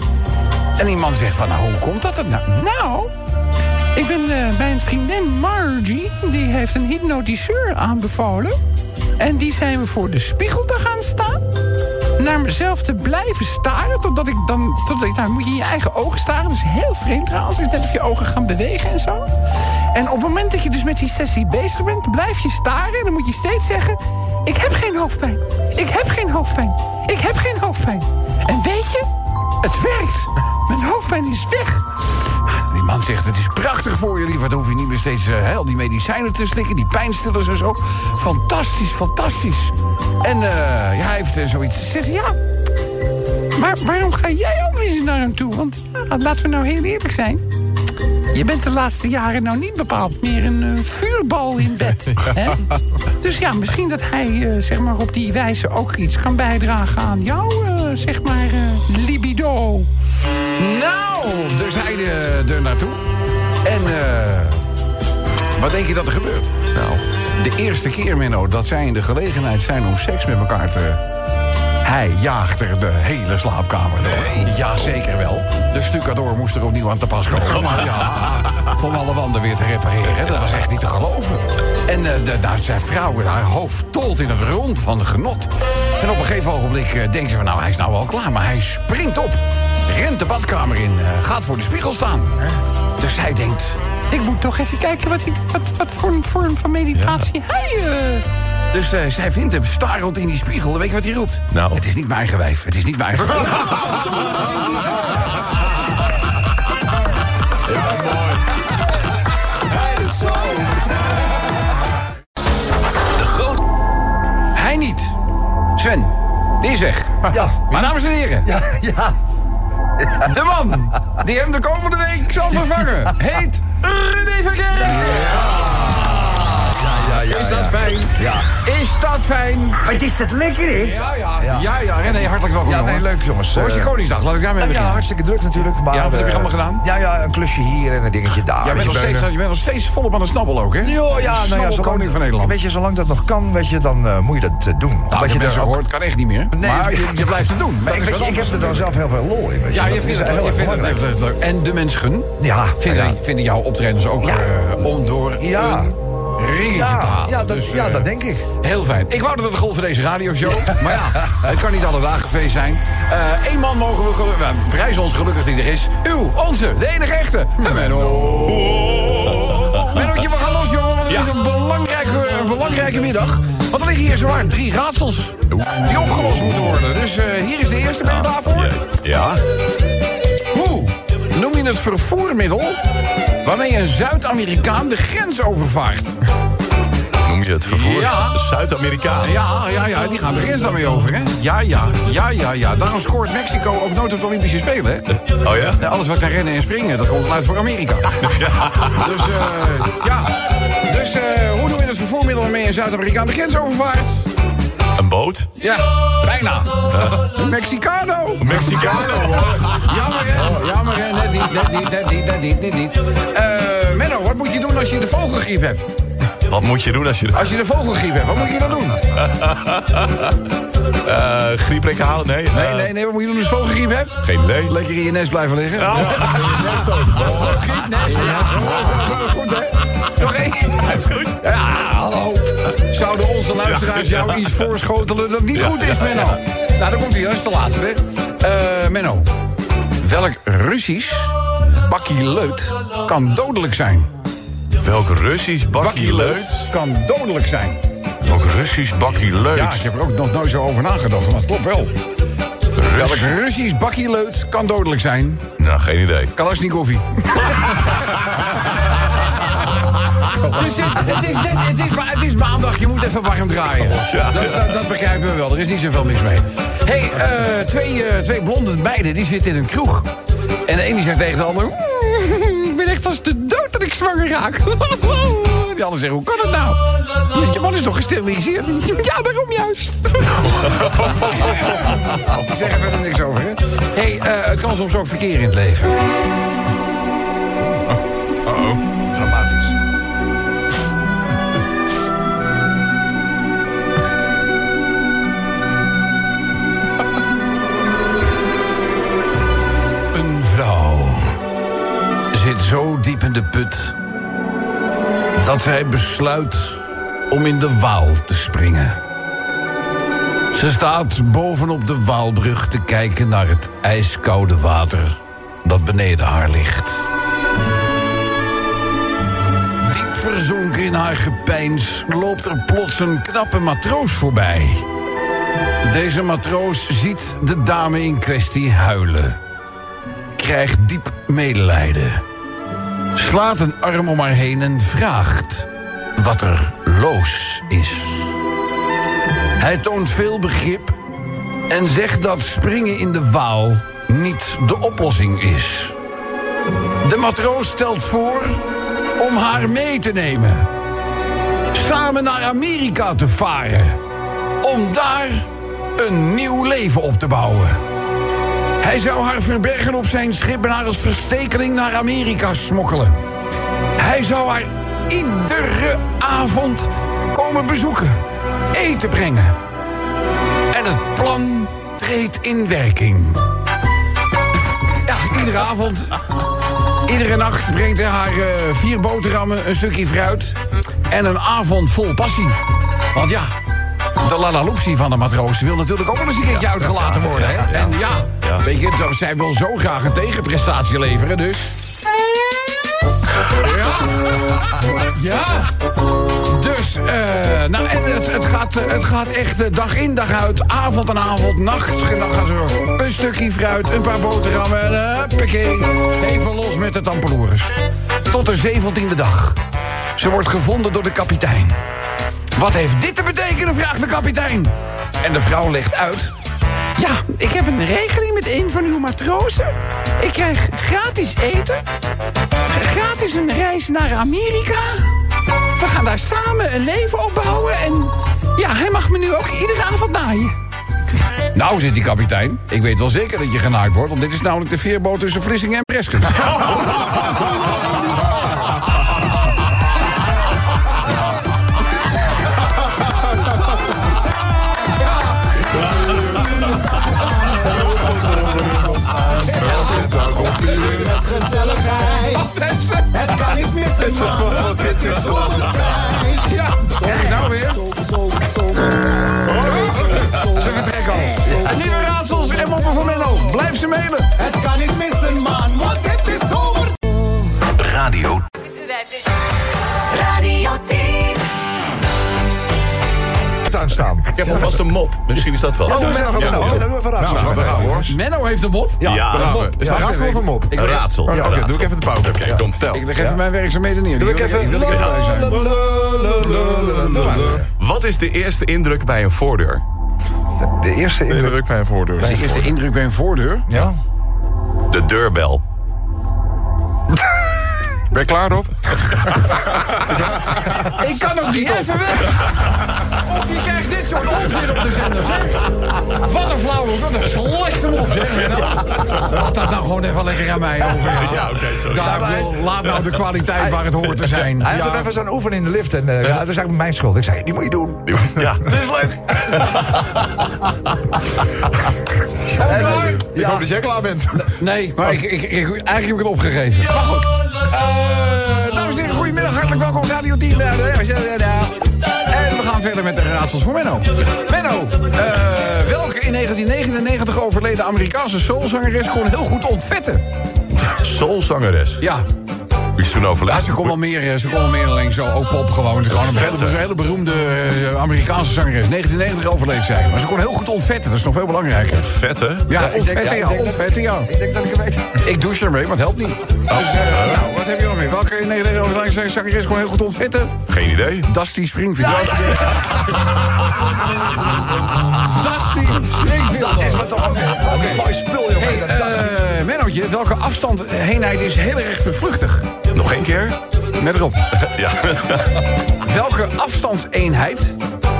En die man zegt van, nou, hoe komt dat? Nou, nou ik ben eh, bij een vriendin Margie. Die heeft een hypnotiseur aanbevolen. En die zijn we voor de spiegel te gaan staan. Naar mezelf te blijven staren. Totdat ik dan... Totdat ik, nou, moet je in je eigen ogen staren. Dat is heel vreemd trouwens. Het is net of je ogen gaan bewegen en zo. En op het moment dat je dus met die sessie bezig bent... blijf je staren en dan moet je steeds zeggen... Ik heb geen hoofdpijn. Ik heb geen hoofdpijn. Ik heb geen hoofdpijn. En weet je... Het werkt. Mijn hoofdpijn is weg. Man zegt, het is prachtig voor lieverd. Dan hoef je niet meer steeds eh, al die medicijnen te slikken, die pijnstillers en zo. Fantastisch, fantastisch. En eh, ja, hij heeft eh, zoiets gezegd, ja... Maar waarom ga jij ook weer naar hem toe? Want laten we nou heel eerlijk zijn. Je bent de laatste jaren nou niet bepaald meer een eh, vuurbal in bed. Hè? Dus ja, misschien dat hij eh, zeg maar op die wijze ook iets kan bijdragen aan jouw eh, zeg maar libido. Nou, dus hij er naartoe. En wat denk je dat er gebeurt? Nou, de eerste keer, Menno, dat zij in de gelegenheid zijn om seks met elkaar te... Hij jaagt er de hele slaapkamer door. Ja, zeker wel. De stucador moest er opnieuw aan te pas komen. Ja, om alle wanden weer te repareren. Dat was echt niet te geloven. En eh, de, daar zijn vrouwen, haar hoofd tolt in het rond van de genot. En op een gegeven ogenblik eh, denkt ze van... nou, hij is nou wel klaar, maar hij springt op. Rent de badkamer in, eh, gaat voor de spiegel staan. Dus hij denkt... Ik moet toch even kijken wat, hij, wat, wat voor een vorm van meditatie hij... dus eh, zij vindt hem starrend in die spiegel. Weet je wat hij roept? Nou. Het is niet mijn gewijf. Het is niet mijn gewijf. Hij niet. Sven, die is weg. Ja. Maar dames en heren, Ja, ja. de man die hem de komende week zal vervangen... heet René Verkerk. Ja, Is dat fijn? Ja. Is dat fijn? Wat is dat lekker, hè? Ja, ja. Ja, ja. René, hartelijk welkom. Ja, nee, jongen. leuk jongens. Hoe was je Eh, Koningsdag? Laat ik daarmee Ja, beginnen. hartstikke druk natuurlijk. Maar, Ja, wat heb je eh, allemaal gedaan? Ja, ja, een klusje hier en een dingetje daar. Jij bent, nog Weet je, steeds, je bent nog steeds volop aan het snabbel ook, hè? Jo, ja, nou ja, koning van Nederland. Weet je, zolang dat nog kan, weet je, dan eh, moet je dat doen. Nou, ik je ook- gehoord, kan echt niet meer. Nee, maar je, je blijft het doen. Dat is je, ik heb er dan zelf heel veel lol in. Weet Ja, je. je Dat vindt is het, heel je leuk. En de mensen Ja, vinden, ja. vinden jouw optredens ook Ja. eh, om door Ja. te Ja, ja, dat, Dus, ja, eh, dat denk ik. Heel fijn. Ik wou dat het de golf van deze radioshow. Maar ja, het kan niet alle dagen feest zijn. Eén man mogen we, gelu- we prijzen ons gelukkig die er is. Uw, onze, de enige echte. Menno. Mennootje, we gaan los, jongen. Want het is een belangrijke, een belangrijke middag. Want er liggen hier zowaar drie raadsels die opgelost moeten worden. Dus eh, hier is de eerste. Ben je klaar voor? Ja? Noem je het vervoermiddel waarmee een Zuid-Amerikaan de grens overvaart? Noem je het vervoer? Ja. Zuid-Amerikaan. Ja, ja, ja, die gaan de grens daarmee over, hè? Ja, ja, ja, ja, ja. Daarom scoort Mexico ook nooit op de Olympische Spelen, hè? Oh ja? Ja, alles wat kan rennen en springen, dat komt uit voor Amerika. Dus, eh, ja. Dus, eh, hoe noem je het vervoermiddel waarmee een Zuid-Amerikaan de grens overvaart? Een boot? Ja, bijna. Een Mexicano. Mexicano. Jammer, hè? Jammer, hè? Net niet, net niet, net niet, net niet. Eh, Menno, wat moet je doen als je de vogelgriep hebt? Wat moet je doen als je Als je de vogelgriep hebt, wat moet je dan doen? uh, grieprekken halen? Nee. Nee, eh, nee, nee, wat moet je doen als je vogelgriep hebt? Geen idee. Lekker in je nest blijven liggen. Ja. Vogelgriep, nest. Ja, goed, hè? Nog één. Hij is goed. Ja, hallo. Zouden onze luisteraars Ja, jou ja. iets voorschotelen dat niet Ja, goed is, ja, Menno? Nou, dan komt hij, dat is de laatste. hè. Eh, Menno, welk Russisch bakkieleut kan dodelijk zijn? Welk Russisch bakkie leut? kan dodelijk zijn. Welk Russisch bakkie leut? Ja, ik heb er ook nog nooit zo over nagedacht, maar het klopt wel. Welk Russisch bakkieleut kan dodelijk zijn? Nou, geen idee. Kalashnikovie. Ze zit- het, is het, is, ma- het is maandag, je moet even warm draaien. Dat, dat, dat begrijpen we wel, er is niet zoveel mis mee. hey, eh, twee, eh, twee blonde meiden die zitten in een kroeg. En de een die zegt tegen de ander... "Oeh, Ik ben echt als de dood dat ik zwanger raak. Die ander zegt, hoe kan het nou? Je- Je man is toch gesteriliseerd? Ja, daarom juist. Ik zeg er verder niks over, hè? hey, eh, het kan soms ook verkeer in het leven. Dramatisch. Zo diep in de put dat zij besluit om in de Waal te springen. Ze staat bovenop de Waalbrug te kijken naar het ijskoude water dat beneden haar ligt. Diep verzonken in haar gepeins loopt er plots een knappe matroos voorbij. Deze matroos ziet de dame in kwestie huilen krijgt diep medelijden. Slaat een arm om haar heen en vraagt wat er los is. Hij toont veel begrip en zegt dat springen in de Waal niet de oplossing is. De matroos stelt voor om haar mee te nemen. Samen naar Amerika te varen. Om daar een nieuw leven op te bouwen. Hij zou haar verbergen op zijn schip en haar als verstekeling naar Amerika smokkelen. Hij zou haar iedere avond komen bezoeken, eten brengen. En het plan treedt in werking. Ja, iedere avond, iedere nacht brengt hij haar eh, vier boterhammen, een stukje fruit... en een avond vol passie. Want ja, de lalaloopsie van de matroos wil natuurlijk ook wel eens een keertje uitgelaten worden. Hè? Ja, zij wil zo graag een tegenprestatie leveren, dus... Ja. Ja. Dus, eh, nou, het, gaat, het gaat echt dag in, dag uit, avond en avond, nacht. En dan gaan ze een stukje fruit, een paar boterhammen en uh. Even los met de tampeloers. Tot de zeventiende dag. Ze wordt gevonden door de kapitein. Wat heeft dit te betekenen, vraagt de kapitein. En de vrouw legt uit. Ja, ik heb een regeling met een van uw matrozen. Ik krijg gratis eten. Gratis een reis naar Amerika. We gaan daar samen een leven opbouwen. En ja, hij mag me nu ook iedere avond naaien. Nou, zit die kapitein, ik weet wel zeker dat je genaaid wordt... want dit is namelijk de veerboot tussen Vlissingen en Breskens. niet missen, man. want Dit is zomertijd. Ja, hoor je nou weer? Ze vertrekken al. En nieuwe raadsels en moppen voor Menno. Blijf ze mailen. Het kan niet missen, man. Want dit is zomer. Radio Radio 10. Tuin staan. Ik heb alvast een mop. Misschien is dat wel. Oh, Menno. Menno, doe even een raadsel. We gaan hoor. Menno heeft. Ja, een mop. is Ja, dat raadsel of een mop? Ik Een raadsel. Oké, doe ik even de pauze. Oké, kom, vertel. Ik leg even mijn werkzaamheden neer. Doe ik even. Wat is de eerste indruk bij een voordeur? De eerste indruk. bij een voordeur. De eerste indruk bij een voordeur. Ja? De deurbel. Ben je klaar, Rob? Ik kan ook niet even weg. Of je krijgt dit soort onzin op de zender, zeg. Wat een flauw, wat een slechte mop, zeg. Laat dat nou gewoon even lekker aan mij over. Ja, Daar wil, laat nou de kwaliteit waar het hoort te zijn. Hij had Ja. ook even zo'n oefening in de lift. En eh, ja, dat is eigenlijk mijn schuld. Ik zei, die moet je doen. Ja. Dat is leuk. Klaar? Ik hoop dat jij klaar bent. Nee, maar ik, ik, ik- eigenlijk heb ik het opgegeven. Maar goed. Dames en heren, goedemiddag. Hartelijk welkom Radio 10. Ja, ja, ja, ja. En we gaan verder met de raadsels voor Menno. Menno, eh, welke in 1999 overleden Amerikaanse soulzangeres kon heel goed ontvetten? Soulzangeres. Ja, is toen ja overleden? ze kon wel meer, eh, ze kon wel meer dan alleen zo ook pop gewoon. Gewoon een hele, een hele beroemde eh, Amerikaanse zangeres. 1990 overleed zij. Maar ze kon heel goed ontvetten, dat is nog veel belangrijker. Vet, hè? Ja, ontvetten, ja, ontvetten, ja. Ik denk dat ik het weet. Ik douche ermee, maar het helpt niet. Dus, eh, nou, wat heb je nog meer? Welke in Nederland belangrijkste zangeres kon heel goed ontvetten? Geen idee. Dusty Springfield. Dusty Springfield. Dat is wat toch een mooi spul, jongen. Hey, eh Mennootje, welke afstand heenheid is heel erg vervluchtig? Nog één keer? Met Rob. Ja. Welke afstandseenheid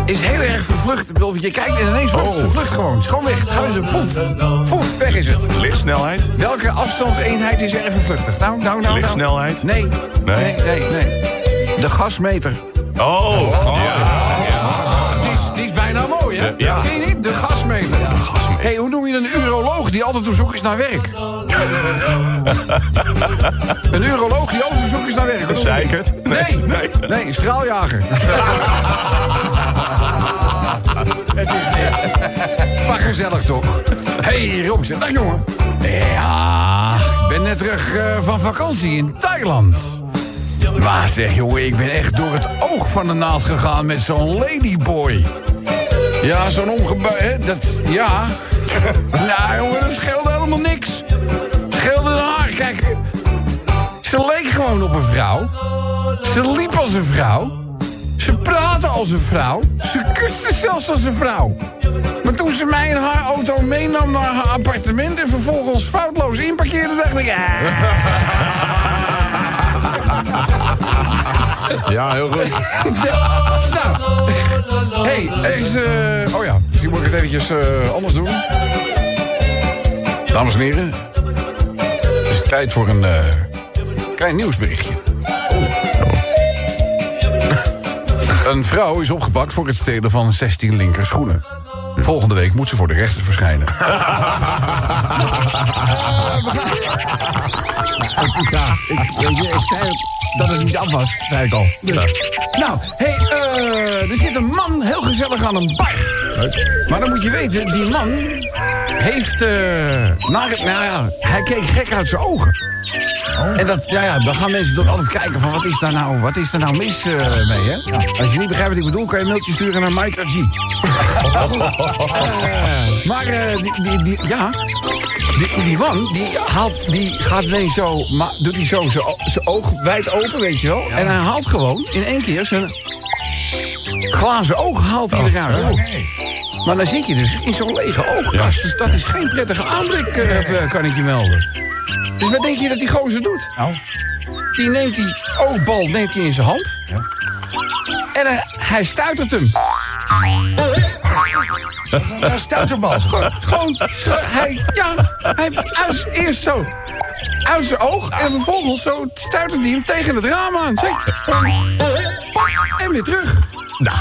is heel erg vervlucht? Ik bedoel, je kijkt en ineens wordt het vervlucht gewoon. Gewoon weg. Gaat eens een foef. Foef, weg is het. Lichtsnelheid? Welke afstandseenheid is erg vervluchtig? Nou, nou, nou. nou. Lichtsnelheid? Nee. Nee? Nee, nee, nee. De gasmeter. Oh, ja. Hè? Ja. Je niet? De gasmeter. gasmeter. hey, hoe noem je een uroloog die altijd op zoek is naar werk? een uroloog die altijd op zoek is naar werk. Zeikert? Nee, nee, Nee. nee, een straaljager. Maar gezellig toch? hey, Robson. Dag jongen. Ja, ik ben net terug eh, van vakantie in Thailand. Maar zeg jongen, ik ben echt door het oog van de naald gegaan met zo'n ladyboy. Ja, zo'n omgebouwd, dat, ja. nou jongen, dat scheelde helemaal niks. Het scheelde haar, kijk. Ze leek gewoon op een vrouw. Ze liep als een vrouw. Ze praatte als een vrouw. Ze kuste zelfs als een vrouw. Maar toen ze mij in haar auto meenam naar haar appartement... en vervolgens foutloos inparkeerde, dacht ik... "Ah." Ja, heel goed. nou, hey, is... eh, oh ja, misschien moet ik het eventjes eh, anders doen. Dames en heren, het is tijd voor een eh, klein nieuwsberichtje. Een vrouw is opgepakt voor het stelen van 16 linker schoenen. Volgende week moet ze voor de rechter verschijnen. Ja, ik, zei het, dat het niet af was, zei ik al. Nou, hey, eh, er zit een man heel gezellig aan een bar. Maar dan moet je weten, die man heeft... eh naar het, nou ja, hij keek gek uit zijn ogen. En dat, ja, ja, dan gaan mensen toch altijd kijken van wat is daar nou, wat is daar nou mis eh, mee, hè? Als je niet begrijpt wat ik bedoel, kan je een mailtje sturen naar Mike G. Maar eh, die, die, die, ja, die, die man, die, haalt, die gaat ineens zo, ma, doet hij zo zijn oog wijd open, weet je wel. En hij haalt gewoon in één keer zijn glazen oog haalt hij eruit. Maar dan zit je dus in zo'n lege oogkast. Dus dat is geen prettige aanblik, eh, kan ik je melden. Dus wat denk je dat die gozer doet? Nou, Die neemt die oogbal neemt hij in zijn hand. En hij, hij stuitert hem. een stuiterbal. Gewoon, hij, ja, hij uit, eerst zo uit zijn oog en vervolgens zo stuitert hij hem tegen het raam aan. En weer terug. Nou.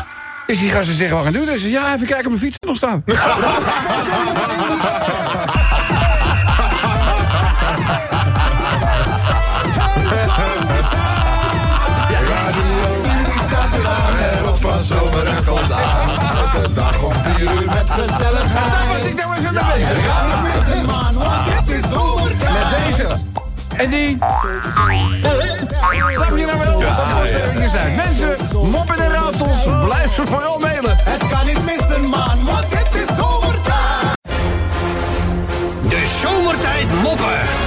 Dus die gasten zeggen, wat gaan doen? Hij zegt, ja, even kijken of mijn fiets er nog staan. zomer en komt aan. Elke dag om vier uur met gezelligheid. Daar was ik nou even mee bezig. Ja, we missen man, want het is zomertijd. Met deze. En die. Snap je nou wel? Wat voor stellingen zijn. Mensen, moppen en raadsels, blijven vooral mailen. Het kan niet missen man, want het is zomertijd. De zomertijd moppen.